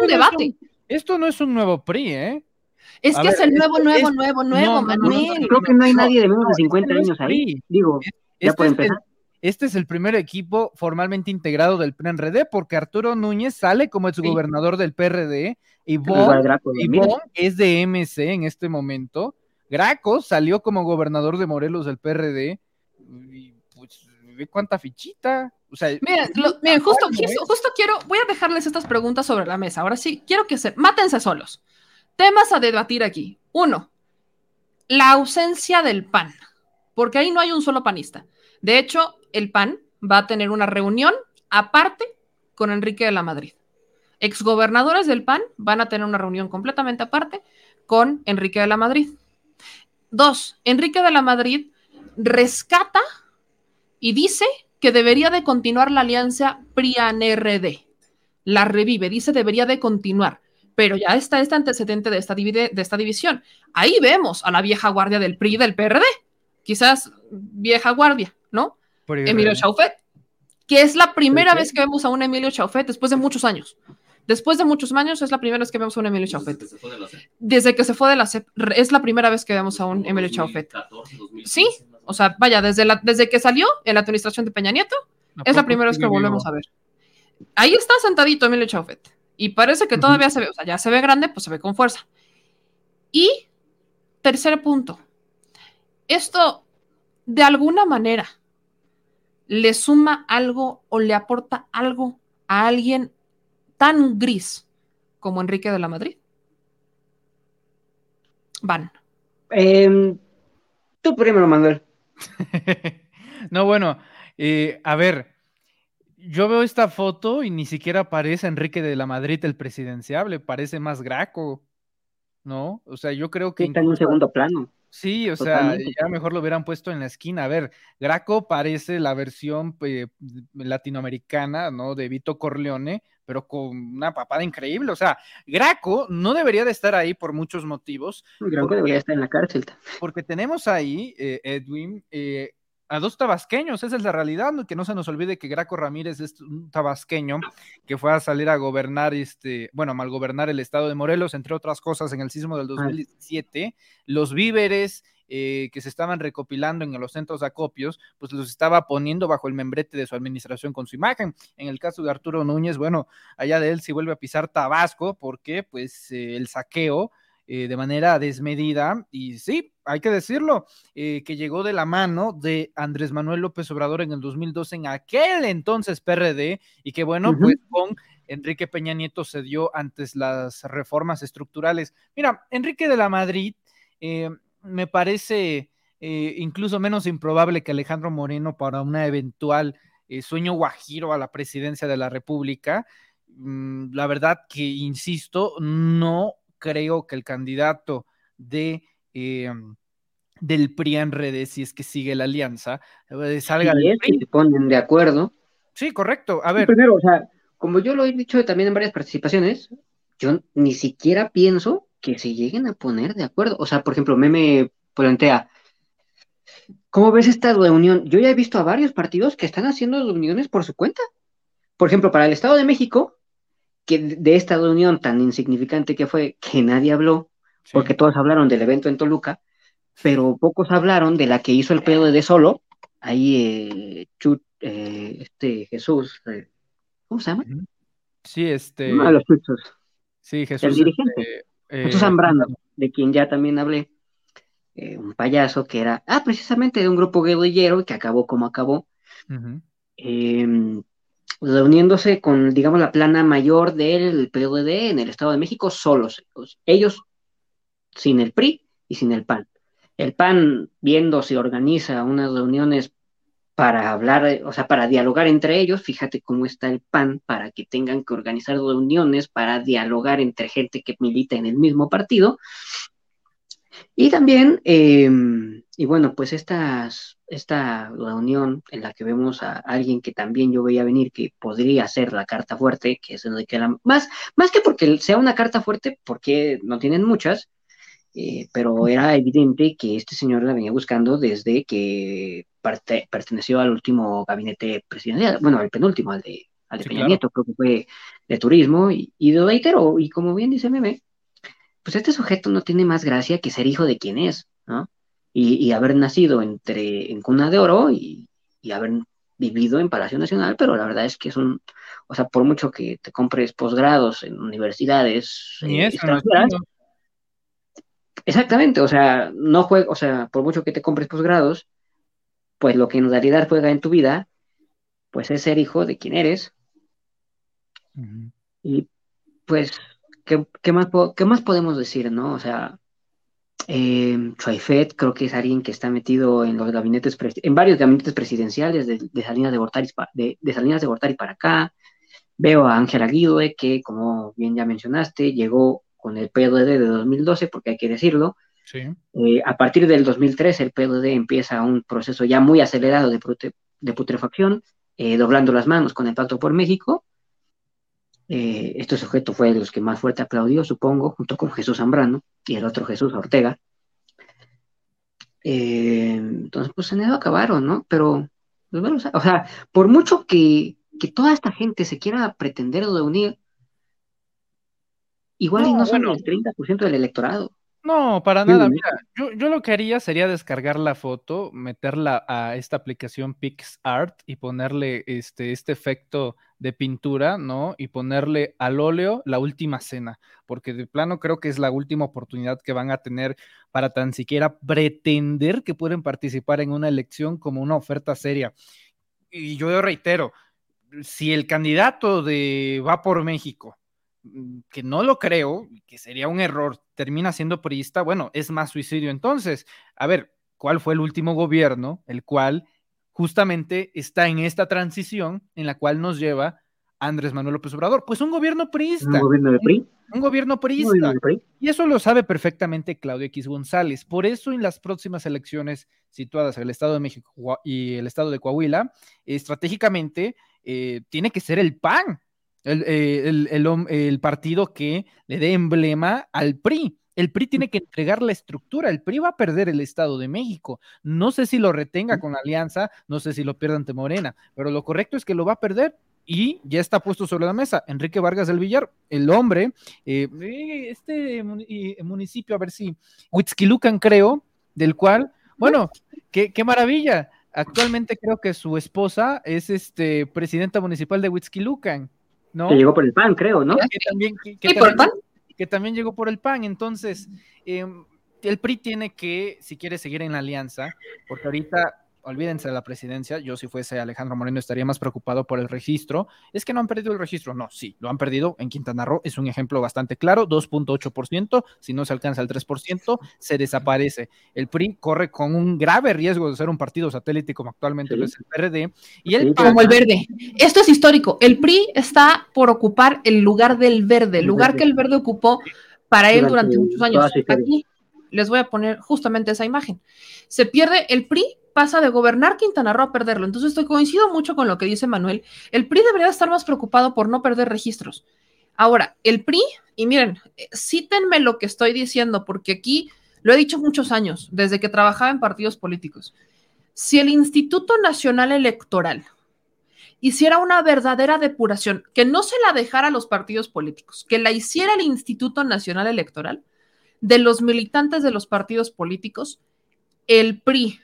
un- debate, un- Esto no es un nuevo PRI, ¿eh? Es que es el nuevo, nuevo, es- nuevo, nuevo, no, no, no, Manuel. no, Creo que no hay no, nadie de menos no, de este 50 no es años ahí. Digo, ya Este puede es, el, empezar. este es el primer equipo formalmente integrado del PRD porque Arturo Núñez sale como exgobernador del PRD y. Von es de MC en este momento. Graco salió como gobernador de Morelos del PRD y pues ve cuánta fichita. O sea, Miren, lo- miren, justo, ¿cuál no justo, justo quiero, voy a dejarles estas preguntas sobre la mesa. Ahora sí, quiero que se, mátense solos. Temas a debatir aquí. Uno, la ausencia del PAN. porque ahí no hay un solo panista. De hecho, el PAN va a tener una reunión aparte con Enrique de la Madrid. Exgobernadores del PAN van a tener una reunión completamente aparte con Enrique de la Madrid. Dos, Enrique de la Madrid rescata y dice que debería de continuar la alianza PRIAN-RD. La revive, dice debería de continuar, pero ya está este antecedente de esta, de esta división. Ahí vemos a la vieja guardia del PRI y del PRD, quizás vieja guardia, ¿no? Emilio Chaufet, que es la primera vez que vemos a un Emilio Chaufet después de muchos años. Después de muchos años es la primera vez que vemos a un Emilio Chaufet. Desde que se fue de la CEP, es la primera vez que vemos a un Emilio Chaufet. Sí, o sea, vaya, desde, la, desde que salió en la administración de Peña Nieto, es la primera vez que volvemos a ver. Ahí está sentadito Emilio Chaufet. Y parece que todavía se ve, o sea, ya se ve grande, pues se ve con fuerza. Y tercer punto, esto de alguna manera le suma algo o le aporta algo a alguien tan gris como Enrique de la Madrid? Van. Em, tú primero, Manuel. no, bueno, eh, a ver, yo veo esta foto y ni siquiera parece Enrique de la Madrid el presidenciable, parece más Graco, ¿no? O sea, yo creo que... Está en un segundo plano. Sí, o sea, ya mejor lo hubieran puesto en la esquina. A ver, Graco parece la versión eh, latinoamericana, ¿no? De Vito Corleone, pero con una papada increíble. O sea, Graco no debería de estar ahí por muchos motivos. Graco debería estar en la cárcel. Porque tenemos ahí, eh, Edwin, eh, a dos tabasqueños, esa es la realidad, que no se nos olvide que Graco Ramírez es un tabasqueño que fue a salir a gobernar, este, bueno, mal gobernar el estado de Morelos, entre otras cosas, en el sismo del 2017, los víveres eh, que se estaban recopilando en los centros de acopios, pues los estaba poniendo bajo el membrete de su administración con su imagen. En el caso de Arturo Núñez, bueno, allá de él si vuelve a pisar Tabasco, porque pues eh, el saqueo eh, de manera desmedida y sí, hay que decirlo, eh, que llegó de la mano de Andrés Manuel López Obrador en el 2012 en aquel entonces PRD y que bueno, pues con Enrique Peña Nieto se dio antes las reformas estructurales. Mira, Enrique de la Madrid eh, me parece incluso menos improbable que Alejandro Moreno para una eventual sueño guajiro a la presidencia de la República. Mm, la verdad que, insisto, no creo que el candidato de eh, del PRI en redes, si es que sigue la alianza, eh, salga del PRI. se ponen de acuerdo. Sí, correcto. A ver. Primero, o sea, como yo lo he dicho también en varias participaciones, yo ni siquiera pienso que se lleguen a poner de acuerdo. O sea, por ejemplo, Meme plantea, ¿cómo ves esta reunión? Yo ya he visto a varios partidos que están haciendo reuniones por su cuenta. Por ejemplo, para el Estado de México, que de esta reunión tan insignificante que fue, que nadie habló, porque todos hablaron del evento en Toluca, pero pocos hablaron de la que hizo el pedo de solo, ahí eh, eh, este Jesús, eh, ¿cómo se llama? Sí, este. Uno de los chuchos. Sí, Jesús. El dirigente. Jesús Zambrano, de quien ya también hablé, un payaso que era, ah, precisamente de un grupo guerrillero que acabó como acabó reuniéndose con, digamos, la plana mayor del PRD en el Estado de México solos, ellos sin el PRI y sin el PAN. El PAN, viendo si organiza unas reuniones para hablar, o sea, para dialogar entre ellos, fíjate cómo está el PAN para que tengan que organizar reuniones para dialogar entre gente que milita en el mismo partido. Y también, em, y bueno, pues estas esta reunión en la que vemos a alguien que también yo veía venir que podría ser la carta fuerte, que es Enrique la más, más que porque sea una carta fuerte, porque no tienen muchas, eh, pero era evidente que este señor la venía buscando desde que perteneció al último gabinete presidencial, bueno, al penúltimo, al de, al de Peña Nieto, creo que fue de turismo, y, y de reitero, y como bien dice Meme, pues este sujeto no tiene más gracia que ser hijo de quien es, ¿no? y, haber nacido entre, en cuna de oro y, haber vivido en Palacio Nacional, pero la verdad es que es un, o sea, por mucho que te compres posgrados en universidades eh, exactamente, o sea, no juega, o sea, por mucho que te compres posgrados, pues lo que en realidad juega en tu vida, pues es ser hijo de quien eres. Y pues, ¿qué, más, ¿qué más podemos decir, no? O sea, Eh, Chuaifet creo que es alguien que está metido en los gabinetes, en varios gabinetes presidenciales de, Salinas de Gortari, de, Salinas de Gortari para acá. Veo a Ángela Guidue, que como bien ya mencionaste, llegó con el PLD de 2012, porque hay que decirlo. Eh, a partir del 2013 el PLD empieza un proceso ya muy acelerado de, de putrefacción, eh, doblando las manos con el Pacto por México. Eh, este sujeto fue de los que más fuerte aplaudió, supongo, junto con Jesús Zambrano y el otro Jesús Ortega. entonces, pues en eso acabaron, ¿no? Pero, pues, o sea, por mucho que, toda esta gente se quiera pretender de unir, igual y no son el 30% del electorado. No, para nada. Mira, yo, yo, lo que haría sería descargar la foto, meterla a esta aplicación PixArt y ponerle este, este efecto de pintura, ¿no? Y ponerle al óleo la última cena, porque de plano creo que es la última oportunidad que van a tener para tan siquiera pretender que pueden participar en una elección como una oferta seria. Y yo reitero, si el candidato de Va por México que no lo creo, que sería un error, termina siendo priista, bueno, es más suicidio. Entonces, a ver, ¿cuál fue el último gobierno el cual justamente está en esta transición en la cual nos lleva Andrés Manuel López Obrador? Pues un gobierno priista. Un gobierno de PRI. Un, gobierno priista. Y eso lo sabe perfectamente Claudio X González. Por eso en las próximas elecciones situadas en el Estado de México y el Estado de Coahuila, estratégicamente eh, tiene que ser el PAN eh, el, partido que le dé emblema al PRI. El PRI tiene que entregar la estructura. El PRI va a perder el Estado de México. No sé si lo retenga con la alianza, no sé si lo pierda ante Morena, pero lo correcto es que lo va a perder y ya está puesto sobre la mesa. Enrique Vargas del Villar, el hombre, eh, este municipio, a ver si, Huitzquilucan creo, del cual, bueno, qué, qué maravilla. Actualmente creo que su esposa es este presidenta municipal de Huitzquilucan. Que llegó por el pan, creo, ¿no? Que también, que, también, llegó por el pan. Entonces, em, el PRI tiene que, si quiere seguir en la alianza, porque ahorita olvídense de la presidencia, yo si fuese Alejandro Moreno estaría más preocupado por el registro. Es que no han perdido el registro, no, sí, lo han perdido en Quintana Roo, es un ejemplo bastante claro, 2.8%, si no se alcanza el 3%, se desaparece. El PRI corre con un grave riesgo de ser un partido satélite como actualmente lo es el PRD. Y el como el verde. Esto es histórico, el PRI está por ocupar el lugar del verde, el lugar que el verde ocupó para él durante, durante muchos años. Aquí les voy a poner justamente esa imagen. Se pierde el PRI pasa de gobernar Quintana Roo a perderlo. Entonces estoy coincido mucho con lo que dice Manuel. El PRI debería estar más preocupado por no perder registros. Ahora, el PRI, y miren, eh, cítenme lo que estoy diciendo, porque aquí lo he dicho muchos años, desde que trabajaba en partidos políticos. Si el Instituto Nacional Electoral hiciera una verdadera depuración, que no se la dejara a los partidos políticos, que la hiciera el Instituto Nacional Electoral de los militantes de los partidos políticos, el PRI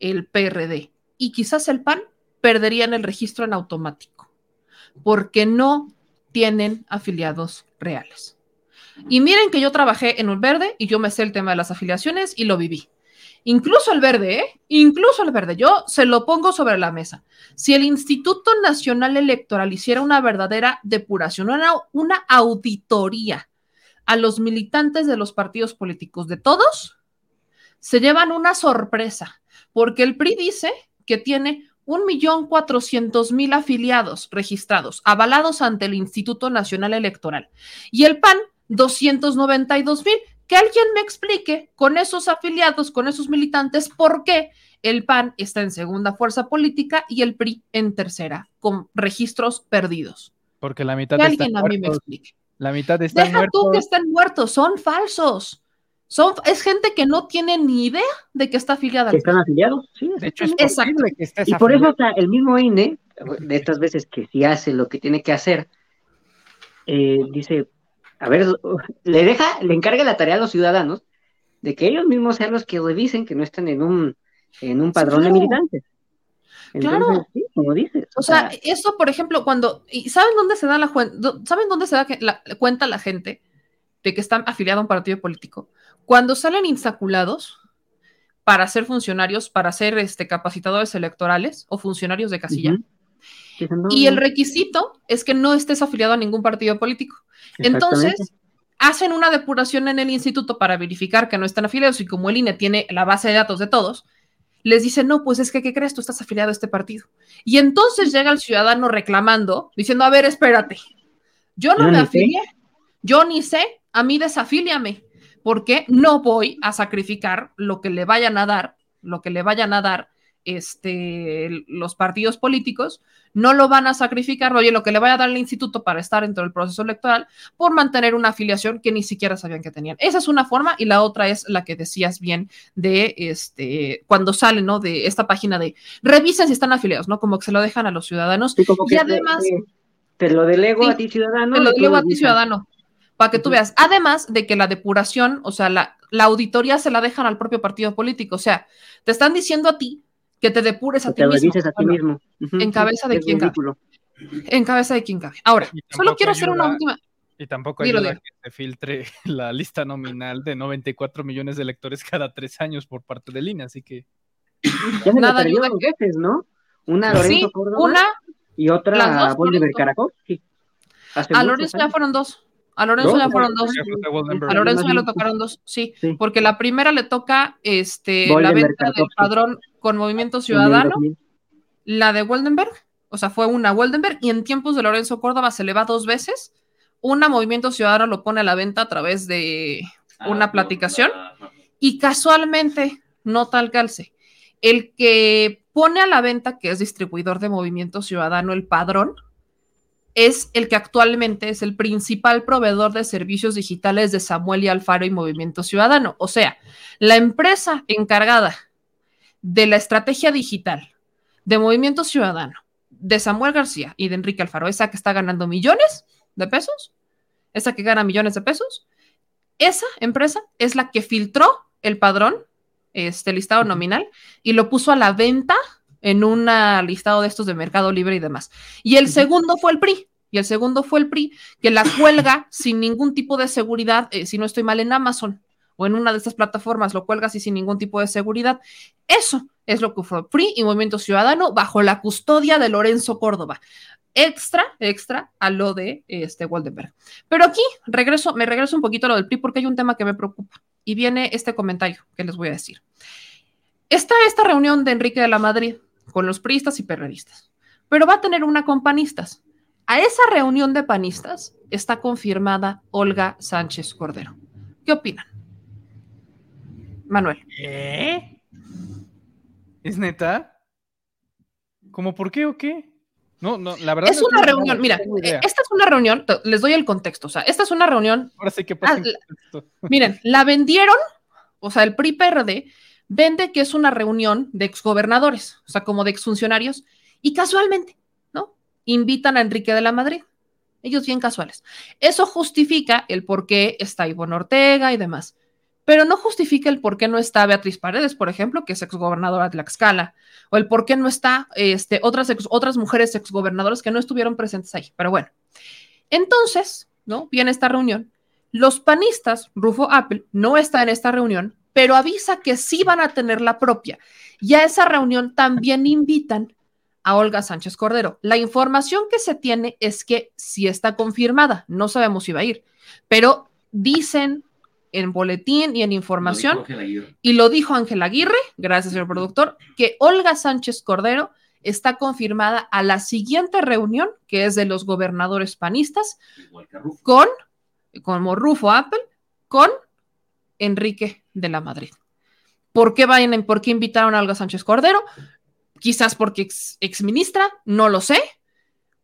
el PRD y quizás el PAN perderían el registro en automático, porque no tienen afiliados reales. Y miren que yo trabajé en un verde y yo me sé el tema de las afiliaciones y lo viví. Incluso el verde, ¿eh? Incluso el verde, yo se lo pongo sobre la mesa. Si el Instituto Nacional Electoral hiciera una verdadera depuración, una, una auditoría a los militantes de los partidos políticos de todos, se llevan una sorpresa porque el PRI dice que tiene 1.400.000 afiliados registrados, avalados ante el Instituto Nacional Electoral, y el PAN 292.000. Que alguien me explique con esos afiliados, con esos militantes, por qué el PAN está en segunda fuerza política y el PRI en tercera, con registros perdidos. Porque la mitad que alguien a mí me explique. La mitad están Deja tú que estén muertos, son falsos. Son, es gente que no tiene ni idea de que está afiliada. Que están afiliados, sí. De hecho, es Exacto. Que y por eso el mismo INE, de estas veces que si hace lo que tiene que hacer, eh, dice, a ver, le deja, le encarga la tarea a los ciudadanos de que ellos mismos sean los que revisen que no están en un, en un padrón de militantes. claro. como dices. O, sea, eso, por ejemplo, cuando, ¿y saben dónde se da la, ¿saben dónde se da la, cuenta la gente de que están afiliados a un partido político? Cuando salen insaculados para ser funcionarios, para ser este, capacitadores electorales o funcionarios de casilla, y el requisito es que no estés afiliado a ningún partido político. Entonces, hacen una depuración en el instituto para verificar que no están afiliados y como el INE tiene la base de datos de todos, les dicen, no, pues es que, ¿qué crees? Tú estás afiliado a este partido. Y entonces llega el ciudadano reclamando, diciendo, a ver, espérate, yo no me afilié, yo ni sé, a mí desafíliame, porque no voy a sacrificar lo que le vayan a dar, lo que le vayan a dar este, los partidos políticos no lo van a sacrificar, oye, lo que le vaya a dar el instituto para estar dentro del proceso electoral por mantener una afiliación que ni siquiera sabían que tenían. Esa es una forma y la otra es la que decías bien de este, cuando sale, ¿no? De esta página de revisen si están afiliados, ¿no? Como que se lo dejan a los ciudadanos. y además... Te, lo delego a ti, ciudadano. Te lo delego a ti, ciudadano para que tú veas. Además de que la depuración, o sea, la, la, auditoría se la dejan al propio partido político. O sea, te están diciendo a ti que te depures a, ti, mismo. a ti mismo. En cabeza de quién cabe. En cabeza de quién cabe. Ahora, solo quiero hacer una última. Y tampoco ayuda que se filtre la lista nominal de 94 millones de electores cada tres años por parte de Lina, así que. Ya Nada ayuda. dos veces, ¿no? Una Lorenzo sí, Córdoba una, y otra Bolívar Caracol. Sí. a Lorenzo ya fueron dos. A Lorenzo ya fueron dos. A Lorenzo ya lo tocaron dos, sí, porque la primera le toca este, la venta del padrón con Movimiento Ciudadano, la de Waldenberg, o sea, fue una Waldenberg, y en tiempos de Lorenzo Córdoba se le va dos veces. Una Movimiento Ciudadano lo pone a la venta a través de ah, una platicación, y casualmente, no tal calce, el que pone a la venta, que es distribuidor de Movimiento Ciudadano, el padrón, es el que actualmente es el principal proveedor de servicios digitales de Samuel y Alfaro y Movimiento Ciudadano. O sea, la empresa encargada de la estrategia digital de Movimiento Ciudadano, de Samuel García y de Enrique Alfaro, esa que está ganando millones de pesos, esa que gana millones de pesos, esa empresa es la que filtró el padrón, este listado nominal, y lo puso a la venta en un listado de estos de Mercado Libre y demás. Y el segundo fue el PRI. Y el segundo fue el PRI, que la cuelga sin ningún tipo de seguridad, eh, si no estoy mal, en Amazon o en una de estas plataformas, lo cuelga así sin ningún tipo de seguridad. Eso es lo que fue PRI y Movimiento Ciudadano bajo la custodia de Lorenzo Córdoba. Extra, extra a lo de este Waldenberg. Pero aquí regreso, me regreso un poquito a lo del PRI porque hay un tema que me preocupa. Y viene este comentario que les voy a decir. Está esta reunión de Enrique de la Madrid con los priistas y perredistas, pero va a tener una con panistas. A esa reunión de panistas está confirmada Olga Sánchez Cordero. ¿Qué opinan? Manuel. ¿Eh? ¿Es neta? ¿Cómo por qué o qué? No, no, la verdad es una reunión. Mira, esta es una reunión. Les doy el contexto. O sea, esta es una reunión. Ahora sí que. Ah, miren, la vendieron, o sea, el PRI PRD vende que es una reunión de exgobernadores, o sea, como de exfuncionarios, y casualmente, ¿no? Invitan a Enrique de la Madrid. Ellos bien casuales. Eso justifica el por qué está Ivonne Ortega y demás. Pero no justifica el por qué no está Beatriz Paredes, por ejemplo, que es exgobernadora de Tlaxcala, o el por qué no está este, otras, otras mujeres exgobernadoras que no estuvieron presentes ahí. Pero bueno, entonces, ¿no? Viene esta reunión. Los panistas, Rufo Apple, no está en esta reunión pero avisa que sí van a tener la propia. Y a esa reunión también invitan a Olga Sánchez Cordero. La información que se tiene es que sí está confirmada, no sabemos si va a ir, pero dicen en boletín y en información, y lo dijo Ángel Aguirre, gracias señor productor, que Olga Sánchez Cordero está confirmada a la siguiente reunión, que es de los gobernadores panistas, con, como Rufo Apple, con Enrique de la Madrid. ¿Por qué, vayan, ¿Por qué invitaron a Olga Sánchez Cordero? Quizás porque ex, ex ministra, no lo sé,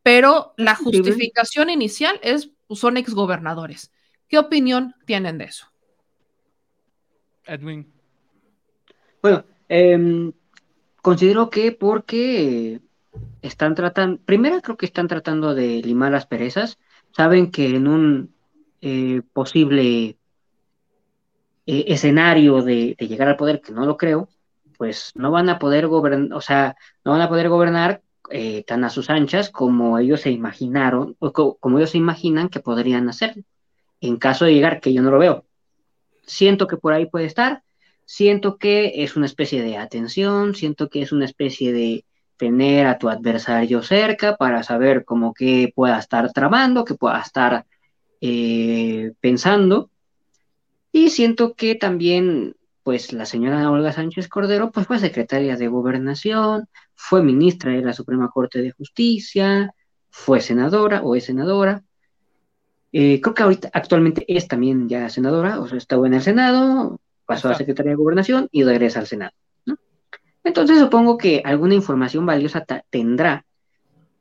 pero la justificación inicial es, pues, son exgobernadores. ¿Qué opinión tienen de eso? Edwin. Bueno, em, considero que porque están tratando, primero creo que están tratando de limar las perezas, saben que en un eh, posible eh, escenario de, llegar al poder, que no lo creo, pues no van a poder gobernar, o sea, no van a poder gobernar eh, tan a sus anchas como ellos se imaginaron, o como ellos se imaginan que podrían hacer, en caso de llegar, que yo no lo veo. Siento que por ahí puede estar, siento que es una especie de atención, siento que es una especie de tener a tu adversario cerca para saber cómo que pueda estar tramando, que pueda estar eh, pensando. Y siento que también, pues la señora Olga Sánchez Cordero, pues fue secretaria de gobernación, fue ministra de la Suprema Corte de Justicia, fue senadora o es senadora. Eh, creo que ahorita actualmente es también ya senadora, o sea, estaba en el Senado, pasó a secretaria de gobernación y regresa al Senado. Entonces supongo que alguna información valiosa tendrá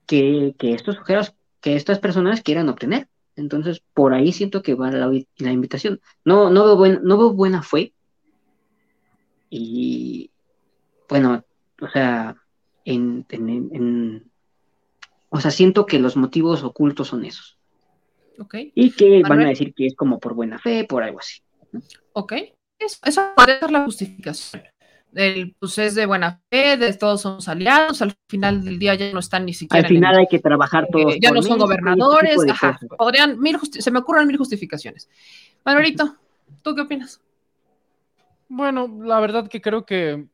que, estos sujetos, que estas personas quieran obtener. Entonces, por ahí siento que va la, invitación. No, no, veo buen, no veo buena fe. Y bueno, o sea, en, o sea, siento que los motivos ocultos son esos. Ok. Y que van a decir que es como por buena fe, por algo así. Ok. Eso, eso puede ser la justificación el, pues es de buena fe, de todos somos aliados, al final del día ya no están ni siquiera. Al final hay que trabajar todos. ya no son gobernadores, ajá, podrían, mil se me ocurren mil justificaciones. Manuelito, ¿tú qué opinas? Bueno, la verdad que creo que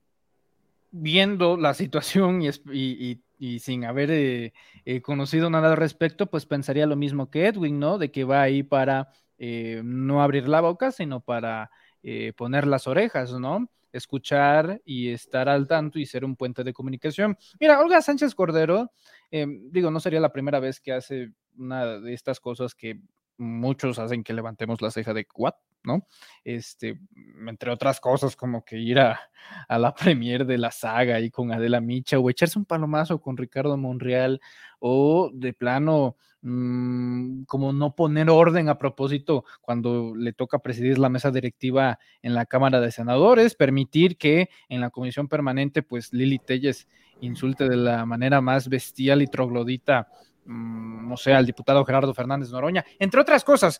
viendo la situación y, y, sin haber eh, eh, conocido nada al respecto, pues pensaría lo mismo que Edwin, ¿no? De que va ahí para eh, no abrir la boca, sino para poner las orejas, ¿no? Escuchar y estar al tanto y ser un puente de comunicación. Mira, Olga Sánchez Cordero, em, digo, no sería la primera vez que hace una de estas cosas que muchos hacen que levantemos la ceja de what, ¿no? Este, entre otras cosas, como que ir a, a la premier de la saga y con Adela Micha o echarse un palomazo con Ricardo Monreal o de plano Mm, como no poner orden a propósito cuando le toca presidir la mesa directiva en la Cámara de Senadores, permitir que en la comisión permanente, pues Lili Telles insulte de la manera más bestial y troglodita no sé, al diputado Gerardo Fernández Noroña, entre otras cosas.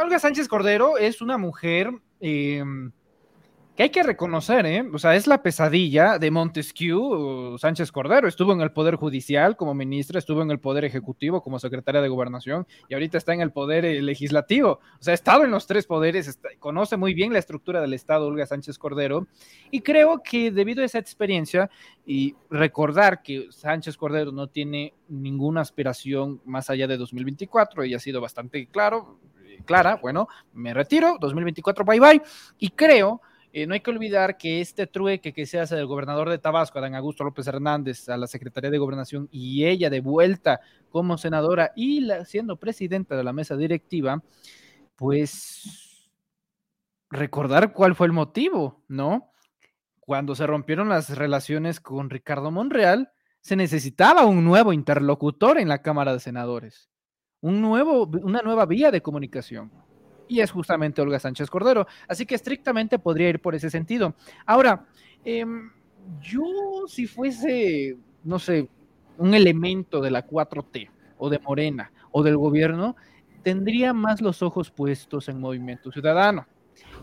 Olga Sánchez Cordero es una mujer em, que hay que reconocer, ¿eh? O sea, es la pesadilla de Montesquieu Sánchez Cordero. Estuvo en el Poder Judicial como ministra, estuvo en el Poder Ejecutivo como secretaria de Gobernación y ahorita está en el Poder eh, Legislativo. O sea, ha estado en los tres poderes, conoce muy bien la estructura del Estado, Olga Sánchez Cordero. Y creo que debido a esa experiencia y recordar que Sánchez Cordero no tiene ninguna aspiración más allá de 2024, y ha sido bastante claro, eh, clara, bueno, me retiro, 2024, bye bye. Y creo eh, no hay que olvidar que este trueque que se hace del gobernador de Tabasco, Adán Augusto López Hernández, a la Secretaría de Gobernación y ella de vuelta como senadora y siendo presidenta de la mesa directiva, pues recordar cuál fue el motivo, ¿no? Cuando se rompieron las relaciones con Ricardo Monreal, se necesitaba un nuevo interlocutor en la Cámara de Senadores, un nuevo, una nueva vía de comunicación y es justamente Olga Sánchez Cordero. Así que estrictamente podría ir por ese sentido. Ahora, em, yo si fuese, no sé, un elemento de la 4T o de Morena o del gobierno, tendría más los ojos puestos en Movimiento Ciudadano.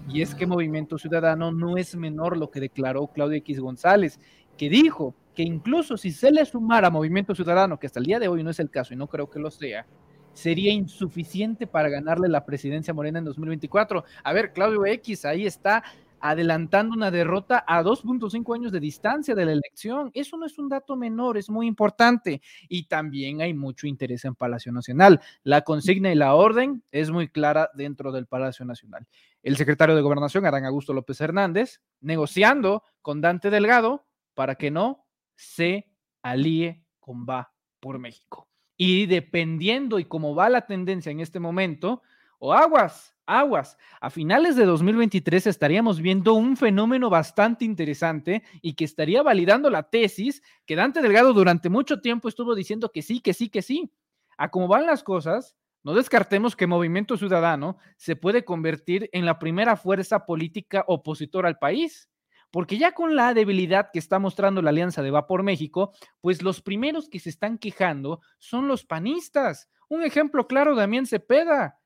Y es que Movimiento Ciudadano no es menor lo que declaró Claudia X González, que dijo que incluso si se le sumara Movimiento Ciudadano, que hasta el día de hoy no es el caso y no creo que lo sea, sería insuficiente para ganarle la presidencia morena en 2024. A ver, Claudio X ahí está adelantando una derrota a 2.5 años de distancia de la elección. Eso no es un dato menor, es muy importante. Y también hay mucho interés en Palacio Nacional. La consigna y la orden es muy clara dentro del Palacio Nacional. El secretario de Gobernación, Adán Augusto López Hernández, negociando con Dante Delgado para que no se alíe con Va por México. Y dependiendo y cómo va la tendencia en este momento, o aguas, aguas, a finales de 2023 estaríamos viendo un fenómeno bastante interesante y que estaría validando la tesis que Dante Delgado durante mucho tiempo estuvo diciendo que sí, que sí, que sí. A cómo van las cosas, no descartemos que Movimiento Ciudadano se puede convertir en la primera fuerza política opositora al país porque ya con la debilidad que está mostrando la alianza de Va por México, pues los primeros que se están quejando son los panistas. Un ejemplo claro, Damián Cepeda.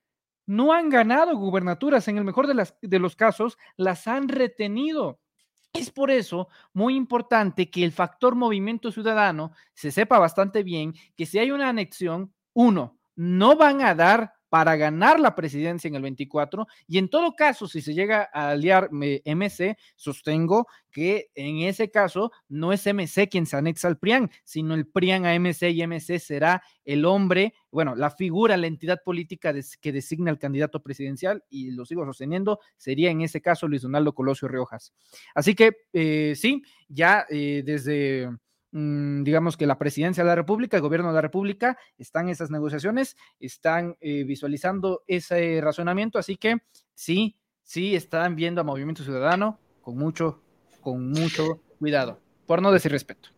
No han ganado gubernaturas, en el mejor de, de los casos, las han retenido. Es por eso muy importante que el factor movimiento ciudadano se sepa bastante bien que si hay una anexión, uno, no van a dar para ganar la presidencia en el 24 y en todo caso, si se llega a aliar MC, sostengo que en ese caso no es MC quien se anexa al PRIAN, sino el PRIAN a MC y MC será el hombre, bueno, la figura, la entidad política que designa al candidato presidencial y lo sigo sosteniendo, sería en ese caso Luis Donaldo Colosio Riojas. Así que eh, sí, ya eh, desde digamos que la presidencia de la República, el gobierno de la República, están esas negociaciones, están eh, visualizando ese razonamiento, así que sí, sí están viendo a Movimiento Ciudadano con mucho, con mucho cuidado, por no decir respeto.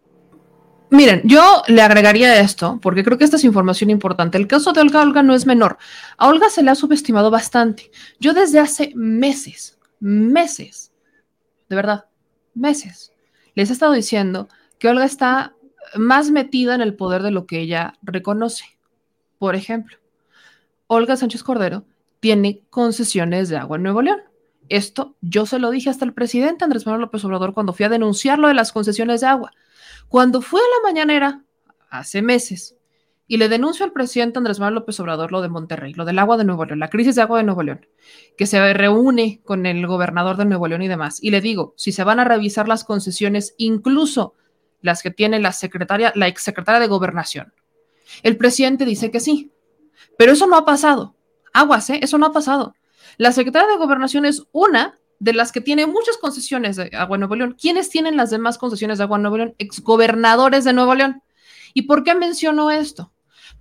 Miren, yo le agregaría esto, porque creo que esta es información importante. El caso de Olga Olga no es menor. A Olga se le ha subestimado bastante. Yo desde hace meses, meses, de verdad, meses, les he estado diciendo que Olga está más metida en el poder de lo que ella reconoce. Por ejemplo, Olga Sánchez Cordero tiene concesiones de agua en Nuevo León. Esto yo se lo dije hasta el presidente Andrés Manuel López Obrador cuando fui a denunciar lo de las concesiones de agua. Cuando fui a la mañanera, hace meses, y le denuncio al presidente Andrés Manuel López Obrador lo de Monterrey, lo del agua de Nuevo León, la crisis de agua de Nuevo León, que se reúne con el gobernador de Nuevo León y demás, y le digo, si se van a revisar las concesiones, incluso las que tiene la secretaria, la exsecretaria de gobernación. El presidente dice que sí, pero eso no ha pasado. Aguas, ¿eh? Eso no ha pasado. La secretaria de gobernación es una de las que tiene muchas concesiones de agua Nuevo León. ¿Quiénes tienen las demás concesiones de agua Nuevo León? Exgobernadores de Nuevo León. ¿Y por qué menciono esto?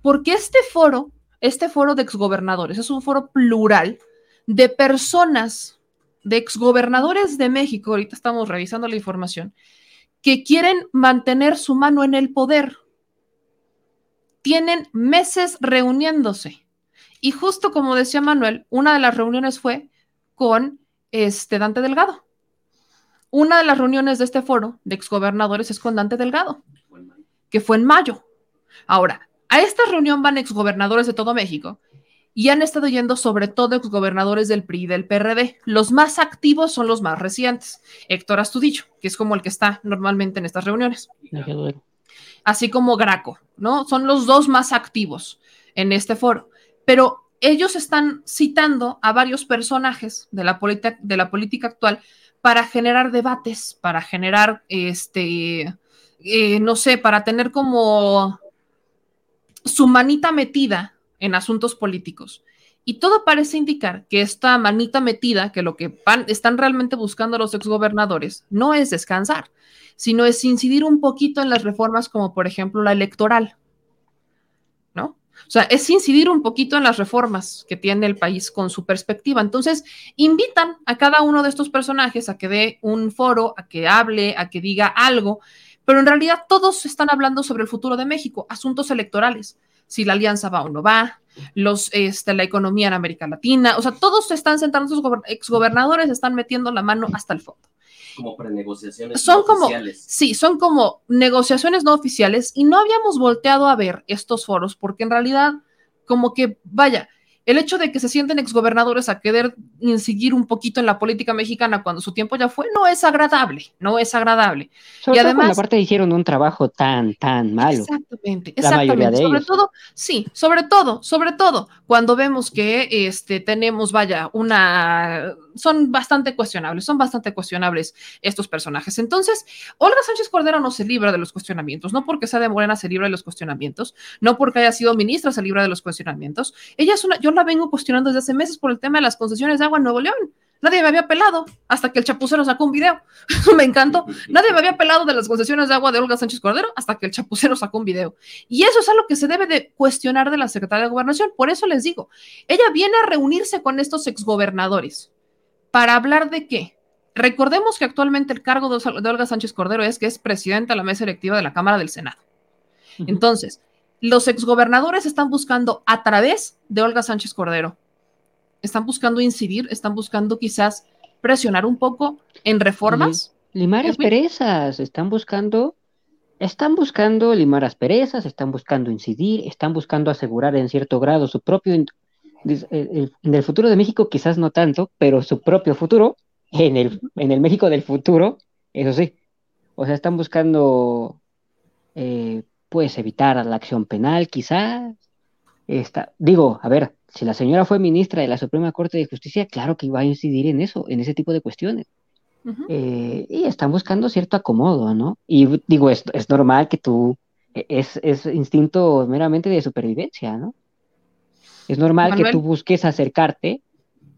Porque este foro, este foro de exgobernadores, es un foro plural de personas, de exgobernadores de México, ahorita estamos revisando la información, que quieren mantener su mano en el poder. Tienen meses reuniéndose. Y justo como decía Manuel, una de las reuniones fue con este Dante Delgado. Una de las reuniones de este foro de exgobernadores es con Dante Delgado, que fue en mayo. Ahora, a esta reunión van exgobernadores de todo México y han estado yendo sobre todo exgobernadores del PRI y del PRD. Los más activos son los más recientes. Héctor Astudillo, que es como el que está normalmente en estas reuniones. Así como Graco, ¿no? Son los dos más activos en este foro. Pero ellos están citando a varios personajes de la, de la política actual para generar debates, para generar, este, eh, no sé, para tener como su manita metida en asuntos políticos. Y todo parece indicar que esta manita metida, que lo que están realmente buscando los exgobernadores, no es descansar, sino es incidir un poquito en las reformas como por ejemplo la electoral. ¿No? O sea, es incidir un poquito en las reformas que tiene el país con su perspectiva. Entonces, invitan a cada uno de estos personajes a que dé un foro, a que hable, a que diga algo, pero en realidad todos están hablando sobre el futuro de México, asuntos electorales si la alianza va o no va, los, este, la economía en América Latina, o sea, todos están sentando, sus exgobernadores están metiendo la mano hasta el fondo. Como prenegociaciones son como, Sí, son como negociaciones no oficiales y no habíamos volteado a ver estos foros porque en realidad, como que, vaya, el hecho de que se sienten exgobernadores a querer incidir un poquito en la política mexicana cuando su tiempo ya fue, no es agradable, no es agradable. y además, aparte hicieron un trabajo tan, tan malo. Exactamente, exactamente. sobre todo, sí, sobre todo, sobre todo, cuando vemos que este, tenemos, vaya, una, son bastante cuestionables, son bastante cuestionables estos personajes. Entonces, Olga Sánchez Cordero no se libra de los cuestionamientos, no porque sea de Morena se libra de los cuestionamientos, no porque haya sido ministra se libra de los cuestionamientos. Ella es una, yo la vengo cuestionando desde hace meses por el tema de las concesiones de agua en Nuevo León. Nadie me había pelado hasta que el chapucero sacó un video. me encantó. Nadie me había pelado de las concesiones de agua de Olga Sánchez Cordero hasta que el chapucero sacó un video. Y eso es algo que se debe de cuestionar de la Secretaría de Gobernación. Por eso les digo, ella viene a reunirse con estos exgobernadores. ¿Para hablar de qué? Recordemos que actualmente el cargo de Olga Sánchez Cordero es que es presidenta de la mesa electiva de la Cámara del Senado. Entonces, los exgobernadores están buscando a través de Olga Sánchez Cordero, están buscando incidir, están buscando quizás presionar un poco en reformas. limar asperezas, están buscando, están buscando limar asperezas, están buscando incidir, están buscando asegurar en cierto grado su propio, en el futuro de México quizás no tanto, pero su propio futuro, en el, en el México del futuro, eso sí. O sea, están buscando eh, puedes evitar la acción penal, quizás, Está, digo, a ver, si la señora fue ministra de la Suprema Corte de Justicia, claro que iba a incidir en eso, en ese tipo de cuestiones. Eh, y están buscando cierto acomodo, ¿no? Y digo, es, es normal que tú, e, es, es instinto meramente de supervivencia, ¿no? Es normal que tú busques acercarte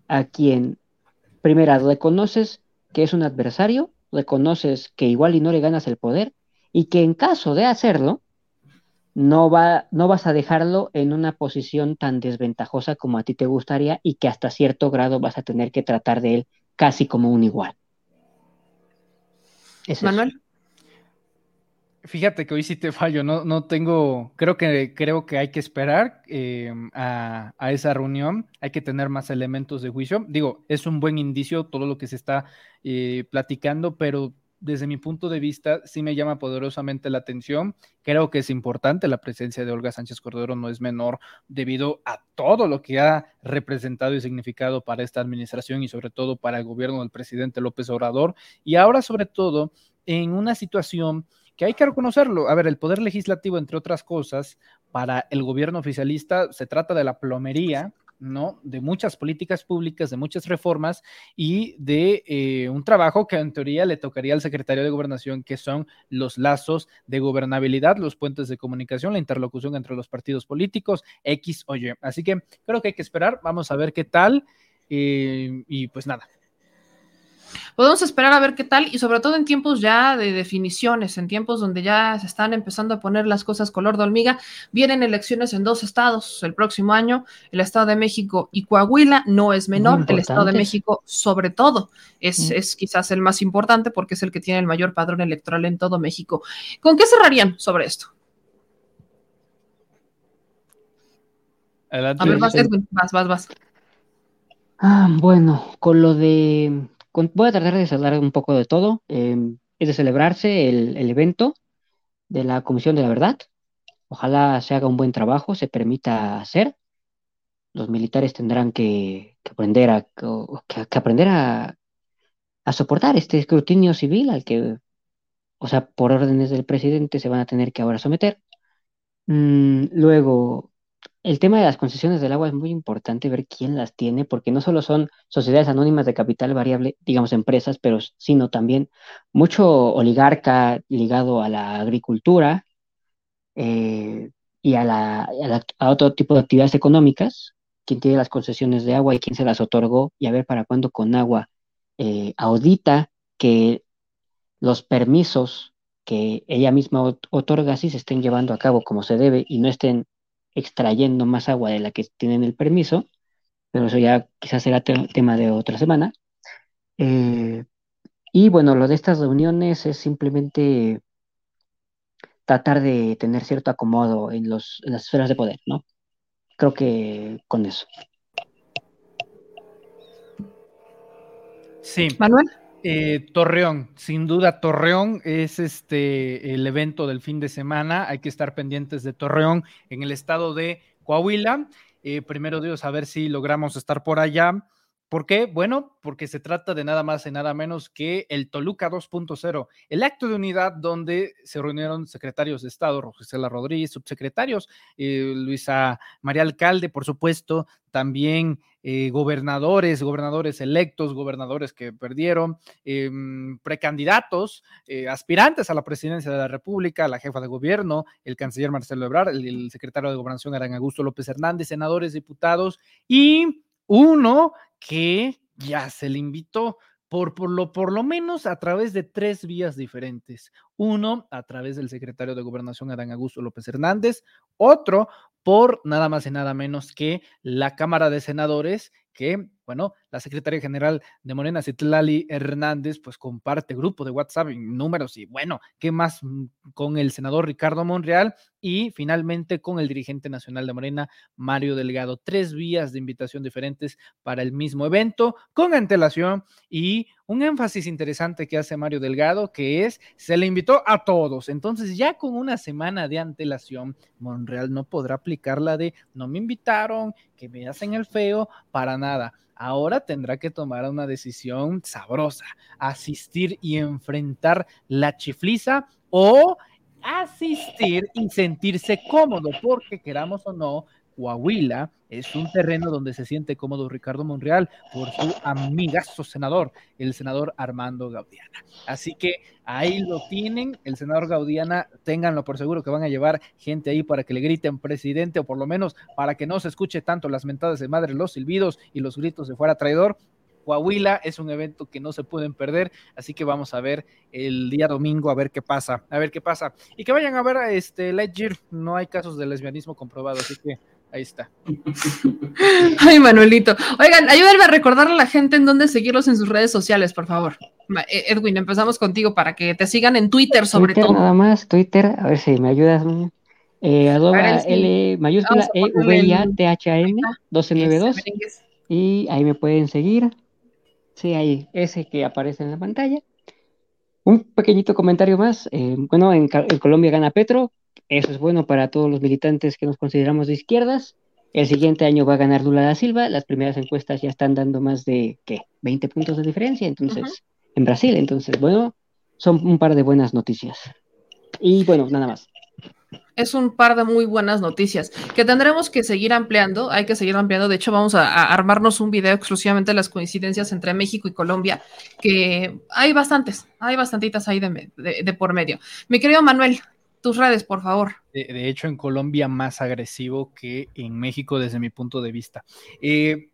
a quien, primero, reconoces que es un adversario, reconoces que igual y no le ganas el poder, y que en caso de hacerlo, no, va, no vas a dejarlo en una posición tan desventajosa como a ti te gustaría y que hasta cierto grado vas a tener que tratar de él casi como un igual. Es eso. Manuel. Fíjate que hoy sí te fallo, no, no tengo, creo que, creo que hay que esperar eh, a, a esa reunión, hay que tener más elementos de juicio. Digo, es un buen indicio todo lo que se está eh, platicando, pero desde mi punto de vista sí me llama poderosamente la atención. Creo que es importante la presencia de Olga Sánchez Cordero, no es menor debido a todo lo que ha representado y significado para esta administración y sobre todo para el gobierno del presidente López Obrador. Y ahora sobre todo en una situación que hay que reconocerlo. A ver, el poder legislativo, entre otras cosas, para el gobierno oficialista se trata de la plomería, ¿no? De muchas políticas públicas, de muchas reformas y de eh, un trabajo que en teoría le tocaría al secretario de Gobernación, que son los lazos de gobernabilidad, los puentes de comunicación, la interlocución entre los partidos políticos, X o Y. Así que creo que hay que esperar, vamos a ver qué tal. eh, y pues nada, Podemos esperar a ver qué tal y sobre todo en tiempos ya de definiciones, en tiempos donde ya se están empezando a poner las cosas color de hormiga. Vienen elecciones en dos estados el próximo año, el Estado de México y Coahuila, no es menor, el Estado de. México sobre todo es, Mm. es quizás el más importante porque es el que tiene el mayor padrón electoral en todo México. ¿Con qué cerrarían sobre esto? adelante. A ver, vas. Edwin, vas, vas, vas. Ah, bueno, con lo de... voy a tratar de hablar un poco de todo. Eh, es de celebrarse el, evento de la Comisión de la Verdad. Ojalá se haga un buen trabajo, se permita hacer. Los militares tendrán que, aprender a soportar este escrutinio civil al que, o sea, por órdenes del presidente se van a tener que ahora someter. Mm, luego, el tema de las concesiones del agua es muy importante ver quién las tiene, porque no solo son sociedades anónimas de capital variable, digamos empresas, pero sino también mucho oligarca ligado a la agricultura eh, y a, la, otro tipo de actividades económicas, quién tiene las concesiones de agua y quién se las otorgó, y a ver para cuándo con agua eh, audita que los permisos que ella misma ot- otorga sí se estén llevando a cabo como se debe y no estén extrayendo más agua de la que tienen el permiso, pero eso ya quizás será te- tema de otra semana. Eh, y bueno, lo de estas reuniones es simplemente tratar de tener cierto acomodo en los, en las esferas de poder, ¿no? Creo que con eso. Sí. Manuel. Eh, Torreón, sin duda Torreón es este el evento del fin de semana. Hay que estar pendientes de Torreón en el estado de Coahuila. Eh, primero Dios, a ver si logramos estar por allá. ¿Por qué? Bueno, porque se trata de nada más y nada menos que el Toluca 2.0, el acto de unidad donde se reunieron secretarios de Estado, Rosela Rodríguez, subsecretarios, eh, Luisa María Alcalde, por supuesto, también eh, gobernadores, gobernadores electos, gobernadores que perdieron, eh, precandidatos, eh, aspirantes a la presidencia de la República, la jefa de gobierno, el canciller Marcelo Ebrard, el, el secretario de Gobernación Arán Augusto López Hernández, senadores, diputados y uno que ya se le invitó por, por, lo, por lo menos a través de tres vías diferentes. Uno, a través del secretario de Gobernación Adán Augusto López Hernández. Otro, por nada más y nada menos que la Cámara de Senadores, que, bueno, la secretaria general de Morena, Citlali Hernández, pues comparte grupo de WhatsApp números y, bueno, ¿qué más con el senador Ricardo Monreal? Y finalmente con el dirigente nacional de Morena, Mario Delgado. Tres vías de invitación diferentes para el mismo evento, con antelación y un énfasis interesante que hace Mario Delgado, que es, se le invitó a todos. Entonces, ya con una semana de antelación, Monreal no podrá aplicar la de, no me invitaron, que me hacen el feo, para nada. Ahora tendrá que tomar una decisión sabrosa, asistir y enfrentar la chifliza o asistir y sentirse cómodo, porque queramos o no, Coahuila es un terreno donde se siente cómodo Ricardo Monreal por su amigazo senador, el senador Armando Gaudiana. Así que ahí lo tienen, el senador Gaudiana, ténganlo por seguro que van a llevar gente ahí para que le griten presidente o por lo menos para que no se escuche tanto las mentadas de madre, los silbidos y los gritos de fuera traidor. Coahuila es un evento que no se pueden perder, así que vamos a ver el día domingo a ver qué pasa, a ver qué pasa. Y que vayan a ver a este Lightyear, no hay casos de lesbianismo comprobado, así que ahí está. Ay, Manuelito. Oigan, ayúdenme a recordarle a la gente en dónde seguirlos en sus redes sociales, por favor. Eh, Edwin, empezamos contigo para que te sigan en Twitter sobre Twitter, todo. Nada más, Twitter, a ver si me ayudas. Eh, arroba L mayúscula E V I A T H A N 1292 y ahí me pueden seguir. Sí, ahí, ese que aparece en la pantalla. Un pequeñito comentario más. Eh, bueno, en, en, Colombia gana Petro. Eso es bueno para todos los militantes que nos consideramos de izquierdas. El siguiente año va a ganar Lula da Silva. Las primeras encuestas ya están dando más de, ¿qué? 20 puntos de diferencia. Entonces, uh -huh. en Brasil. Entonces, bueno, son un par de buenas noticias. Y bueno, nada más es un par de muy buenas noticias que tendremos que seguir ampliando. Hay que seguir ampliando. De hecho, vamos a, a, armarnos un video exclusivamente de las coincidencias entre México y Colombia, que hay bastantes, hay bastantitas ahí de, de, de por medio. Mi querido Manuel, tus redes, por favor. De, de, hecho, en Colombia más agresivo que en México desde mi punto de vista. Eh,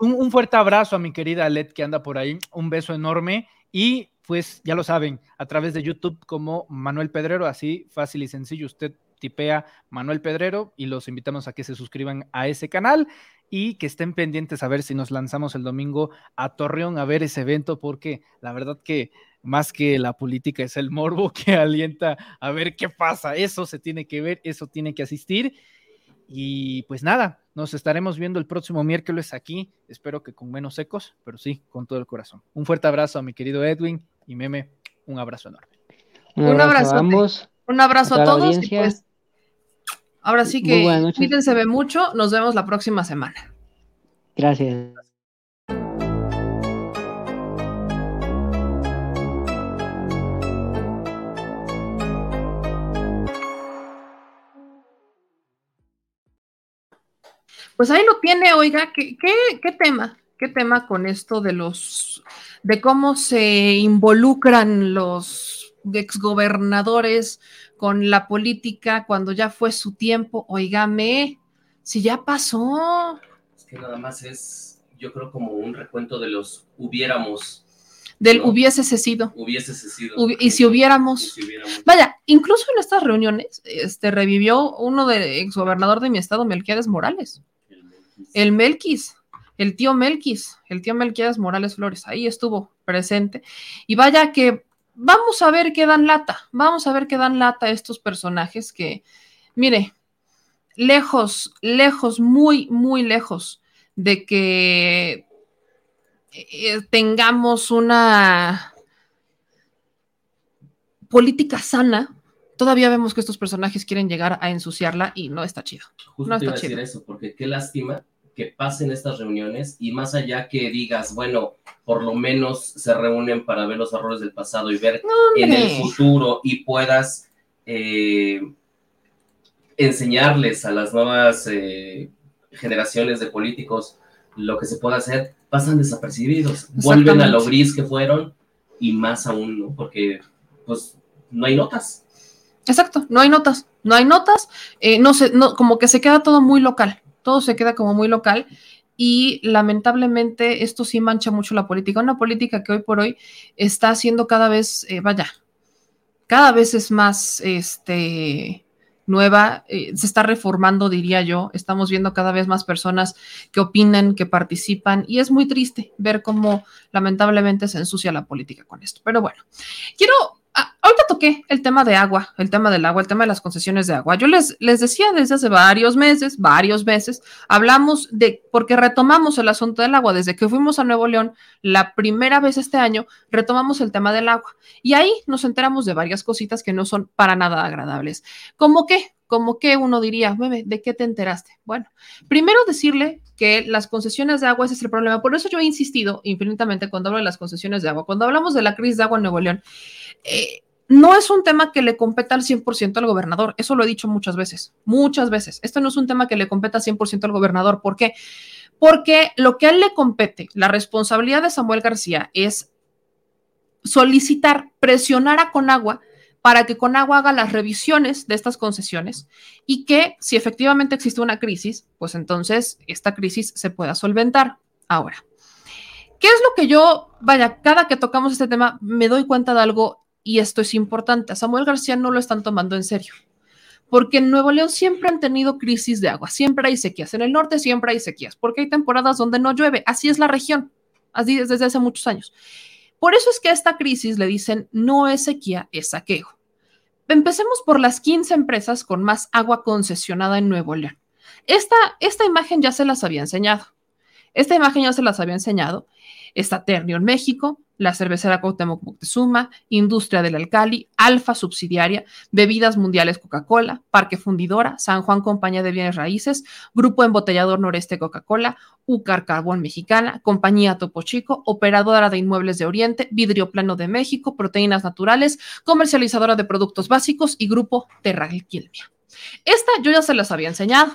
un, un, fuerte abrazo a mi querida Led que anda por ahí, un beso enorme y pues ya lo saben, a través de YouTube como Manuel Pedrero, así fácil y sencillo, usted tipea Manuel Pedrero y los invitamos a que se suscriban a ese canal y que estén pendientes a ver si nos lanzamos el domingo a Torreón a ver ese evento, porque la verdad que más que la política es el morbo que alienta a ver qué pasa, eso se tiene que ver, eso tiene que asistir. Y pues nada, nos estaremos viendo el próximo miércoles aquí. Espero que con menos ecos, pero sí, con todo el corazón. Un fuerte abrazo a mi querido Edwin y Meme. Un abrazo enorme. Un abrazo, un abrazo a ambos. Un abrazo a, a todos. Y pues, ahora sí que cuídense ve mucho. Nos vemos la próxima semana. Gracias. Pues ahí lo tiene, oiga, ¿qué, qué, qué tema? ¿Qué tema con esto de los, de cómo se involucran los exgobernadores con la política cuando ya fue su tiempo? Oígame, si ya pasó. Es que nada más es, yo creo, como un recuento de los hubiéramos. Del ¿no? hubiese sido. Hubiese sido. Hubi y, si hubiéramos. y si hubiéramos. Vaya, incluso en estas reuniones este, revivió uno de exgobernador de mi estado, Melquiades Morales. El Melquis, el tío Melquis, el tío Melquiades Morales Flores, ahí estuvo presente. Y vaya que vamos a ver qué dan lata, vamos a ver qué dan lata estos personajes que, mire, lejos, lejos, muy, muy lejos de que eh, tengamos una política sana, todavía vemos que estos personajes quieren llegar a ensuciarla y no está chido. Justo no te está iba a decir eso, porque qué lástima que pasen estas reuniones y más allá que digas, bueno, por lo menos se reúnen para ver los errores del pasado y ver en el futuro y puedas eh, enseñarles a las nuevas eh, generaciones de políticos lo que se puede hacer, pasan desapercibidos, vuelven a lo gris que fueron y más aún, ¿no? Porque pues no hay notas. Exacto, no hay notas, no hay notas, eh, no sé, no, como que se queda todo muy local todo se queda como muy local y lamentablemente esto sí mancha mucho la política, una política que hoy por hoy está haciendo cada vez, eh, vaya, cada vez es más, este, nueva, eh, se está reformando, diría yo, estamos viendo cada vez más personas que opinan, que participan y es muy triste ver cómo lamentablemente se ensucia la política con esto. Pero bueno, quiero Ah, ahorita toqué el tema de agua, el tema del agua, el tema de las concesiones de agua. Yo les, les decía desde hace varios meses, varios meses, hablamos de, porque retomamos el asunto del agua, desde que fuimos a Nuevo León, la primera vez este año, retomamos el tema del agua. Y ahí nos enteramos de varias cositas que no son para nada agradables. ¿Cómo qué? Como que uno diría, bebé, ¿de qué te enteraste? Bueno, primero decirle que las concesiones de agua ese es el problema. Por eso yo he insistido infinitamente cuando hablo de las concesiones de agua. Cuando hablamos de la crisis de agua en Nuevo León, eh, no es un tema que le competa al 100% al gobernador. Eso lo he dicho muchas veces, muchas veces. Esto no es un tema que le competa al 100% al gobernador. ¿Por qué? Porque lo que a él le compete, la responsabilidad de Samuel García es solicitar, presionar a Conagua para que Conagua haga las revisiones de estas concesiones y que si efectivamente existe una crisis, pues entonces esta crisis se pueda solventar. Ahora, ¿qué es lo que yo, vaya, cada que tocamos este tema me doy cuenta de algo y esto es importante? A Samuel García no lo están tomando en serio. Porque en Nuevo León siempre han tenido crisis de agua, siempre hay sequías. En el norte siempre hay sequías, porque hay temporadas donde no llueve. Así es la región, así es desde hace muchos años. Por eso es que a esta crisis le dicen no es sequía, es saqueo. Empecemos por las 15 empresas con más agua concesionada en Nuevo León. Esta, esta imagen ya se las había enseñado. Esta imagen ya se las había enseñado. Está Ternion México, la cervecera Cuauhtémoc Moctezuma, Industria del Alcali, Alfa Subsidiaria, Bebidas Mundiales Coca-Cola, Parque Fundidora, San Juan Compañía de Bienes Raíces, Grupo Embotellador Noreste Coca-Cola, Ucar Carbón Mexicana, Compañía Topo Chico, Operadora de Inmuebles de Oriente, Vidrio Plano de México, Proteínas Naturales, Comercializadora de Productos Básicos y Grupo Terraquilmia. Esta yo ya se las había enseñado.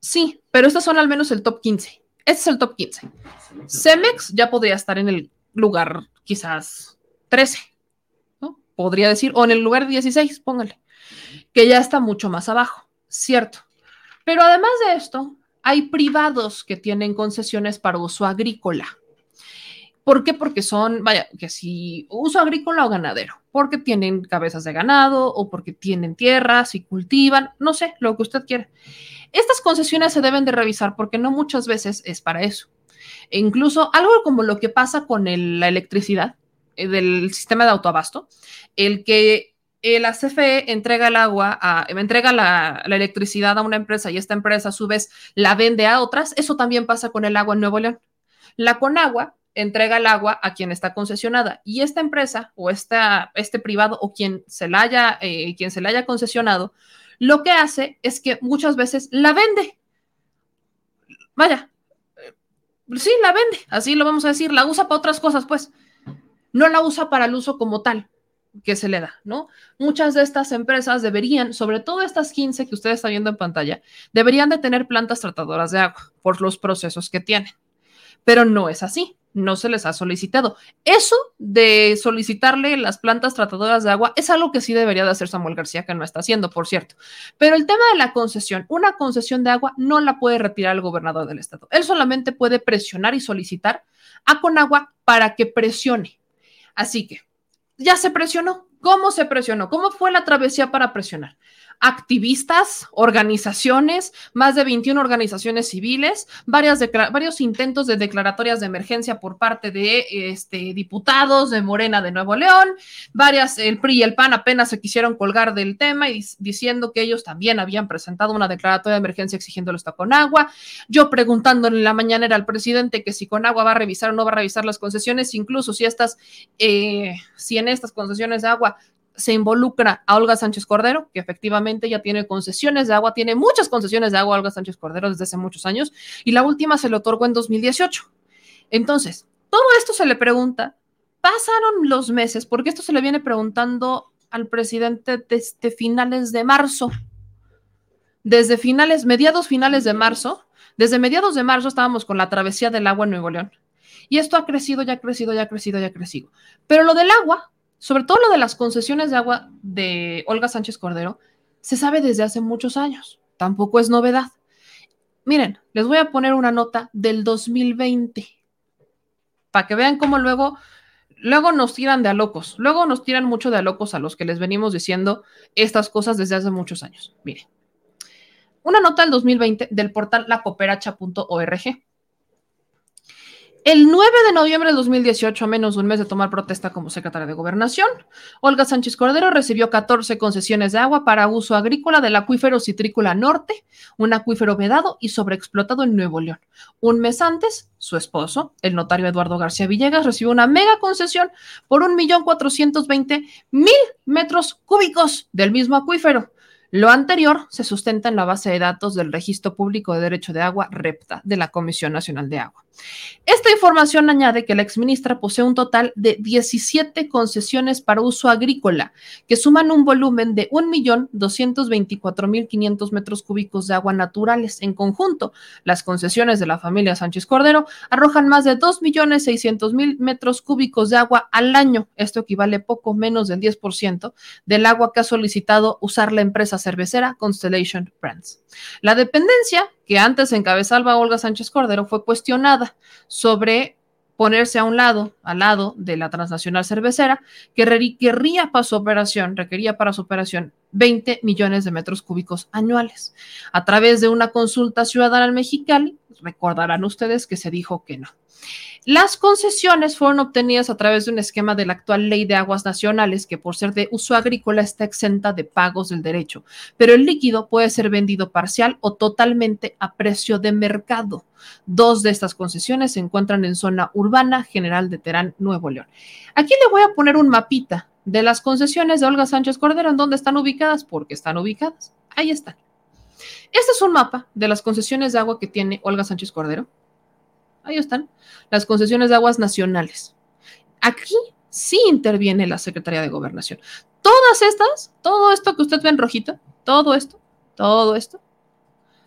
Sí, pero estos son al menos el top 15. Este es el top 15. Cemex ya podría estar en el lugar quizás 13, ¿no? Podría decir, o en el lugar 16, póngale, que ya está mucho más abajo, cierto. Pero además de esto, hay privados que tienen concesiones para uso agrícola. ¿Por qué? Porque son, vaya, que si uso agrícola o ganadero, porque tienen cabezas de ganado o porque tienen tierras y cultivan, no sé, lo que usted quiera. Estas concesiones se deben de revisar porque no muchas veces es para eso. E incluso algo como lo que pasa con la electricidad eh, del sistema de autoabasto, el que la CFE entrega el agua, entrega la, la, electricidad a una empresa y esta empresa a su vez la vende a otras, eso también pasa con el agua en Nuevo León. La Conagua entrega el agua a quien está concesionada y esta empresa o esta, este privado o quien se la haya, eh, quien se la haya concesionado, lo que hace es que muchas veces la vende. Vaya, sí, la vende, así lo vamos a decir, la usa para otras cosas, pues. No la usa para el uso como tal que se le da, ¿no? Muchas de estas empresas deberían, sobre todo estas 15 que usted está viendo en pantalla, deberían de tener plantas tratadoras de agua por los procesos que tienen. Pero no es así no se les ha solicitado. Eso de solicitarle las plantas tratadoras de agua es algo que sí debería de hacer Samuel García, que no está haciendo, por cierto. Pero el tema de la concesión, una concesión de agua no la puede retirar el gobernador del estado. Él solamente puede presionar y solicitar a Conagua para que presione. Así que ya se presionó. ¿Cómo se presionó? ¿Cómo fue la travesía para presionar? Activistas, organizaciones, más de 21 organizaciones civiles, varias varios intentos de declaratorias de emergencia por parte de este, diputados de Morena de Nuevo León, varias, el PRI y el PAN apenas se quisieron colgar del tema y diciendo que ellos también habían presentado una declaratoria de emergencia exigiéndolo esto con agua. Yo preguntándole en la mañana era al presidente que si con agua va a revisar o no va a revisar las concesiones, incluso si estas, eh, si en estas concesiones de agua se involucra a Olga Sánchez Cordero, que efectivamente ya tiene concesiones de agua, tiene muchas concesiones de agua Olga Sánchez Cordero desde hace muchos años, y la última se le otorgó en 2018. Entonces, todo esto se le pregunta, pasaron los meses, porque esto se le viene preguntando al presidente desde finales de marzo. Desde finales, mediados finales de marzo, desde mediados de marzo estábamos con la travesía del agua en Nuevo León. Y esto ha crecido, ya ha crecido, ya ha crecido, ya ha crecido. Pero lo del agua sobre todo lo de las concesiones de agua de Olga Sánchez Cordero, se sabe desde hace muchos años. Tampoco es novedad. Miren, les voy a poner una nota del 2020 para que vean cómo luego, luego nos tiran de a locos. Luego nos tiran mucho de a locos a los que les venimos diciendo estas cosas desde hace muchos años. Miren, una nota del 2020 del portal lacoperacha.org el 9 de noviembre de 2018, a menos de un mes de tomar protesta como secretaria de Gobernación, Olga Sánchez Cordero recibió 14 concesiones de agua para uso agrícola del acuífero Citrícola Norte, un acuífero vedado y sobreexplotado en Nuevo León. Un mes antes, su esposo, el notario Eduardo García Villegas, recibió una mega concesión por 1.420.000 metros cúbicos del mismo acuífero Lo anterior se sustenta en la base de datos del Registro Público de Derecho de Agua, REPTA, de la Comisión Nacional de Agua. Esta información añade que la exministra posee un total de 17 concesiones para uso agrícola, que suman un volumen de 1.224.500 metros cúbicos de agua naturales. En conjunto, las concesiones de la familia Sánchez Cordero arrojan más de 2.600.000 metros cúbicos de agua al año. Esto equivale poco menos del 10% del agua que ha solicitado usar la empresa cervecera Constellation Brands. La dependencia que antes encabezaba Olga Sánchez Cordero fue cuestionada sobre ponerse a un lado, al lado de la transnacional cervecera, que requería para su operación, requería para su operación 20 millones de metros cúbicos anuales. A través de una consulta ciudadana en Mexicali, recordarán ustedes que se dijo que no. Las concesiones fueron obtenidas a través de un esquema de la actual Ley de Aguas Nacionales, que por ser de uso agrícola está exenta de pagos del derecho, pero el líquido puede ser vendido parcial o totalmente a precio de mercado. Dos de estas concesiones se encuentran en zona urbana general de Terán, Nuevo León. Aquí le voy a poner un mapita de las concesiones de Olga Sánchez Cordero, en dónde están ubicadas, porque están ubicadas. Ahí están. Este es un mapa de las concesiones de agua que tiene Olga Sánchez Cordero ahí están, las concesiones de aguas nacionales. Aquí sí interviene la Secretaría de Gobernación. Todas estas, todo esto que usted ve en rojito, todo esto, todo esto,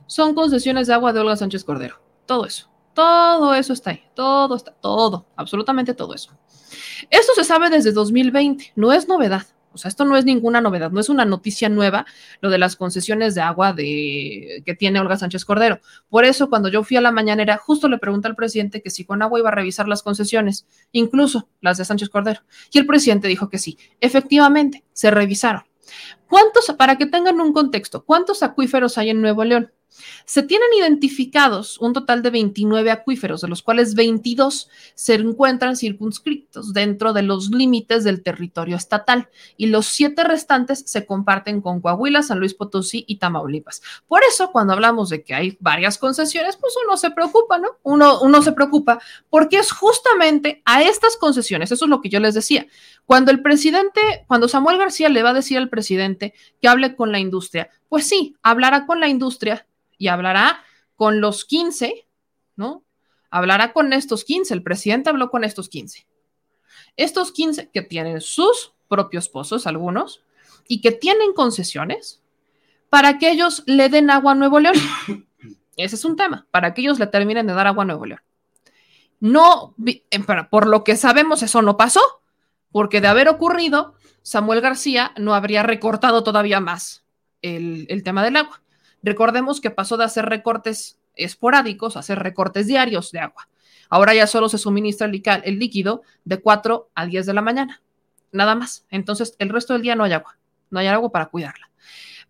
son concesiones de agua de Olga Sánchez Cordero. Todo eso, todo eso está ahí, todo está, todo, absolutamente todo eso. Esto se sabe desde 2020, no es novedad. O sea, esto no es ninguna novedad, no es una noticia nueva lo de las concesiones de agua de, que tiene Olga Sánchez Cordero. Por eso, cuando yo fui a la mañanera, justo le pregunté al presidente que si con agua iba a revisar las concesiones, incluso las de Sánchez Cordero. Y el presidente dijo que sí. Efectivamente, se revisaron. ¿Cuántos, para que tengan un contexto, cuántos acuíferos hay en Nuevo León? Se tienen identificados un total de 29 acuíferos, de los cuales 22 se encuentran circunscritos dentro de los límites del territorio estatal y los siete restantes se comparten con Coahuila, San Luis Potosí y Tamaulipas. Por eso, cuando hablamos de que hay varias concesiones, pues uno se preocupa, ¿no? Uno, uno se preocupa porque es justamente a estas concesiones, eso es lo que yo les decía, cuando el presidente, cuando Samuel García le va a decir al presidente que hable con la industria, pues sí, hablará con la industria y hablará con los 15, ¿no? Hablará con estos 15, el presidente habló con estos 15. Estos 15 que tienen sus propios pozos, algunos, y que tienen concesiones, para que ellos le den agua a Nuevo León. Ese es un tema, para que ellos le terminen de dar agua a Nuevo León. No, eh, por lo que sabemos, eso no pasó, porque de haber ocurrido, Samuel García no habría recortado todavía más el, el tema del agua. Recordemos que pasó de hacer recortes esporádicos a hacer recortes diarios de agua. Ahora ya solo se suministra el, líquido de 4 a 10 de la mañana. Nada más. Entonces, el resto del día no hay agua. No hay agua para cuidarla.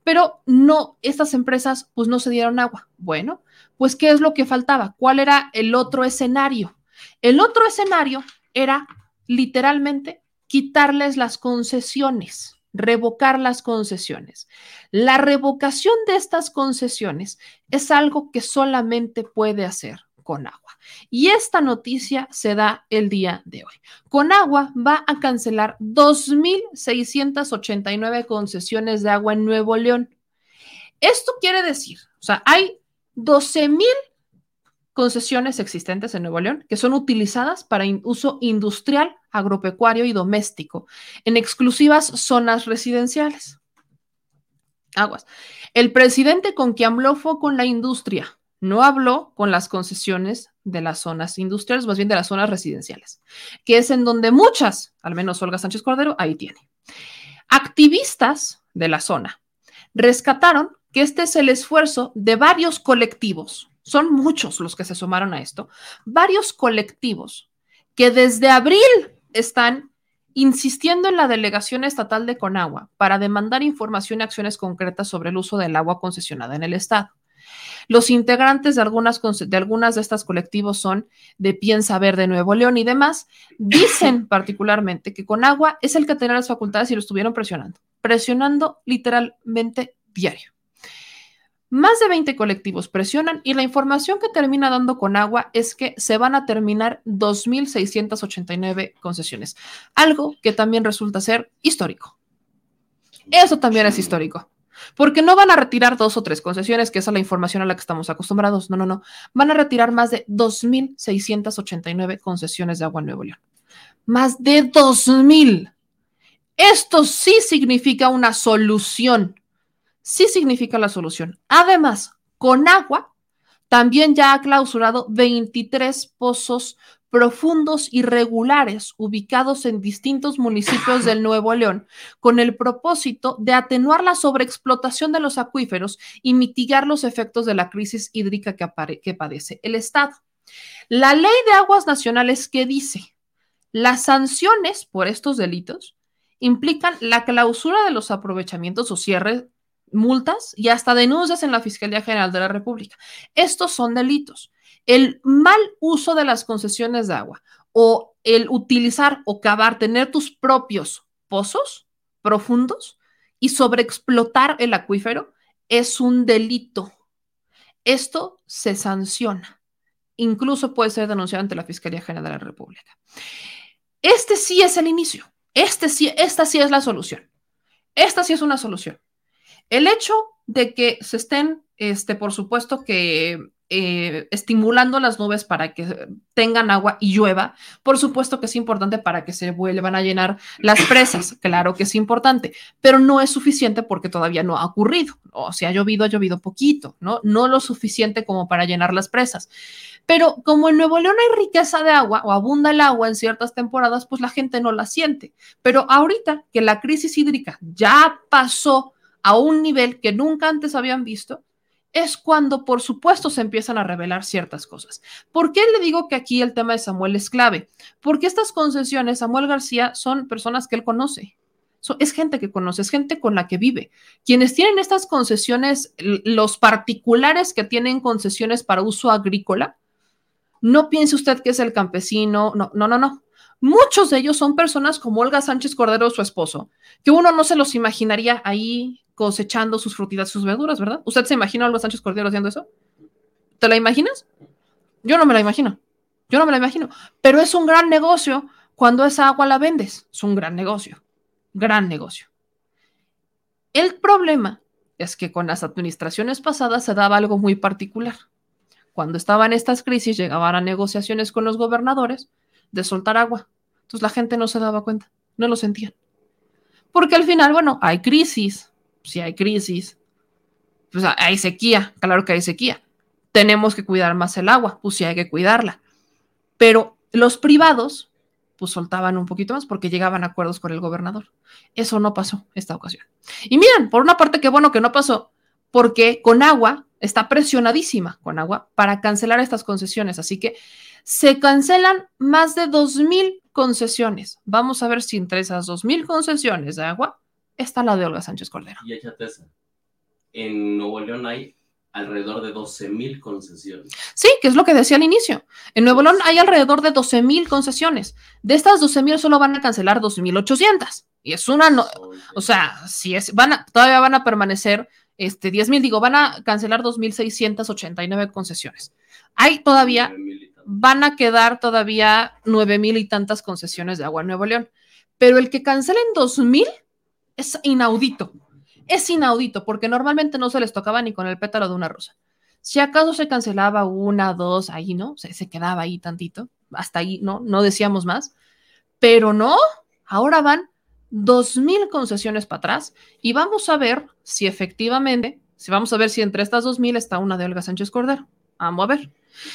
Pero no, estas empresas pues no se dieron agua. Bueno, pues ¿qué es lo que faltaba? ¿Cuál era el otro escenario? El otro escenario era literalmente quitarles las concesiones revocar las concesiones. La revocación de estas concesiones es algo que solamente puede hacer con agua. Y esta noticia se da el día de hoy. Con agua va a cancelar 2.689 concesiones de agua en Nuevo León. Esto quiere decir, o sea, hay 12.000 concesiones existentes en Nuevo León que son utilizadas para uso industrial, agropecuario y doméstico en exclusivas zonas residenciales. Aguas. El presidente con quien habló fue con la industria, no habló con las concesiones de las zonas industriales, más bien de las zonas residenciales, que es en donde muchas, al menos Olga Sánchez Cordero, ahí tiene. Activistas de la zona rescataron que este es el esfuerzo de varios colectivos, son muchos los que se sumaron a esto, varios colectivos que desde abril están insistiendo en la delegación estatal de Conagua para demandar información y acciones concretas sobre el uso del agua concesionada en el estado. Los integrantes de algunas de, algunas de estas colectivos son de Piensa Verde Nuevo León y demás. Dicen particularmente que Conagua es el que tiene las facultades y lo estuvieron presionando, presionando literalmente diario. Más de 20 colectivos presionan y la información que termina dando con agua es que se van a terminar 2.689 concesiones, algo que también resulta ser histórico. Eso también es histórico. Porque no van a retirar dos o tres concesiones, que esa es la información a la que estamos acostumbrados. No, no, no. Van a retirar más de 2.689 concesiones de agua en Nuevo León. Más de 2.000. Esto sí significa una solución. Sí significa la solución. Además, con agua, también ya ha clausurado 23 pozos profundos y regulares ubicados en distintos municipios del Nuevo León, con el propósito de atenuar la sobreexplotación de los acuíferos y mitigar los efectos de la crisis hídrica que, que padece el Estado. La ley de aguas nacionales que dice las sanciones por estos delitos implican la clausura de los aprovechamientos o cierre, multas y hasta denuncias en la Fiscalía General de la República. Estos son delitos. El mal uso de las concesiones de agua o el utilizar o cavar, tener tus propios pozos profundos y sobreexplotar el acuífero es un delito. Esto se sanciona. Incluso puede ser denunciado ante la Fiscalía General de la República. Este sí es el inicio. Este sí, esta sí es la solución. Esta sí es una solución. El hecho de que se estén, este, por supuesto que eh, estimulando las nubes para que tengan agua y llueva, por supuesto que es importante para que se vuelvan a llenar las presas, claro que es importante, pero no es suficiente porque todavía no ha ocurrido, o sea, ha llovido, ha llovido poquito, ¿no? No lo suficiente como para llenar las presas. Pero como en Nuevo León hay riqueza de agua o abunda el agua en ciertas temporadas, pues la gente no la siente. Pero ahorita que la crisis hídrica ya pasó a un nivel que nunca antes habían visto, es cuando, por supuesto, se empiezan a revelar ciertas cosas. ¿Por qué le digo que aquí el tema de Samuel es clave? Porque estas concesiones, Samuel García, son personas que él conoce. es gente que conoce, es gente con la que vive. Quienes tienen estas concesiones, los particulares que tienen concesiones para uso agrícola, no piense usted que es el campesino, no, no, no, no. Muchos de ellos son personas como Olga Sánchez Cordero, su esposo, que uno no se los imaginaría ahí cosechando sus frutitas, sus verduras, ¿verdad? ¿Usted se imagina a Olga Sánchez Cordero haciendo eso? ¿Te la imaginas? Yo no me la imagino. Yo no me la imagino. Pero es un gran negocio cuando esa agua la vendes. Es un gran negocio. Gran negocio. El problema es que con las administraciones pasadas se daba algo muy particular. Cuando estaban estas crisis, llegaban a negociaciones con los gobernadores de soltar agua. Entonces la gente no se daba cuenta, no lo sentían. Porque al final, bueno, hay crisis, si hay crisis, pues hay sequía, claro que hay sequía. Tenemos que cuidar más el agua, pues sí hay que cuidarla. Pero los privados, pues soltaban un poquito más porque llegaban a acuerdos con el gobernador. Eso no pasó esta ocasión. Y miren, por una parte, qué bueno que no pasó, porque con agua está presionadísima con agua para cancelar estas concesiones. Así que se cancelan más de 2.000 concesiones. Vamos a ver si entre esas 2.000 concesiones de agua está la de Olga Sánchez Cordero. Y échate esa. En Nuevo León hay alrededor de 12 mil concesiones. Sí, que es lo que decía al inicio. En Nuevo León hay alrededor de 12 mil concesiones. De estas 12 mil solo van a cancelar 2.800. Y es una, no, o sea, si es, van a, todavía van a permanecer este, 10 mil, digo, van a cancelar 2.689 concesiones. Hay todavía, van a quedar todavía 9 mil y tantas concesiones de agua en Nuevo León. Pero el que cancelen 2 mil es inaudito. Es inaudito porque normalmente no se les tocaba ni con el pétalo de una rosa. Si acaso se cancelaba una, dos, ahí, ¿no? Se, quedaba ahí tantito. Hasta ahí, ¿no? No decíamos más. Pero no, ahora van dos mil concesiones para atrás y vamos a ver si efectivamente, si vamos a ver si entre estas dos mil está una de Olga Sánchez Cordero. Vamos a ver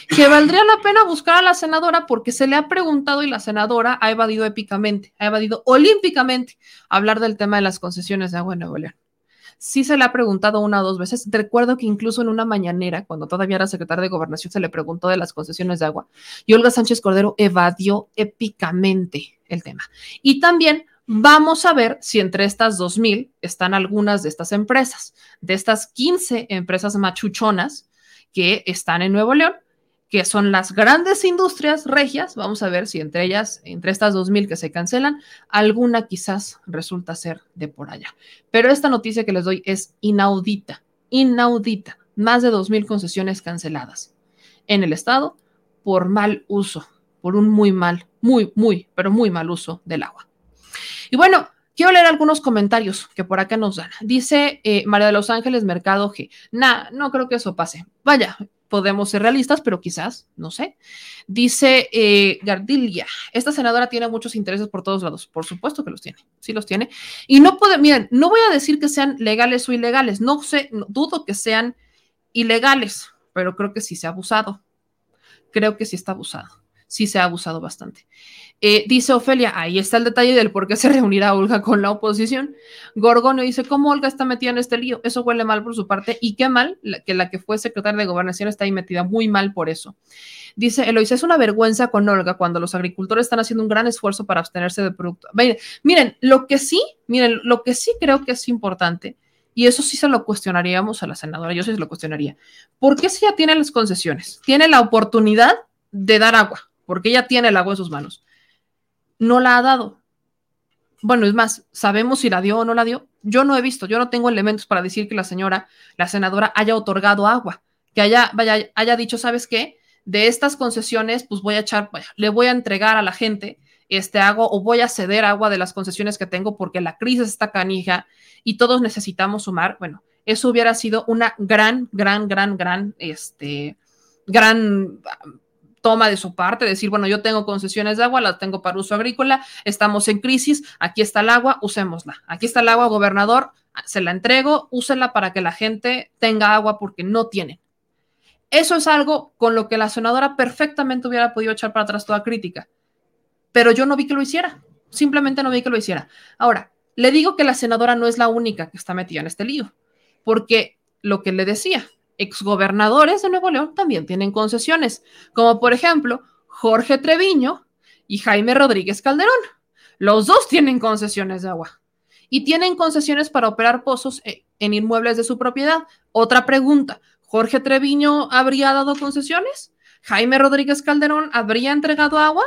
que valdría la pena buscar a la senadora porque se le ha preguntado y la senadora ha evadido épicamente, ha evadido olímpicamente hablar del tema de las concesiones de agua en Nuevo León. Sí se le ha preguntado una o dos veces. Recuerdo que incluso en una mañanera, cuando todavía era secretaria de Gobernación, se le preguntó de las concesiones de agua y Olga Sánchez Cordero evadió épicamente el tema. Y también Vamos a ver si entre estas 2.000 están algunas de estas empresas, de estas 15 empresas machuchonas que están en Nuevo León, que son las grandes industrias regias. Vamos a ver si entre ellas, entre estas 2.000 que se cancelan, alguna quizás resulta ser de por allá. Pero esta noticia que les doy es inaudita, inaudita. Más de 2.000 concesiones canceladas en el estado por mal uso, por un muy mal, muy, muy, pero muy mal uso del agua. Y bueno, Quiero leer algunos comentarios que por acá nos dan. Dice eh, María de los Ángeles Mercado G. Nah, no creo que eso pase. Vaya, podemos ser realistas, pero quizás, no sé. Dice eh, Gardilia, esta senadora tiene muchos intereses por todos lados. Por supuesto que los tiene, sí los tiene. Y no puede, miren, no voy a decir que sean legales o ilegales, no sé, dudo que sean ilegales, pero creo que sí se ha abusado. Creo que sí está abusado sí se ha abusado bastante. Eh, dice Ofelia, ahí está el detalle del por qué se reunirá Olga con la oposición. Gorgonio dice, ¿cómo Olga está metida en este lío? Eso huele mal por su parte y qué mal que la que fue secretaria de gobernación está ahí metida, muy mal por eso. Dice Eloise, es una vergüenza con Olga cuando los agricultores están haciendo un gran esfuerzo para abstenerse de producto. Miren, lo que sí, miren, lo que sí creo que es importante, y eso sí se lo cuestionaríamos a la senadora, yo sí se lo cuestionaría, ¿por qué si ya tiene las concesiones? Tiene la oportunidad de dar agua, porque ella tiene el agua en sus manos. No la ha dado. Bueno, es más, ¿sabemos si la dio o no la dio? Yo no he visto, yo no tengo elementos para decir que la señora, la senadora, haya otorgado agua, que haya, vaya, haya dicho, ¿sabes qué? De estas concesiones, pues voy a echar, le voy a entregar a la gente este agua o voy a ceder agua de las concesiones que tengo porque la crisis está canija y todos necesitamos sumar. Bueno, eso hubiera sido una gran, gran, gran, gran, este, gran toma de su parte, decir, bueno, yo tengo concesiones de agua, las tengo para uso agrícola, estamos en crisis, aquí está el agua, usémosla. Aquí está el agua, gobernador, se la entrego, úsela para que la gente tenga agua porque no tiene. Eso es algo con lo que la senadora perfectamente hubiera podido echar para atrás toda crítica, pero yo no vi que lo hiciera, simplemente no vi que lo hiciera. Ahora, le digo que la senadora no es la única que está metida en este lío, porque lo que le decía, exgobernadores de Nuevo León también tienen concesiones, como por ejemplo Jorge Treviño y Jaime Rodríguez Calderón. Los dos tienen concesiones de agua y tienen concesiones para operar pozos eh, en inmuebles de su propiedad. Otra pregunta, ¿Jorge Treviño habría dado concesiones? ¿Jaime Rodríguez Calderón habría entregado agua?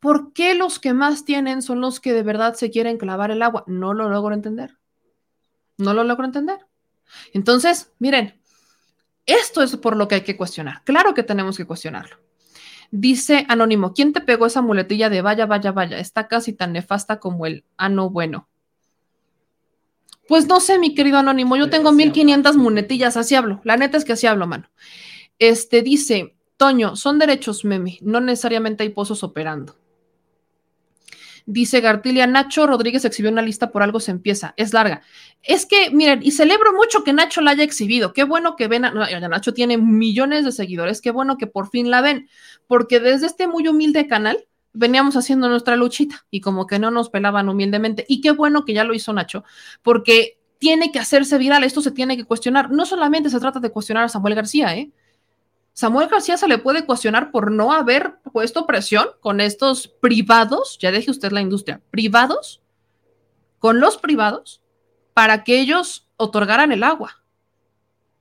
¿Por qué los que más tienen son los que de verdad se quieren clavar el agua? No lo logro entender. No lo logro entender. Entonces, miren, esto es por lo que hay que cuestionar. Claro que tenemos que cuestionarlo. Dice Anónimo, ¿quién te pegó esa muletilla de vaya, vaya, vaya? Está casi tan nefasta como el ano bueno. Pues no sé, mi querido Anónimo, yo tengo 1500 muletillas, así hablo. La neta es que así hablo, mano. Este dice, Toño, son derechos meme, no necesariamente hay pozos operando. Dice Gartilia, Nacho Rodríguez exhibió una lista por algo se empieza. Es larga. Es que, miren, y celebro mucho que Nacho la haya exhibido. Qué bueno que ven. A, Nacho tiene millones de seguidores. Qué bueno que por fin la ven. Porque desde este muy humilde canal veníamos haciendo nuestra luchita y como que no nos pelaban humildemente. Y qué bueno que ya lo hizo Nacho, porque tiene que hacerse viral. Esto se tiene que cuestionar. No solamente se trata de cuestionar a Samuel García, ¿eh? Samuel García se le puede cuestionar por no haber puesto presión con estos privados, ya deje usted la industria, privados, con los privados, para que ellos otorgaran el agua,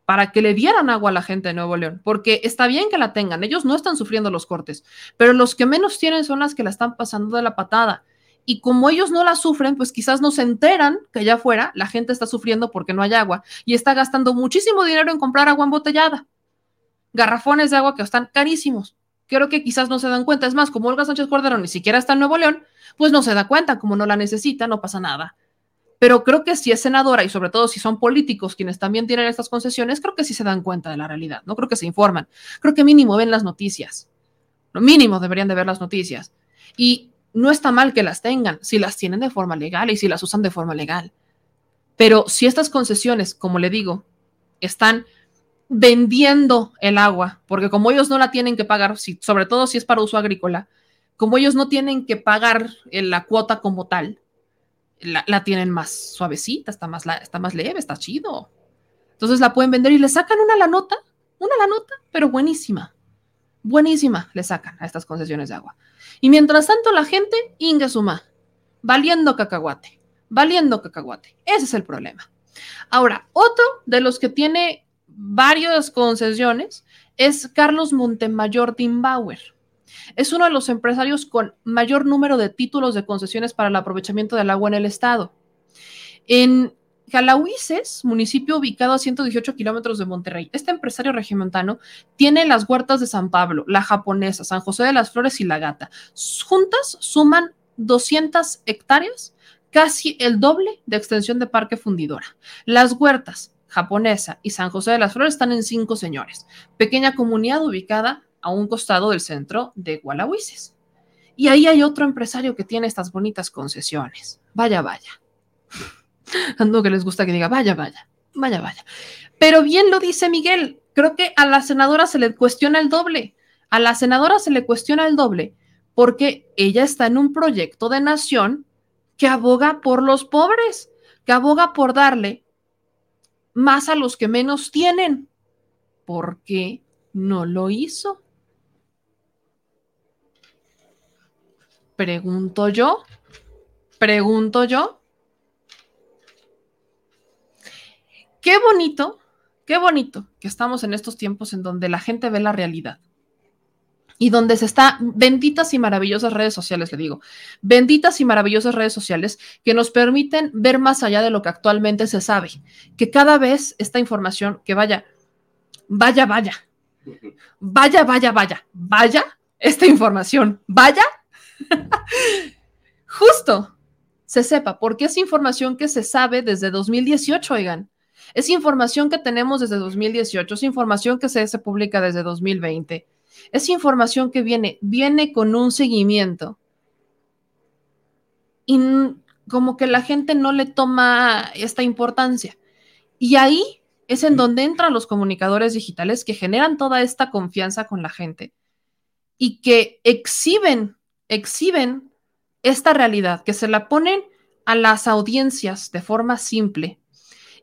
para que le dieran agua a la gente de Nuevo León, porque está bien que la tengan, ellos no están sufriendo los cortes, pero los que menos tienen son las que la están pasando de la patada. Y como ellos no la sufren, pues quizás no se enteran que allá afuera la gente está sufriendo porque no hay agua y está gastando muchísimo dinero en comprar agua embotellada garrafones de agua que están carísimos. Creo que quizás no se dan cuenta. Es más, como Olga Sánchez Cordero ni siquiera está en Nuevo León, pues no se da cuenta. Como no la necesita, no pasa nada. Pero creo que si es senadora y sobre todo si son políticos quienes también tienen estas concesiones, creo que sí se dan cuenta de la realidad. No creo que se informan. Creo que mínimo ven las noticias. Lo mínimo deberían de ver las noticias. Y no está mal que las tengan si las tienen de forma legal y si las usan de forma legal. Pero si estas concesiones, como le digo, están vendiendo el agua, porque como ellos no la tienen que pagar, sobre todo si es para uso agrícola, como ellos no tienen que pagar la cuota como tal, la, tienen más suavecita, está más, está más leve, está chido. Entonces la pueden vender y le sacan una la nota, una la nota, pero buenísima. Buenísima le sacan a estas concesiones de agua. Y mientras tanto la gente, inga suma, valiendo cacahuate, valiendo cacahuate. Ese es el problema. Ahora, otro de los que tiene varias concesiones es Carlos Montemayor Timbauer. Es uno de los empresarios con mayor número de títulos de concesiones para el aprovechamiento del agua en el estado. En Calahuises, municipio ubicado a 118 kilómetros de Monterrey, este empresario regiomontano tiene las huertas de San Pablo, la japonesa, San José de las Flores y la Gata. Juntas suman 200 hectáreas, casi el doble de extensión de Parque Fundidora. Las huertas, japonesa y San José de las Flores están en Cinco Señores, pequeña comunidad ubicada a un costado del centro de Gualahuises. Y ahí hay otro empresario que tiene estas bonitas concesiones. Vaya, vaya. Ando que les gusta que diga, vaya, vaya, vaya, vaya. Pero bien lo dice Miguel, creo que a la senadora se le cuestiona el doble. A la senadora se le cuestiona el doble porque ella está en un proyecto de nación que aboga por los pobres, que aboga por darle más a los que menos tienen. ¿Por qué no lo hizo? Pregunto yo, pregunto yo. Qué bonito, qué bonito que estamos en estos tiempos en donde la gente ve la realidad y donde se está, benditas y maravillosas redes sociales, le digo, benditas y maravillosas redes sociales que nos permiten ver más allá de lo que actualmente se sabe, que cada vez esta información, que vaya, vaya, vaya, vaya, vaya, vaya, vaya, esta información, vaya, justo se sepa, porque es información que se sabe desde 2018, oigan. Es información que tenemos desde 2018, es información que se, se publica desde 2020 es información que viene, viene con un seguimiento. Y como que la gente no le toma esta importancia. Y ahí es en donde entran los comunicadores digitales que generan toda esta confianza con la gente y que exhiben, exhiben esta realidad, que se la ponen a las audiencias de forma simple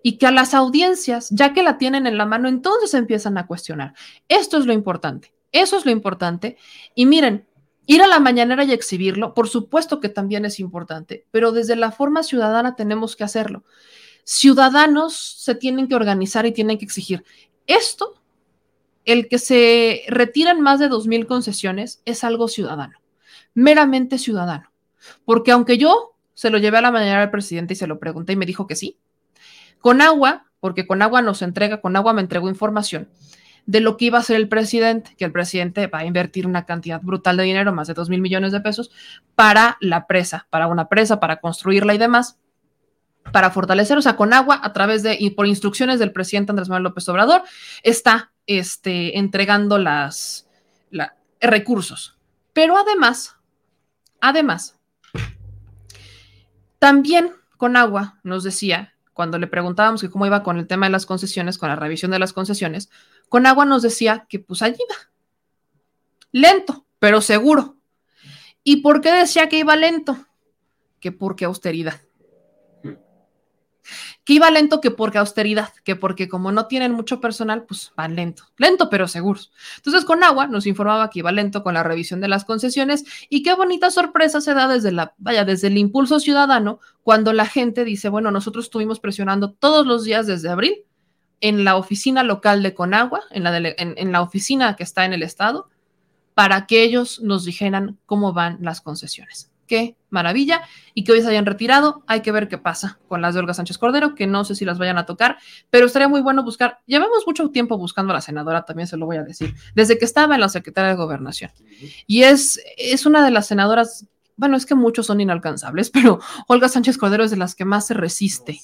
y que a las audiencias, ya que la tienen en la mano, entonces empiezan a cuestionar. Esto es lo importante. Eso es lo importante. Y miren, ir a la mañanera y exhibirlo, por supuesto que también es importante, pero desde la forma ciudadana tenemos que hacerlo. Ciudadanos se tienen que organizar y tienen que exigir. Esto, el que se retiran más de 2.000 concesiones, es algo ciudadano, meramente ciudadano. Porque aunque yo se lo llevé a la mañana al presidente y se lo pregunté y me dijo que sí, con agua, porque con agua nos entrega, con agua me entregó información de lo que iba a hacer el presidente, que el presidente va a invertir una cantidad brutal de dinero, más de 2 mil millones de pesos, para la presa, para una presa, para construirla y demás, para fortalecer, o sea, con agua, a través de, y por instrucciones del presidente Andrés Manuel López Obrador, está este, entregando las recursos. Pero además, además, también con agua nos decía, cuando le preguntábamos cómo iba con el tema de las concesiones, con la revisión de las concesiones, con agua nos decía que pues allí iba. Lento, pero seguro. ¿Y por qué decía que iba lento? Que porque austeridad. Que iba lento que porque austeridad, que porque como no tienen mucho personal, pues van lento. Lento, pero seguros. Entonces, con agua nos informaba que iba lento con la revisión de las concesiones y qué bonita sorpresa se da desde la, vaya, desde el impulso ciudadano cuando la gente dice, bueno, nosotros estuvimos presionando todos los días desde abril en la oficina local de Conagua, en la, en, la oficina que está en el estado, para que ellos nos dijeran cómo van las concesiones. Qué maravilla. Y que hoy se hayan retirado. Hay que ver qué pasa con las de Olga Sánchez Cordero, que no sé si las vayan a tocar, pero estaría muy bueno buscar. Llevamos mucho tiempo buscando a la senadora, también se lo voy a decir, desde que estaba en la Secretaría de Gobernación. Y es, es una de las senadoras bueno, es que muchos son inalcanzables, pero Olga Sánchez Cordero es de las que más se resiste.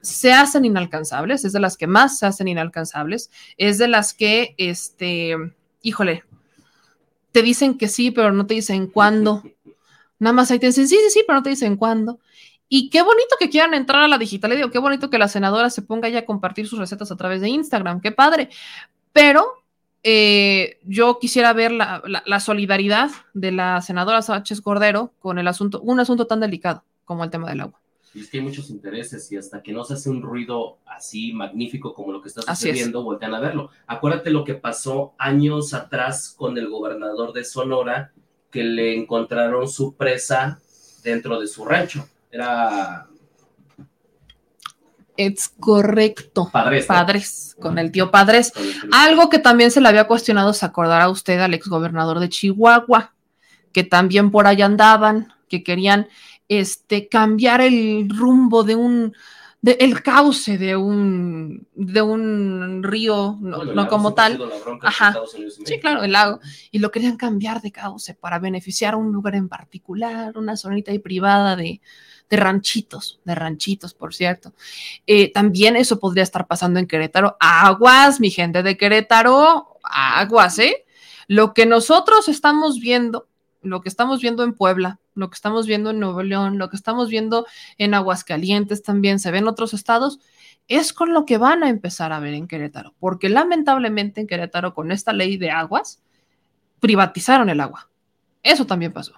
se, hacen inalcanzables, es de las que más se hacen inalcanzables, es de las que, este, híjole, te dicen que sí, pero no te dicen cuándo. Nada más ahí te dicen sí, sí, sí, pero no te dicen cuándo. Y qué bonito que quieran entrar a la digital, digo, qué bonito que la senadora se ponga ya a compartir sus recetas a través de Instagram, qué padre. Pero eh, yo quisiera ver la, solidaridad de la senadora Sánchez Cordero con el asunto, un asunto tan delicado como el tema del agua. Y es que hay muchos intereses y hasta que no se hace un ruido así magnífico como lo que está sucediendo, voltean a verlo. Acuérdate lo que pasó años atrás con el gobernador de Sonora, que le encontraron su presa dentro de su rancho. Era es correcto. Padres. Padres, con el tío Padres. Algo que también se le había cuestionado, se acordará usted al exgobernador de Chihuahua, que también por allá andaban, que querían este, cambiar el rumbo de un, de el cauce de un, de un río, no, Bueno, no como tal. Ajá. Sí, claro, el lago. Y lo querían cambiar de cauce para beneficiar a un lugar en particular, una zonita ahí privada de, de ranchitos, de ranchitos, por cierto. Eh, también eso podría estar pasando en Querétaro. Aguas, mi gente de Querétaro, aguas, ¿eh? Lo que nosotros estamos viendo, lo que estamos viendo en Puebla, lo que estamos viendo en Nuevo León, lo que estamos viendo en Aguascalientes también, se ve en otros estados, es con lo que van a empezar a ver en Querétaro, porque lamentablemente en Querétaro con esta ley de aguas privatizaron el agua. Eso también pasó.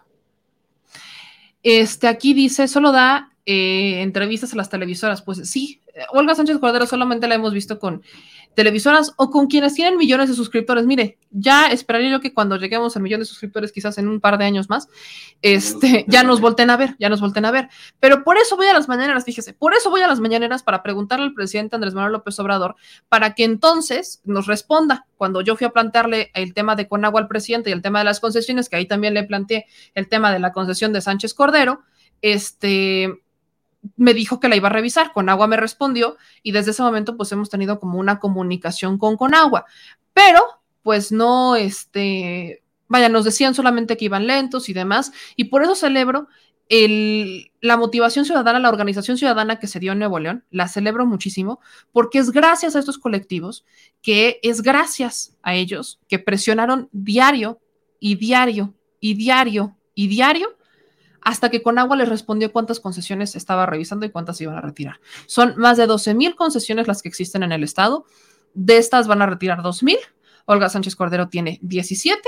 Este aquí dice, solo da eh, entrevistas a las televisoras. Pues sí, Olga Sánchez Cordero solamente la hemos visto con televisoras o con quienes tienen millones de suscriptores. Mire, ya esperaría yo que cuando lleguemos al millón de suscriptores, quizás en un par de años más, este, ya nos volten a ver, ya nos volten a ver. Pero por eso voy a las mañaneras, fíjese, por eso voy a las mañaneras para preguntarle al presidente Andrés Manuel López Obrador para que entonces nos responda. Cuando yo fui a plantearle el tema de Conagua al presidente y el tema de las concesiones, que ahí también le planteé el tema de la concesión de Sánchez Cordero, este, me dijo que la iba a revisar, Conagua me respondió y desde ese momento pues hemos tenido como una comunicación con Conagua, pero pues no, este, vaya, nos decían solamente que iban lentos y demás, y por eso celebro el, la motivación ciudadana, la organización ciudadana que se dio en Nuevo León, la celebro muchísimo, porque es gracias a estos colectivos, que es gracias a ellos que presionaron diario y diario y diario y diario hasta que Conagua les respondió cuántas concesiones estaba revisando y cuántas iban a retirar. Son más de 12 mil concesiones las que existen en el estado. De estas van a retirar 2 mil. Olga Sánchez Cordero tiene 17.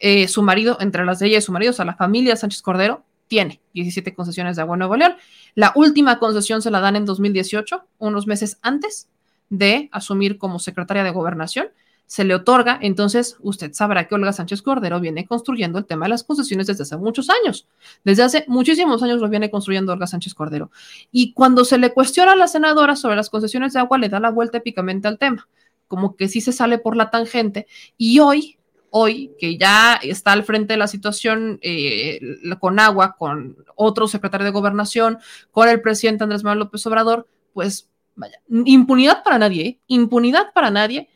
Eh, su marido, entre las de ella y su marido, o sea, la familia Sánchez Cordero, tiene 17 concesiones de agua en Nuevo León. La última concesión se la dan en 2018, unos meses antes de asumir como secretaria de gobernación se le otorga, entonces usted sabrá que Olga Sánchez Cordero viene construyendo el tema de las concesiones desde hace muchos años. Desde hace muchísimos años lo viene construyendo Olga Sánchez Cordero. Y cuando se le cuestiona a la senadora sobre las concesiones de agua, le da la vuelta épicamente al tema, como que sí se sale por la tangente. Y hoy, hoy, que ya está al frente de la situación eh, con agua, con otro secretario de gobernación, con el presidente Andrés Manuel López Obrador, pues vaya, impunidad para nadie, ¿eh? impunidad para nadie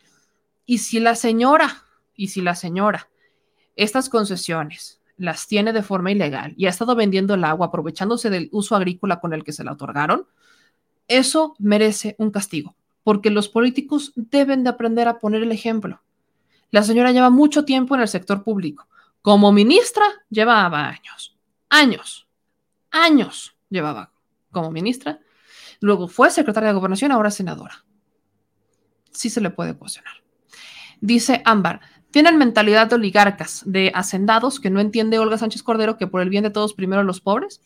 y si la señora, y si la señora, estas concesiones las tiene de forma ilegal y ha estado vendiendo el agua aprovechándose del uso agrícola con el que se la otorgaron, eso merece un castigo, porque los políticos deben de aprender a poner el ejemplo. La señora lleva mucho tiempo en el sector público. Como ministra llevaba años, años, años llevaba como ministra. Luego fue secretaria de gobernación, ahora senadora. Sí se le puede cuestionar. Dice Ámbar, tienen mentalidad de oligarcas, de hacendados, que no entiende Olga Sánchez Cordero que por el bien de todos primero los pobres.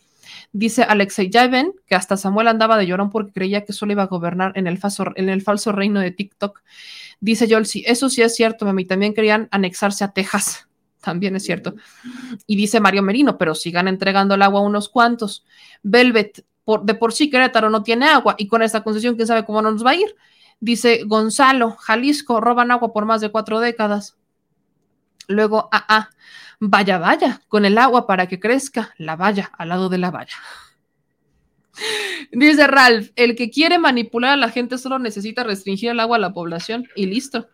Dice Alexei, ya ven que hasta Samuel andaba de llorón porque creía que solo iba a gobernar en el, falso, en el falso reino de TikTok. Dice Yolsi, eso sí es cierto, mami, también querían anexarse a Texas. También es cierto. Y dice Mario Merino, pero sigan entregando el agua a unos cuantos. Velvet, por, de por sí Querétaro no tiene agua y con esta concesión, quién sabe cómo no nos va a ir. Dice Gonzalo, Jalisco, roban agua por más de cuatro décadas. Luego, ah, ah, vaya, vaya, con el agua para que crezca la valla al lado de la valla. Dice Ralph, el que quiere manipular a la gente solo necesita restringir el agua a la población y listo.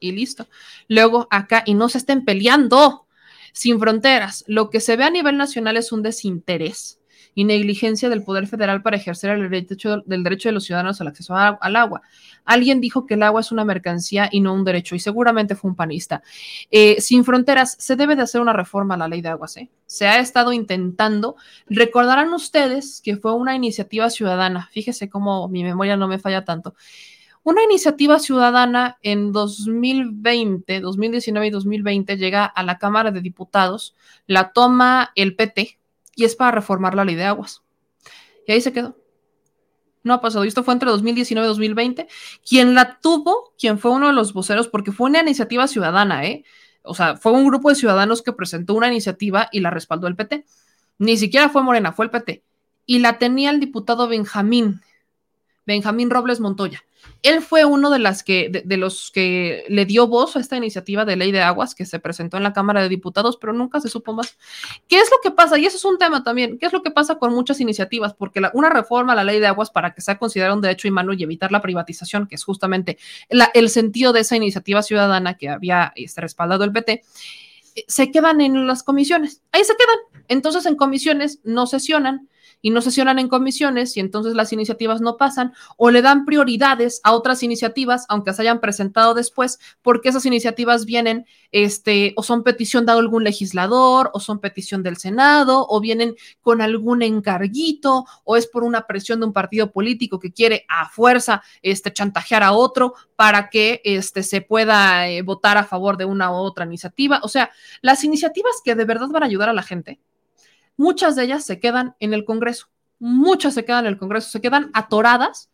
Y listo. Luego acá, y no se estén peleando sin fronteras. Lo que se ve a nivel nacional es un desinterés y negligencia del Poder Federal para ejercer el derecho, del derecho de los ciudadanos al acceso al agua. Alguien dijo que el agua es una mercancía y no un derecho, y seguramente fue un panista. Eh, sin fronteras, se debe de hacer una reforma a la ley de aguas. ¿eh? Se ha estado intentando. Recordarán ustedes que fue una iniciativa ciudadana. Fíjese cómo mi memoria no me falla tanto. Una iniciativa ciudadana en 2020, 2019 y 2020 llega a la Cámara de Diputados, la toma el PT, y es para reformar la ley de aguas. Y ahí se quedó. No ha pasado. Y esto fue entre 2019 y 2020. Quien la tuvo, quien fue uno de los voceros, porque fue una iniciativa ciudadana, ¿eh? O sea, fue un grupo de ciudadanos que presentó una iniciativa y la respaldó el PT. Ni siquiera fue Morena, fue el PT. Y la tenía el diputado Benjamín, Benjamín Robles Montoya. Él fue uno de, las que, de, los que le dio voz a esta iniciativa de ley de aguas que se presentó en la Cámara de Diputados, pero nunca se supo más. ¿Qué es lo que pasa? Y eso es un tema también. ¿Qué es lo que pasa con muchas iniciativas? Porque una reforma a la ley de aguas para que sea considerada un derecho humano y evitar la privatización, que es justamente el sentido de esa iniciativa ciudadana que había este, respaldado el PT, se quedan en las comisiones. Ahí se quedan. Entonces en comisiones no sesionan y no sesionan en comisiones y entonces las iniciativas no pasan o le dan prioridades a otras iniciativas, aunque se hayan presentado después, porque esas iniciativas vienen este, o son petición de algún legislador o son petición del Senado o vienen con algún encarguito o es por una presión de un partido político que quiere a fuerza este, chantajear a otro para que este, se pueda eh, votar a favor de una u otra iniciativa. O sea, las iniciativas que de verdad van a ayudar a la gente muchas de ellas se quedan en el Congreso, muchas se quedan en el Congreso, se quedan atoradas,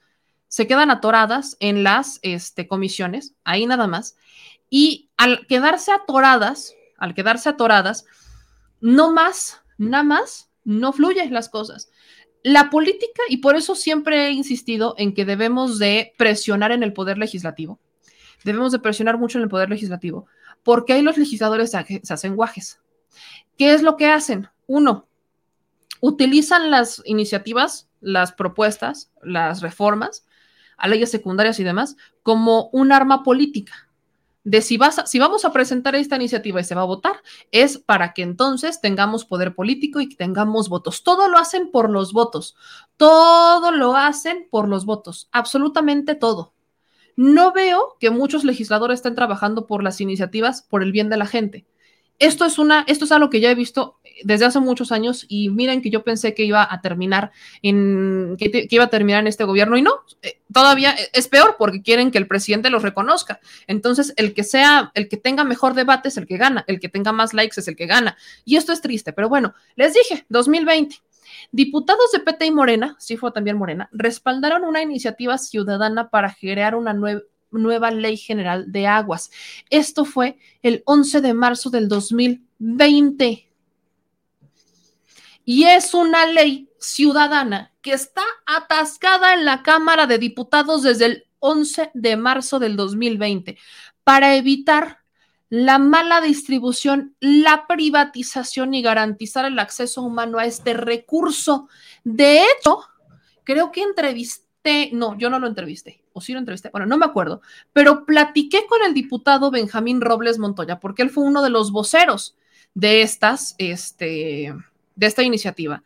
se quedan atoradas en las este, comisiones, ahí nada más, y al quedarse atoradas, al quedarse atoradas, no más, nada más, no fluyen las cosas. La política, y por eso siempre he insistido en que debemos de presionar en el poder legislativo, debemos de presionar mucho en el poder legislativo, porque ahí los legisladores se hacen guajes. ¿Qué es lo que hacen? Uno, utilizan las iniciativas, las propuestas, las reformas a leyes secundarias y demás como un arma política. De si, vas a, si vamos a presentar esta iniciativa y se va a votar, es para que entonces tengamos poder político y tengamos votos. Todo lo hacen por los votos. Todo lo hacen por los votos. Absolutamente todo. No veo que muchos legisladores estén trabajando por las iniciativas por el bien de la gente esto es una, esto es algo que ya he visto desde hace muchos años y miren que yo pensé que iba a terminar en, que, iba a terminar en este gobierno y no, eh, todavía es peor porque quieren que el presidente los reconozca. Entonces, el que sea, el que tenga mejor debate es el que gana, el que tenga más likes es el que gana. Y esto es triste, pero bueno, les dije, 2020. Diputados de PT y Morena, sí fue también Morena, respaldaron una iniciativa ciudadana para crear una nueva ley general de aguas. Esto fue el 11 de marzo del 2020. Y es una ley ciudadana que está atascada en la Cámara de Diputados desde el 11 de marzo del 2020 para evitar la mala distribución, la privatización y garantizar el acceso humano a este recurso. De hecho, creo que entrevisté, no, yo no lo entrevisté, o sí lo entrevisté, bueno, no me acuerdo, pero platiqué con el diputado Benjamín Robles Montoya, porque él fue uno de los voceros de estas, este, de esta iniciativa.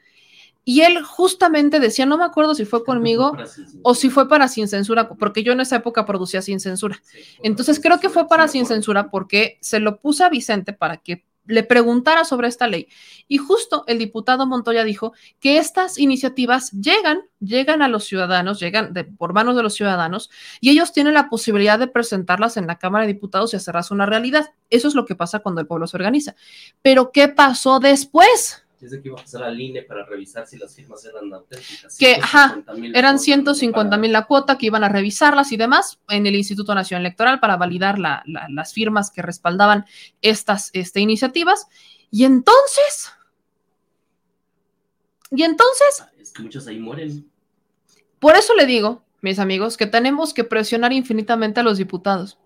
Y él justamente decía, no me acuerdo si fue conmigo o si fue para Sin Censura, porque yo en esa época producía Sin Censura. Entonces creo que fue para Sin Censura porque se lo puse a Vicente para que le preguntara sobre esta ley. Y justo el diputado Montoya dijo que estas iniciativas llegan, llegan a los ciudadanos, llegan de, por manos de los ciudadanos, y ellos tienen la posibilidad de presentarlas en la Cámara de Diputados y hacerlas una realidad. Eso es lo que pasa cuando el pueblo se organiza. Pero ¿qué pasó después? Desde que iba a pasar al INE para revisar si las firmas eran auténticas. Que, ajá, eran 150 mil la cuota que iban a revisarlas y demás en el Instituto Nacional Electoral para validar la, la, las firmas que respaldaban estas este, iniciativas. Y entonces, y entonces... Es que muchos ahí mueren. Por eso le digo, mis amigos, que tenemos que presionar infinitamente a los diputados.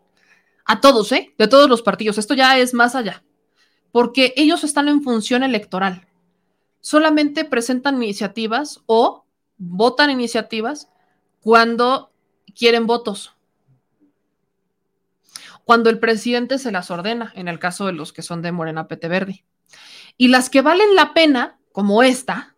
A todos, ¿eh? De todos los partidos. Esto ya es más allá. Porque ellos están en función electoral solamente presentan iniciativas o votan iniciativas cuando quieren votos. Cuando el presidente se las ordena, en el caso de los que son de Morena Pete Verde. Y las que valen la pena, como esta.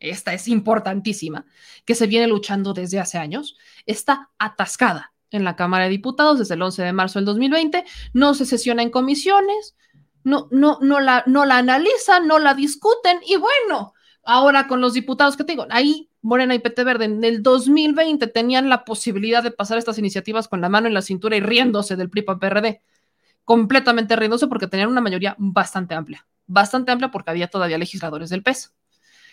Esta es importantísima, que se viene luchando desde hace años, está atascada en la Cámara de Diputados desde el 11 de marzo del 2020, no se sesiona en comisiones, no, no, no, la, no la analizan, no la discuten y bueno, ahora con los diputados que tengo, ahí Morena y PT Verde en el 2020 tenían la posibilidad de pasar estas iniciativas con la mano en la cintura y riéndose del PRI PRD, completamente riéndose porque tenían una mayoría bastante amplia, bastante amplia porque había todavía legisladores del PES.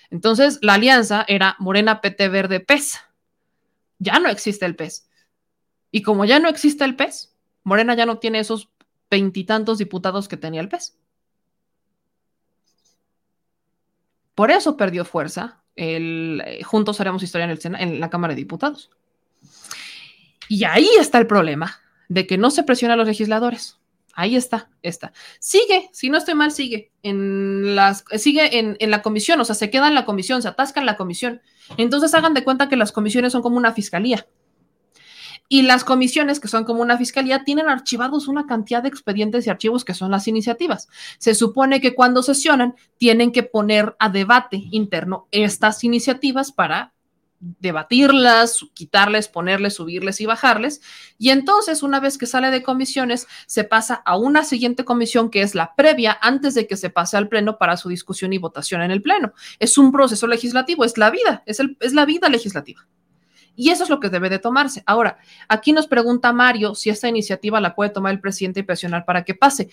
Entonces, la alianza era Morena, PT Verde, PES. Ya no existe el PES. Y como ya no existe el PES, Morena ya no tiene esos veintitantos diputados que tenía el PES. Por eso perdió fuerza el eh, Juntos Haremos Historia en, la Cámara de Diputados. Y ahí está el problema de que no se presiona a los legisladores. Ahí está, está. Sigue, si no estoy mal, sigue en sigue en, la comisión, o sea, se queda en la comisión, se atasca en la comisión. Entonces hagan de cuenta que las comisiones son como una fiscalía. Y las comisiones, que son como una fiscalía, tienen archivados una cantidad de expedientes y archivos que son las iniciativas. Se supone que cuando sesionan tienen que poner a debate interno estas iniciativas para debatirlas, quitarles, ponerles, subirles y bajarles. Y entonces, una vez que sale de comisiones, se pasa a una siguiente comisión que es la previa antes de que se pase al pleno para su discusión y votación en el pleno. Es un proceso legislativo, es la vida, es, el, es la vida legislativa. Y eso es lo que debe de tomarse. Ahora, aquí nos pregunta Mario si esta iniciativa la puede tomar el presidente y presionar para que pase.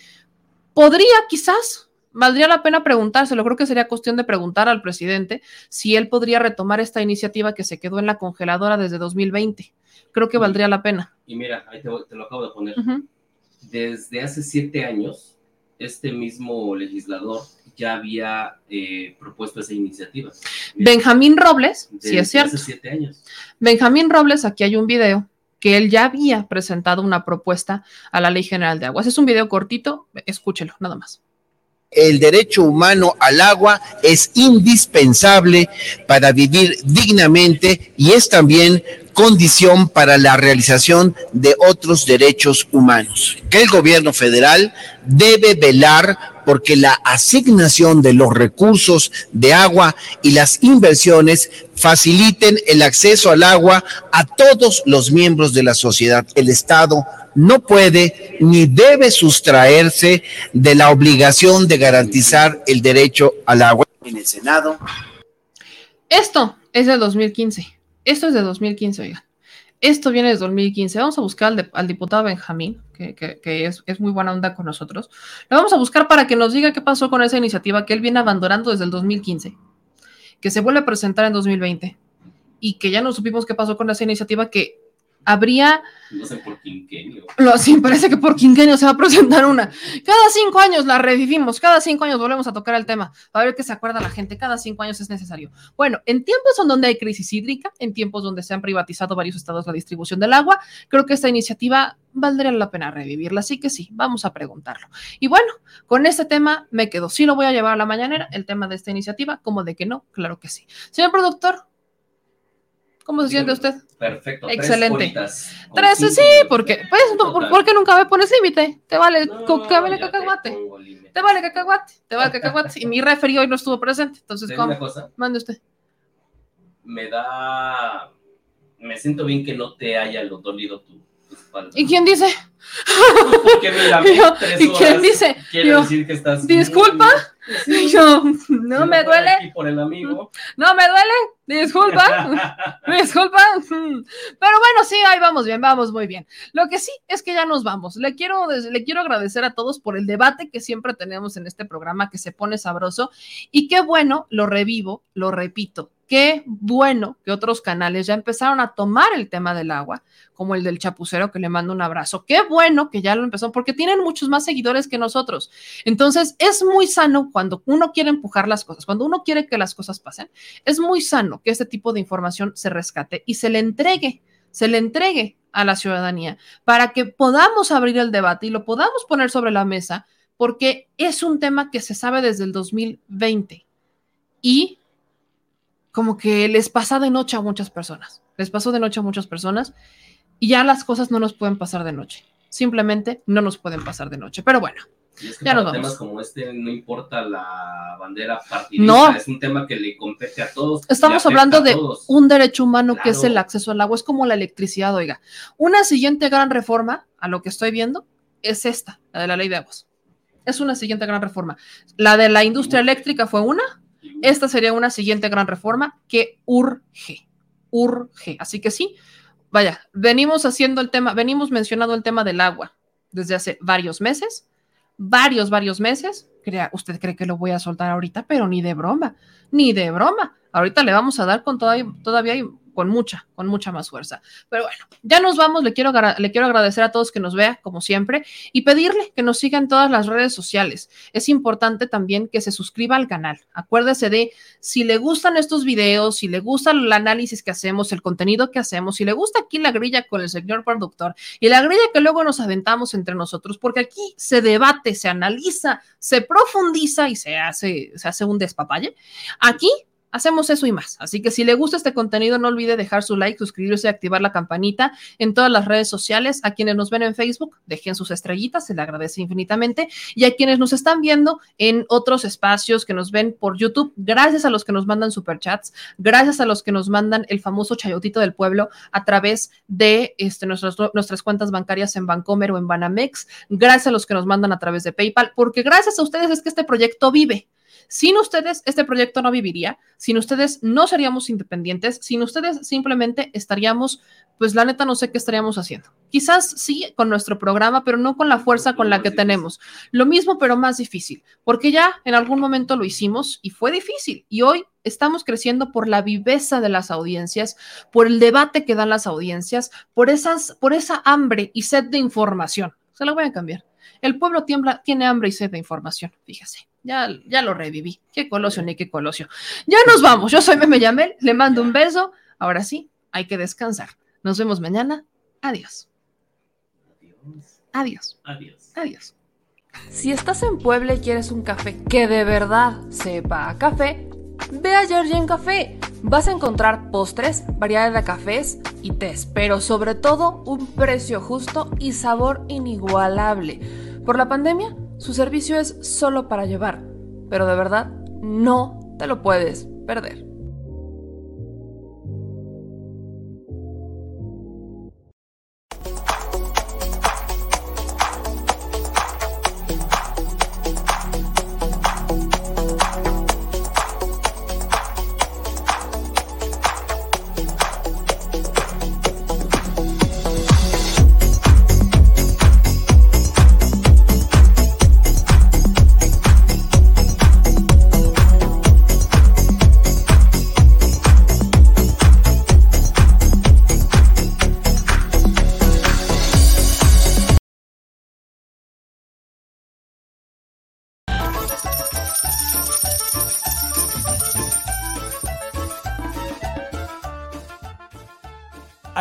Podría quizás, valdría la pena preguntárselo. Creo que sería cuestión de preguntar al presidente si él podría retomar esta iniciativa que se quedó en la congeladora desde 2020. Creo que valdría la pena. Y mira, ahí te, te lo acabo de poner. Uh -huh. Desde hace siete años, este mismo legislador ya había eh, propuesto esa iniciativa. Benjamín Robles, Desde sí es cierto. Hace siete años. Benjamín Robles, aquí hay un video que él ya había presentado una propuesta a la Ley General de Aguas. Es un video cortito, escúchelo, nada más el derecho humano al agua es indispensable para vivir dignamente y es también condición para la realización de otros derechos humanos. Que el gobierno federal debe velar porque la asignación de los recursos de agua y las inversiones faciliten el acceso al agua a todos los miembros de la sociedad. El Estado no puede ni debe sustraerse de la obligación de garantizar el derecho al agua. En el Senado. Esto es de 2015. Esto es de 2015, oigan. Esto viene de 2015. Vamos a buscar al, diputado Benjamín, que es, es, muy buena onda con nosotros. Lo vamos a buscar para que nos diga qué pasó con esa iniciativa que él viene abandonando desde el 2015, que se vuelve a presentar en 2020 y que ya no supimos qué pasó con esa iniciativa que habría... No sé por quinquenio. Lo, sí, parece que por quinquenio se va a presentar una. Cada cinco años la revivimos, cada cinco años volvemos a tocar el tema, para ver qué se acuerda la gente, cada cinco años es necesario. Bueno, en tiempos en donde hay crisis hídrica, en tiempos donde se han privatizado varios estados la distribución del agua, creo que esta iniciativa valdría la pena revivirla, así que sí, vamos a preguntarlo. Y bueno, con este tema me quedo. Sí lo voy a llevar a la mañanera, el tema de esta iniciativa, como de que no, claro que sí. Señor productor, ¿Cómo se siente usted? Perfecto. Excelente. Tres, tres sí, porque, pues, porque nunca me pones límite. Te vale, no, te vale cacahuate. Te vale cacahuate. Te vale cacahuate. y mi referi hoy no estuvo presente. Entonces, ¿cómo? Una cosa? Mande usted. Me da. Me siento bien que no te haya dolido tu, tu espalda. ¿Y quién dice? Porque me la Yo, ¿Y quién dice? Quiere Yo, decir que estás. ¿Disculpa? Yo, no me duele. Aquí por el amigo. No me duele. Disculpa. Disculpa. Pero bueno, sí, ahí vamos bien, vamos muy bien. Lo que sí es que ya nos vamos. Le quiero, le quiero agradecer a todos por el debate que siempre tenemos en este programa que se pone sabroso. Y qué bueno, lo revivo, lo repito. Qué bueno que otros canales ya empezaron a tomar el tema del agua, como el del chapucero que le mando un abrazo. Qué bueno que ya lo empezó, porque tienen muchos más seguidores que nosotros. Entonces, es muy sano cuando uno quiere empujar las cosas, cuando uno quiere que las cosas pasen, es muy sano que este tipo de información se rescate y se le entregue, se le entregue a la ciudadanía para que podamos abrir el debate y lo podamos poner sobre la mesa, porque es un tema que se sabe desde el 2020 y como que les pasa de noche a muchas personas, les pasó de noche a muchas personas y ya las cosas no nos pueden pasar de noche, simplemente no nos pueden pasar de noche, pero bueno. Es que ya nos temas vamos. como este no importa la bandera partidista, No. es un tema que le compete a todos. Estamos hablando de un derecho humano que es el acceso al agua, es como la electricidad, oiga. Una siguiente gran reforma, a lo que estoy viendo, es esta, la de la ley de aguas. Es una siguiente gran reforma. La de la industria eléctrica fue una, esta sería una siguiente gran reforma que urge, urge. Así que sí, vaya, venimos haciendo el tema, venimos mencionando el tema del agua desde hace varios meses, varios, varios meses. Crea, usted cree que lo voy a soltar ahorita, pero ni de broma, ni de broma. Ahorita le vamos a dar con todavía, todavía con mucha, con mucha más fuerza. Pero bueno, ya nos vamos. Le quiero, le quiero agradecer a todos que nos vean, como siempre, y pedirle que nos sigan en todas las redes sociales. Es importante también que se suscriba al canal. Acuérdese de si le gustan estos videos, si le gusta el análisis que hacemos, el contenido que hacemos, si le gusta aquí la grilla con el señor productor y la grilla que luego nos aventamos entre nosotros, porque aquí se debate, se analiza, se profundiza y se hace, se hace un despapalle. Aquí Hacemos eso y más. Así que si le gusta este contenido, no olvide dejar su like, suscribirse y activar la campanita en todas las redes sociales. A quienes nos ven en Facebook, dejen sus estrellitas, se le agradece infinitamente. Y a quienes nos están viendo en otros espacios que nos ven por YouTube, gracias a los que nos mandan superchats, gracias a los que nos mandan el famoso chayotito del pueblo a través de este, nuestras, nuestras cuentas bancarias en Bancomer o en Banamex, gracias a los que nos mandan a través de PayPal, porque gracias a ustedes es que este proyecto vive. Sin ustedes, este proyecto no viviría. Sin ustedes, no seríamos independientes. Sin ustedes, simplemente estaríamos, pues la neta, no sé qué estaríamos haciendo. Quizás sí con nuestro programa, pero no con la fuerza con la que tenemos. Lo mismo, pero más difícil, porque ya en algún momento lo hicimos y fue difícil. Y hoy estamos creciendo por la viveza de las audiencias, por el debate que dan las audiencias, por, esas, por esa hambre y sed de información. Se la voy a cambiar. El pueblo tiembla, tiene hambre y sed de información, fíjese. Ya, ya lo reviví. Qué colosio ni qué colosio. Ya nos vamos. Yo soy Meme Yamel. Le mando un beso. Ahora sí, hay que descansar. Nos vemos mañana. Adiós. Adiós. Adiós. Adiós. Si estás en Puebla y quieres un café que de verdad sepa a café, ve a Georgian Café. Vas a encontrar postres, variedad de cafés y tés, pero sobre todo un precio justo y sabor inigualable. Por la pandemia, su servicio es solo para llevar, pero de verdad no te lo puedes perder.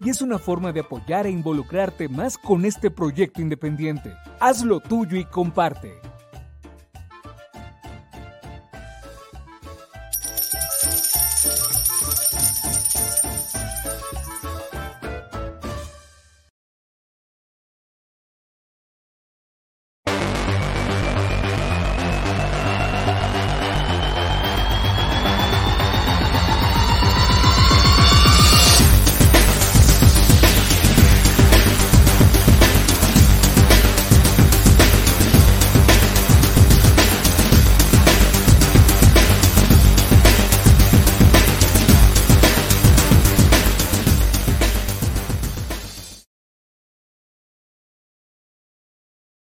y es una forma de apoyar e involucrarte más con este proyecto independiente. Hazlo tuyo y comparte.